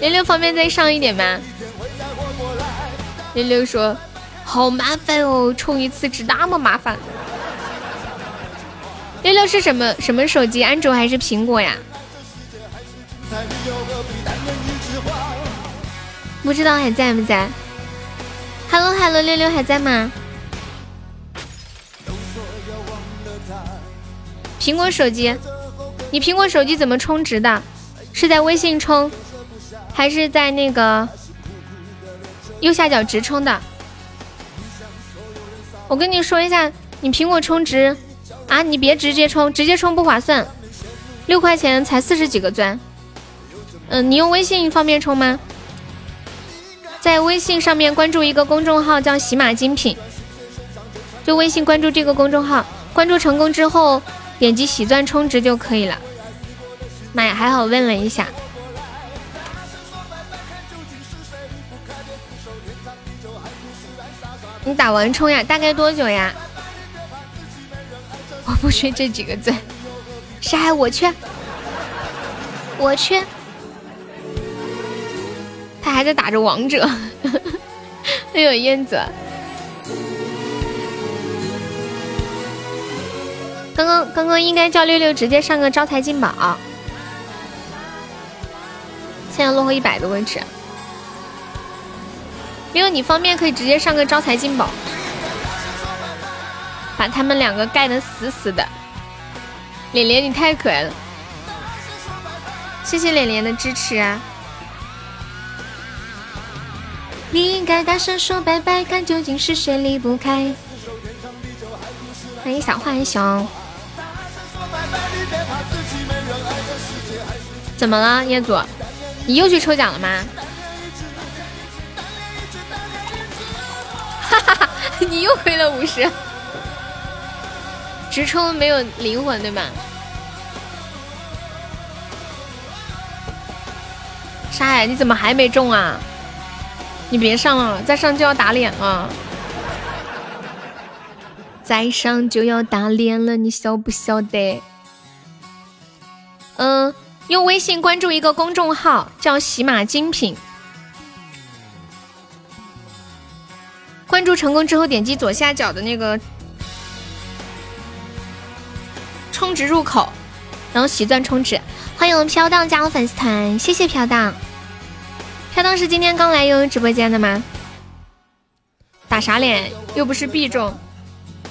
六六方便再上一点吗？六六说：“好麻烦哦，充一次值那么麻烦。”六六是什么什么手机？安卓还是苹果呀？不知道还在不在？Hello Hello，六六还在吗？苹果手机，你苹果手机怎么充值的？是在微信充，还是在那个右下角直充的？我跟你说一下，你苹果充值啊，你别直接充，直接充不划算，六块钱才四十几个钻。嗯，你用微信方便充吗？在微信上面关注一个公众号叫喜马精品，就微信关注这个公众号，关注成功之后点击喜钻充值就可以了。妈呀，还好问了一下。你打完充呀？大概多久呀？我不缺这几个钻，啥我缺，我缺。他还在打着王者，哎呦燕子，刚刚刚刚应该叫六六直接上个招财进宝，现在落后一百个位置。六六你方便可以直接上个招财进宝，把他们两个盖的死死的。脸脸你太可爱了，谢谢脸脸的支持啊。你应该大声说拜拜，看究竟是谁离不开。欢迎小浣熊。怎么了，业主？你又去抽奖了吗？哈哈哈，你又亏了五十。直充没有灵魂对吧？沙海，你怎么还没中啊？你别上了，再上就要打脸了。再上就要打脸了，你晓不晓得？嗯，用微信关注一个公众号，叫喜马精品。关注成功之后，点击左下角的那个充值入口，然后喜钻充值。欢迎飘荡加入粉丝团，谢谢飘荡。他当时今天刚来悠悠直播间的吗？打啥脸？又不是必中，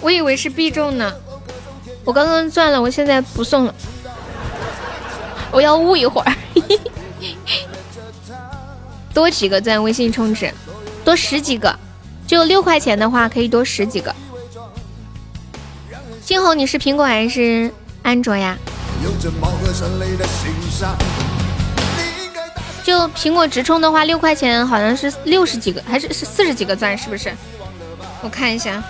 我以为是必中呢。我刚刚赚了，我现在不送了，我要悟一会儿。多几个钻微信充值，多十几个，就六块钱的话可以多十几个。金红，你是苹果还是安卓呀？就苹果直充的话，六块钱好像是六十几个，还是是四十几个钻，是不是？我看一下，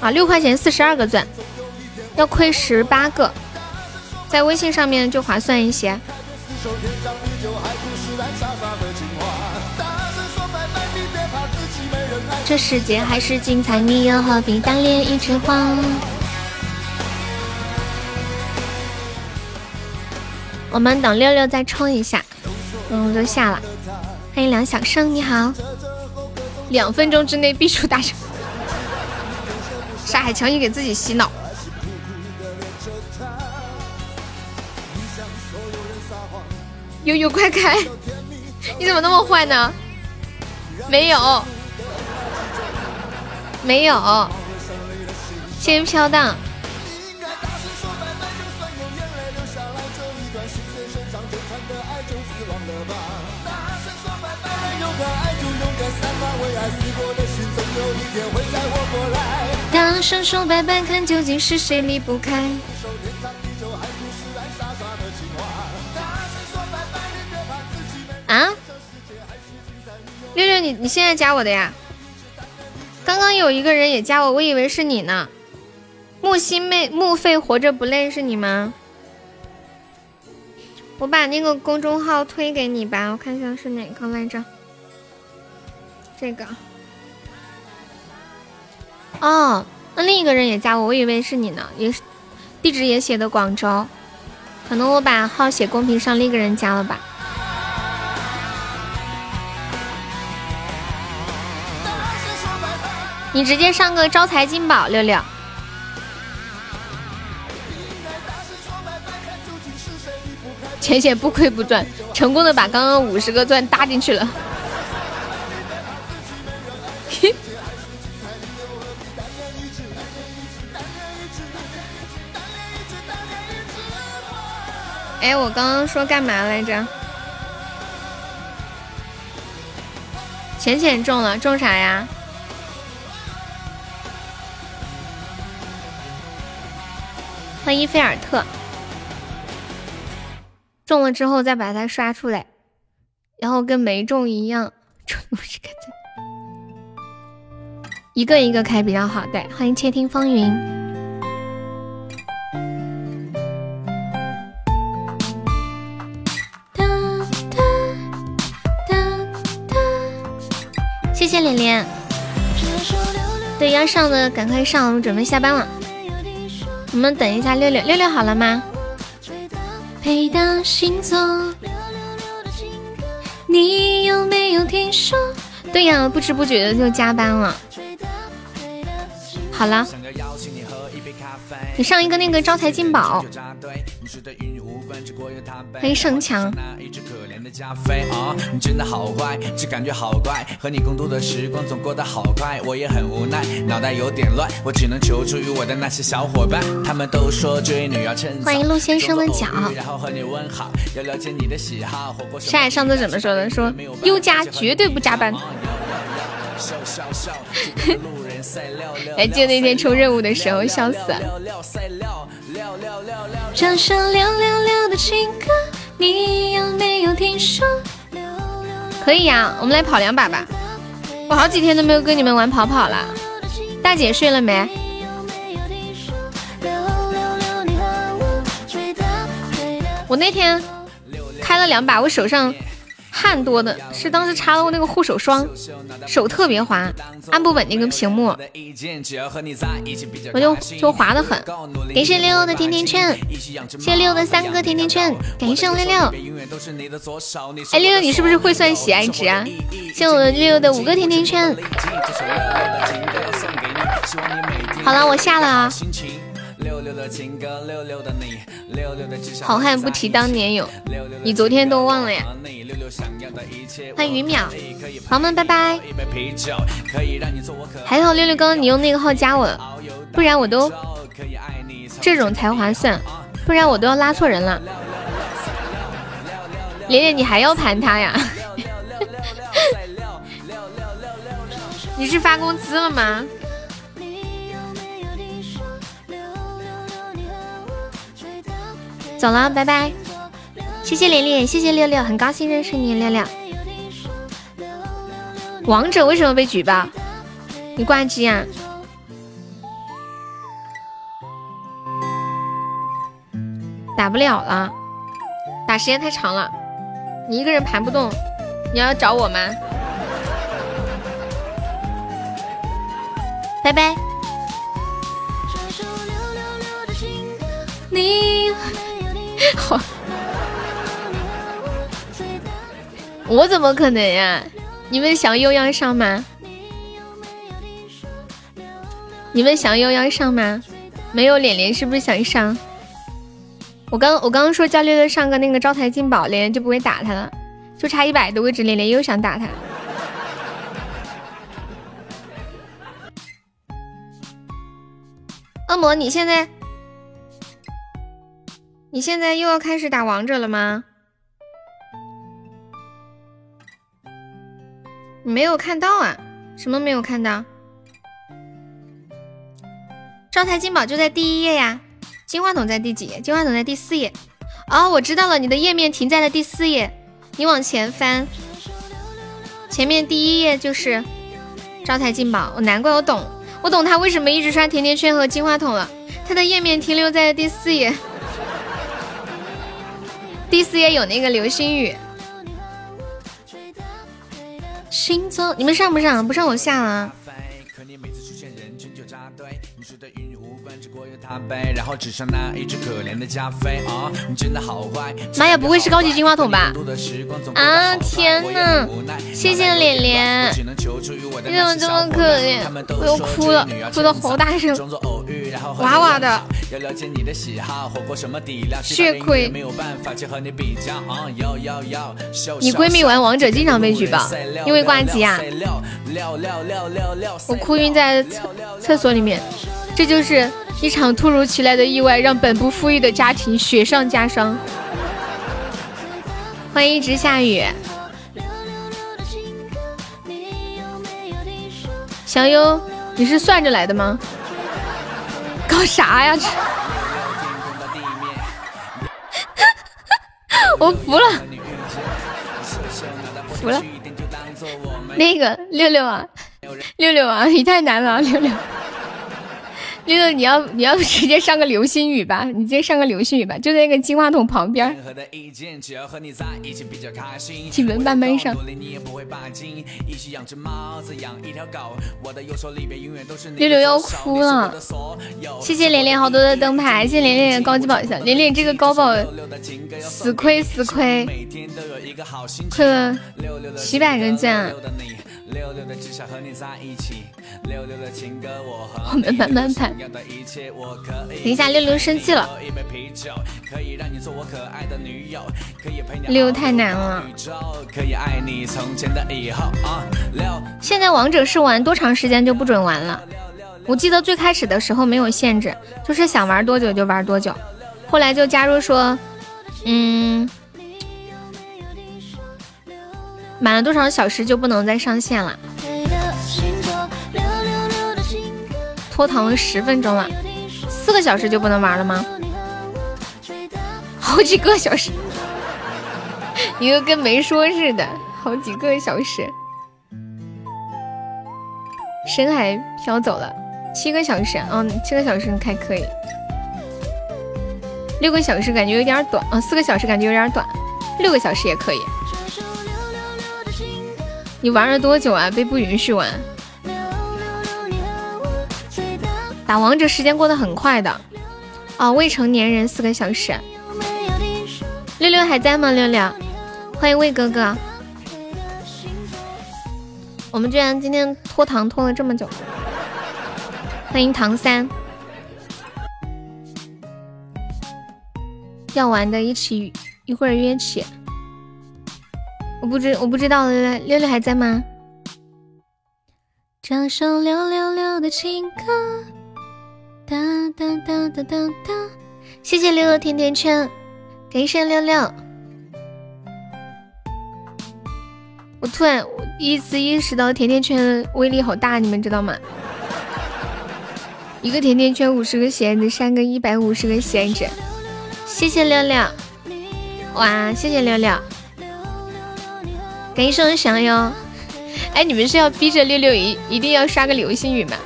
啊，六块钱四十二个钻，要亏十八个，在微信上面就划算一些。这世界还是精彩，你又何必单恋一枝花？我们等六六再充一下，嗯，就下了。欢迎梁小生，你好。两分钟之内必出大奖。沙海强行给自己洗脑。悠悠快开！你怎么那么坏呢？没有，没有。先飘荡。大声说拜拜，看究竟是谁离不开。啊？六六，你你现在加我的呀？刚刚有一个人也加我，我以为是你呢。木心妹，木费活着不累是你吗？我把那个公众号推给你吧，我看一下是哪个来着。这个。哦，那另一个人也加我，我以为是你呢，也是地址也写的广州，可能我把号写公屏上，另一个人加了吧。你直接上个招财进宝，六六。浅浅不亏不赚，成功的把刚刚五十个钻搭进去了。哎，我刚刚说干嘛来着？浅浅中了，中啥呀？欢迎菲尔特。中了之后再把它刷出来，然后跟没中一样，中五十个赞。一个一个开比较好。对，欢迎窃听风云。连连，对要上的赶快上，我们准备下班了。我们等一下六六六六好了吗？陪的星座，你有没有听说？对呀，不知不觉的就加班了。好了。你上一个那个招财进宝，欢迎盛强。你真的好坏，只感觉好怪。和你共度的时光总过得好快，我也很无奈，脑袋有点乱。我只能求助于我的那些小伙伴，他们都说追女要趁早。欢迎陆先生的脚。山海上次怎么说的？说优家绝对不加班。还记得那天抽任务的时候，笑死了。这首六六六的情歌，你有没有听说？可以呀，我们来跑两把吧。我好几天都没有跟你们玩跑跑了。大姐睡了没？我那天开了两把，我手上。汗多的是当时擦了我那个护手霜，手特别滑，按不稳那个屏幕，我就就滑的很。感谢六六的甜甜圈，谢谢六六的三个甜甜圈，感谢六六。哎，六六你是不是会算喜爱值啊？谢我六六的五个甜甜圈。好了，我下了啊。好汉不提当年勇，你昨天都忘了呀？欢迎于淼，朋友们拜拜。还好六六刚刚你用那个号加我了，不然我都这种才划算，不然我都要拉错人了。连连你还要盘他呀？你是发工资了吗？走了，拜拜！谢谢连连，谢谢六六，很高兴认识你，六六。王者为什么被举报？你挂机啊？打不了了，打时间太长了，你一个人盘不动，你要找我吗？拜拜。你。好，我怎么可能呀？你们想又要上吗？你们想又要上吗？没有脸脸是不是想上？我刚我刚刚说叫六六上个那个招财进宝，脸脸就不会打他了，就差一百的位置，脸脸又想打他。恶魔，你现在？你现在又要开始打王者了吗？你没有看到啊？什么没有看到？招财进宝就在第一页呀，金话筒在第几页？金话筒在第四页。哦，我知道了，你的页面停在了第四页，你往前翻，前面第一页就是招财进宝。我难怪我懂，我懂他为什么一直刷甜甜圈和金话筒了，他的页面停留在了第四页。第四页有那个流星雨，星座你们上不上？不上我下了了。妈呀，不会是高级金话筒吧？啊天哪！谢谢脸脸，你怎么这么可怜？我又哭了，哭的好大声，哇哇的。血亏。你闺蜜玩王者经常被举报，因为挂机啊。我哭晕在厕厕所里面，这就是一场突如其来的意外，让本不富裕的家庭雪上加霜。欢迎一直下雨，小优，你是算着来的吗？搞啥呀？我服了，服了。那个六六啊，六六啊，你太难了，六六。六六，你要 你要不直接上个流星雨吧？你直接上个流星雨吧，就在那个金话筒旁边。请们慢慢上。六六要哭了，谢谢连连好多的灯牌，谢谢连连高级宝箱，连连这个高宝死亏死亏，亏了七百个赞。我们 慢慢拍。等一下，六六生气了。六太难了。现在王者是玩多长时间就不准玩了？我记得最开始的时候没有限制，就是想玩多久就玩多久。后来就加入说，嗯。满了多少小时就不能再上线了？拖堂十分钟了，四个小时就不能玩了吗？好几个小时，一个跟没说似的，好几个小时。深海飘走了，七个小时，嗯，七个小时还可以。六个小时感觉有点短，啊，四个小时感觉有点短，六个小时也可以。你玩了多久啊？被不允许玩。打王者时间过得很快的。哦，未成年人四个小时。六六还在吗？六六，欢迎魏哥哥。我们居然今天拖堂拖了这么久。欢迎唐三。要玩的一起，一会儿约起。我不知我不知道，六六还在吗？唱首六六六的情歌，哒哒哒哒哒哒。谢谢六六甜甜圈，感谢六六。我突然第一次意识到甜甜圈威力好大，你们知道吗？一个甜甜圈五十个鞋子，三个一百五十个鞋子。谢谢六六，哇，谢谢六六。感谢我想要，哎，你们是要逼着六六一一定要刷个流星雨吗？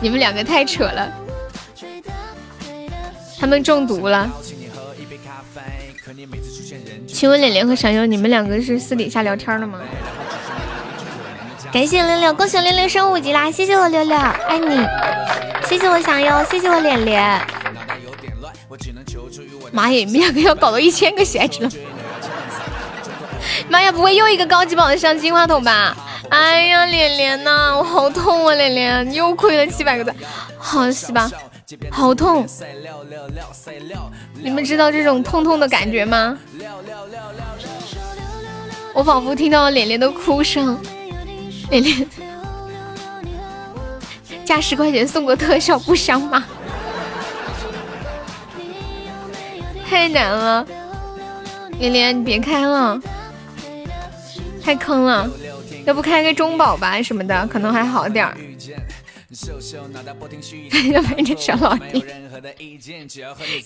你们两个太扯了，他们中毒了。请问脸脸和闪耀，你们两个是私底下聊天了吗？感谢六六，恭喜六六升五级啦！谢谢我六六，爱你。谢谢我想要，谢谢我脸脸。妈耶，你们两个要搞到一千个喜爱值了。妈呀，不会又一个高级宝箱金话筒吧？哎呀，脸脸呐，我好痛啊，脸脸，你又亏了七百个赞，好是吧？好痛！你们知道这种痛痛的感觉吗？我仿佛听到了脸脸的哭声，脸脸，加十块钱送个特效不香吗？太难了，脸脸你别开了。太坑了，要不开个中宝吧什么的，可能还好点儿。要不然这小老弟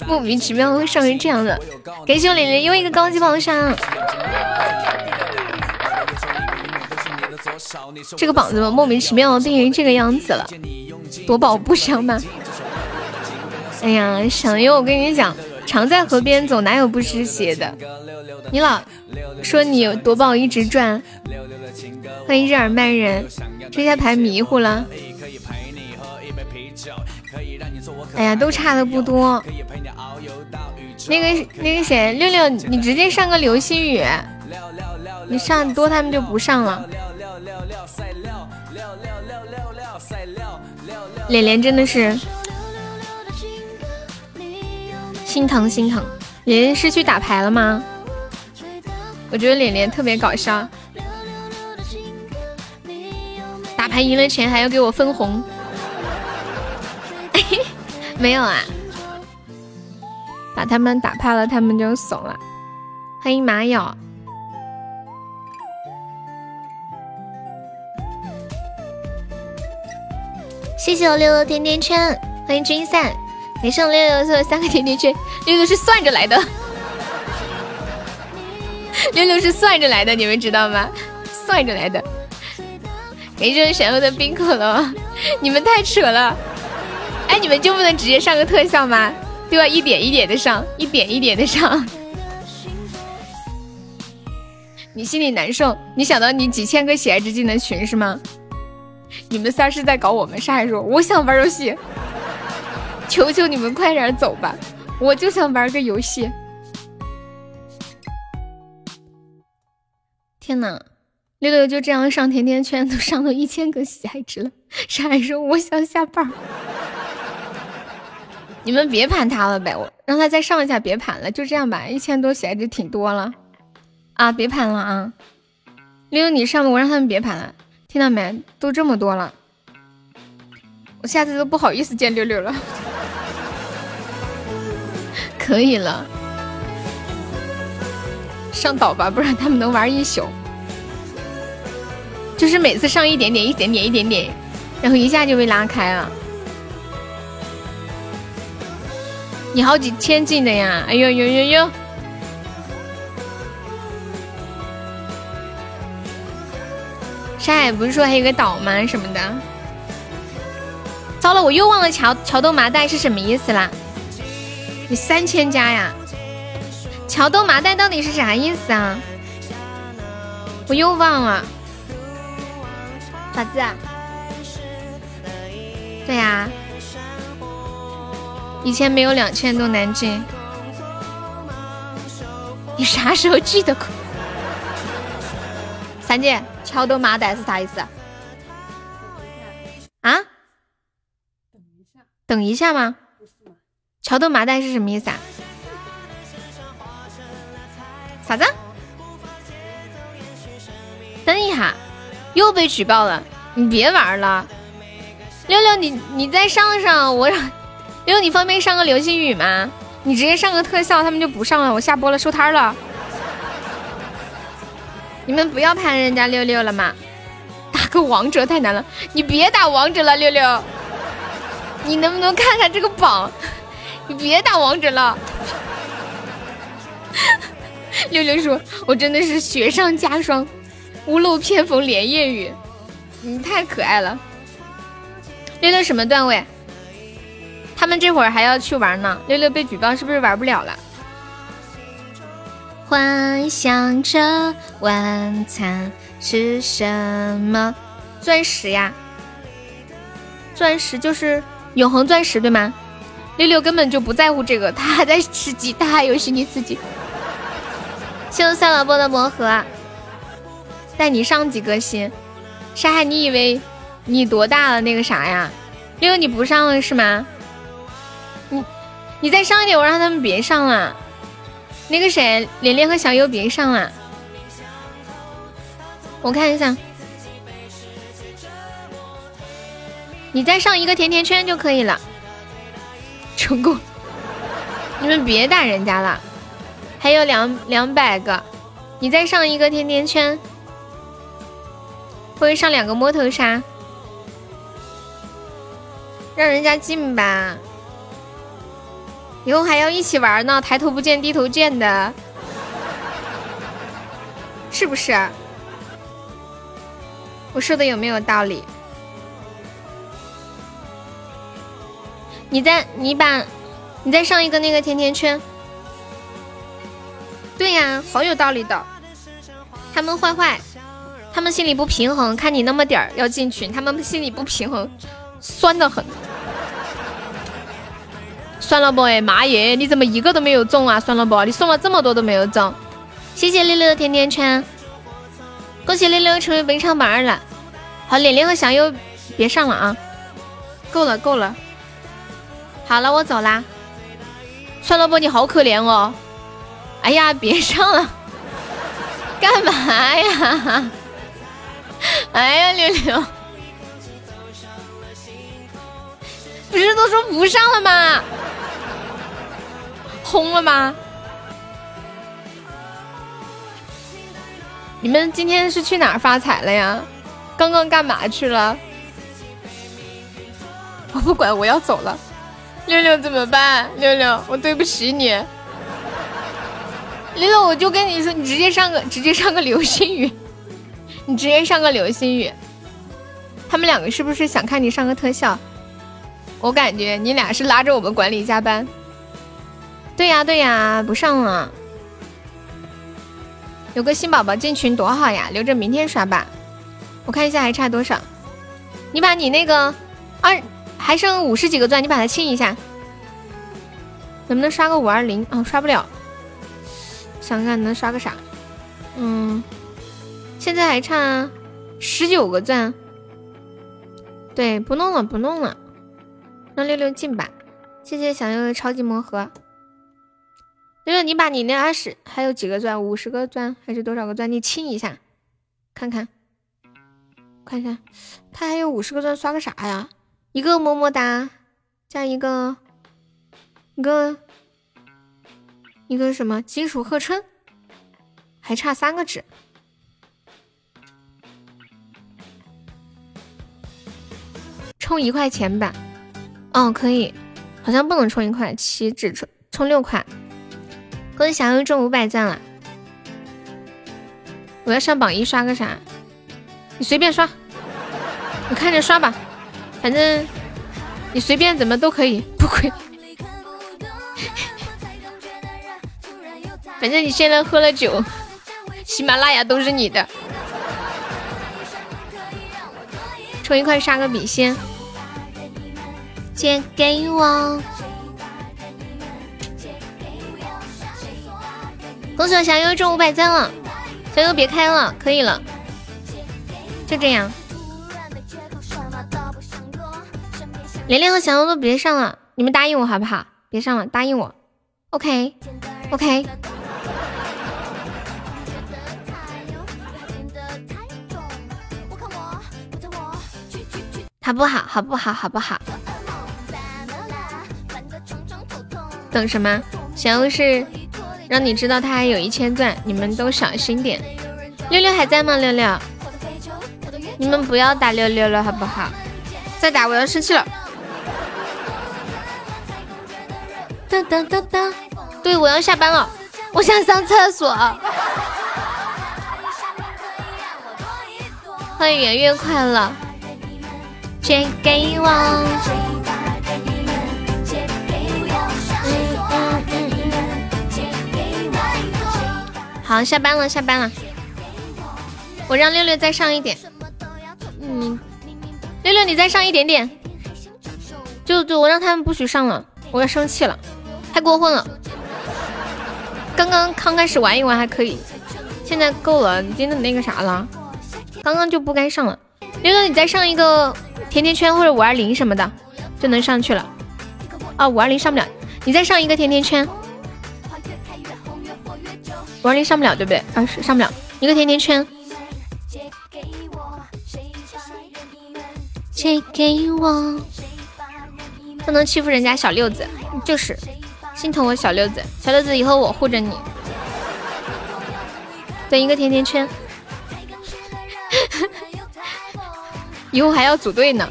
莫名其妙会上成这样的。感谢我脸脸又一个高级宝箱，这个榜子莫名其妙的变成这个样子了，夺宝不香吗？哎呀，小优，我跟你讲，常在河边走，哪有不湿鞋的？你老说你夺宝一直赚，欢迎日耳曼人，这下牌迷糊了。哎呀，都差的不多。那个那个谁，六六，你直接上个流星雨，你上多他们就不上了。脸脸真的是心疼心疼，脸脸是去打牌了吗？我觉得脸脸特别搞笑，打牌赢了钱还要给我分红，没有啊？把他们打怕了，他们就怂了。欢迎马友，谢谢我六六甜甜圈，欢迎君散，给上六六送了三个甜甜圈，六六是算着来的。六六是算着来的，你们知道吗？算着来的。没这位闪耀的冰可乐，你们太扯了。哎，你们就不能直接上个特效吗？都要一点一点的上，一点一点的上。你心里难受，你想到你几千个喜爱值进的群是吗？你们仨是在搞我们？啥海说我想玩游戏，求求你们快点走吧，我就想玩个游戏。天哪，六六就这样上甜甜圈，都上到一千个喜爱值了。傻海说：“我想下班。”你们别盘他了呗，我让他再上一下，别盘了，就这样吧。一千多喜爱值挺多了啊，别盘了啊。六六你上吧，我让他们别盘了，听到没？都这么多了，我下次都不好意思见六六了。可以了。上岛吧，不然他们能玩一宿。就是每次上一点点，一点点，一点点，然后一下就被拉开了。你好几千进的呀！哎呦呦呦呦！山海不是说还有个岛吗？什么的？糟了，我又忘了桥桥豆麻袋是什么意思啦！你三千加呀？桥豆麻袋到底是啥意思啊？我又忘了，啥子啊？对呀，以前没有两千多难进，你啥时候记得过？三姐，桥豆麻袋是啥意思？啊？等一下吗？桥豆麻袋是什么意思啊？啥子？等一下，又被举报了！你别玩了，六六，你你再上上，我让六六，你方便上个流星雨吗？你直接上个特效，他们就不上了，我下播了，收摊了。你们不要攀人家六六了吗？打个王者太难了，你别打王者了，六六，你能不能看看这个榜？你别打王者了。六六说：“我真的是雪上加霜，屋漏偏逢连夜雨。”你太可爱了。六六什么段位？他们这会儿还要去玩呢。六六被举报是不是玩不了了？幻想着晚餐是什么？钻石呀，钻石就是永恒钻石对吗？六六根本就不在乎这个，他还在吃鸡，他还有心理刺激。谢谢赛老波的魔盒，带你上几个星。沙海，你以为你多大了？那个啥呀？六六，你不上了是吗？你你再上一点，我让他们别上了。那个谁，连连和小优别上了。我看一下，你再上一个甜甜圈就可以了。成功！你们别打人家了。还有两两百个，你再上一个甜甜圈，或者上两个摸头杀，让人家进吧。以后还要一起玩呢，抬头不见低头见的，是不是？我说的有没有道理？你再你把，你再上一个那个甜甜圈。对呀，好有道理的。他们坏坏，他们心里不平衡，看你那么点儿要进群，他们心里不平衡，酸的很。算了不哎，妈耶，你怎么一个都没有中啊？算了不，你送了这么多都没有中。谢谢六六的甜甜圈，恭喜六六成为本场榜二了。好，脸脸和小优别上了啊，够了够了。好了，我走啦。算了不，你好可怜哦。哎呀，别上了，干嘛呀？哎呀，六六，不是都说不上了吗？轰了吗？你们今天是去哪儿发财了呀？刚刚干嘛去了？我不管，我要走了。六六怎么办？六六，我对不起你。六六，我就跟你说，你直接上个，直接上个流星雨，你直接上个流星雨。他们两个是不是想看你上个特效？我感觉你俩是拉着我们管理加班。对呀对呀，不上了。有个新宝宝进群多好呀，留着明天刷吧。我看一下还差多少。你把你那个二还剩五十几个钻，你把它清一下。能不能刷个五二零？哦，刷不了。想看能刷个啥？嗯，现在还差十九个钻。对，不弄了，不弄了，让六六进吧。谢谢小优的超级魔盒。六六，你把你那二十还有几个钻？五十个钻还是多少个钻？你清一下，看看，看一下，他还有五十个钻，刷个啥呀？一个么么哒，加一个，一个，一个什么金属贺春？还差三个纸，充一块钱吧。哦，可以，好像不能充一块，七只充充六块。恭喜小优中五百钻了！我要上榜一刷个啥？你随便刷，你看着刷吧，反正你随便怎么都可以，不亏。反正你现在喝了酒，喜马拉雅都是你的。充一块刷个笔先，借给我。恭喜我小优中五百赞了，小优别开了，可以了，就这样。连连和小优都别上了，你们答应我好不好？别上了，答应我。OK，OK。好不好？好不好？好不好？等什么？小优是。让你知道他还有一千钻，你们都小心点。六六还在吗？六六，你们不要打六六了，好不好？再打我要生气了。噔噔噔噔，对我要下班了，我想上厕所。欢迎圆圆快乐，借给我。好，下班了，下班了。我让六六再上一点。嗯，六六你再上一点点。就就我让他们不许上了，我要生气了，太过分了。刚刚刚开始玩一玩还可以，现在够了，已经那个啥了。刚刚就不该上了。六六你再上一个甜甜圈或者五二零什么的就能上去了。啊，五二零上不了，你再上一个甜甜圈。五二零上不了，对不对？啊，是上不了。一个甜甜圈，借给我。不能欺负人家小六子，就是心疼我小六子。小六子，以后我护着你。等一个甜甜圈，以后还要组队呢。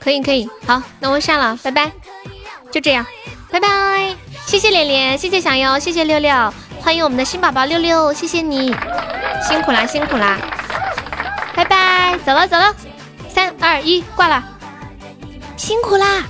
可以可以，好，那我下了，拜拜。就这样，拜拜。谢谢连连，谢谢小优，谢谢六六。欢迎我们的新宝宝六六，谢谢你，辛苦啦辛苦啦，拜拜，走了走了，三二一，挂了，辛苦啦。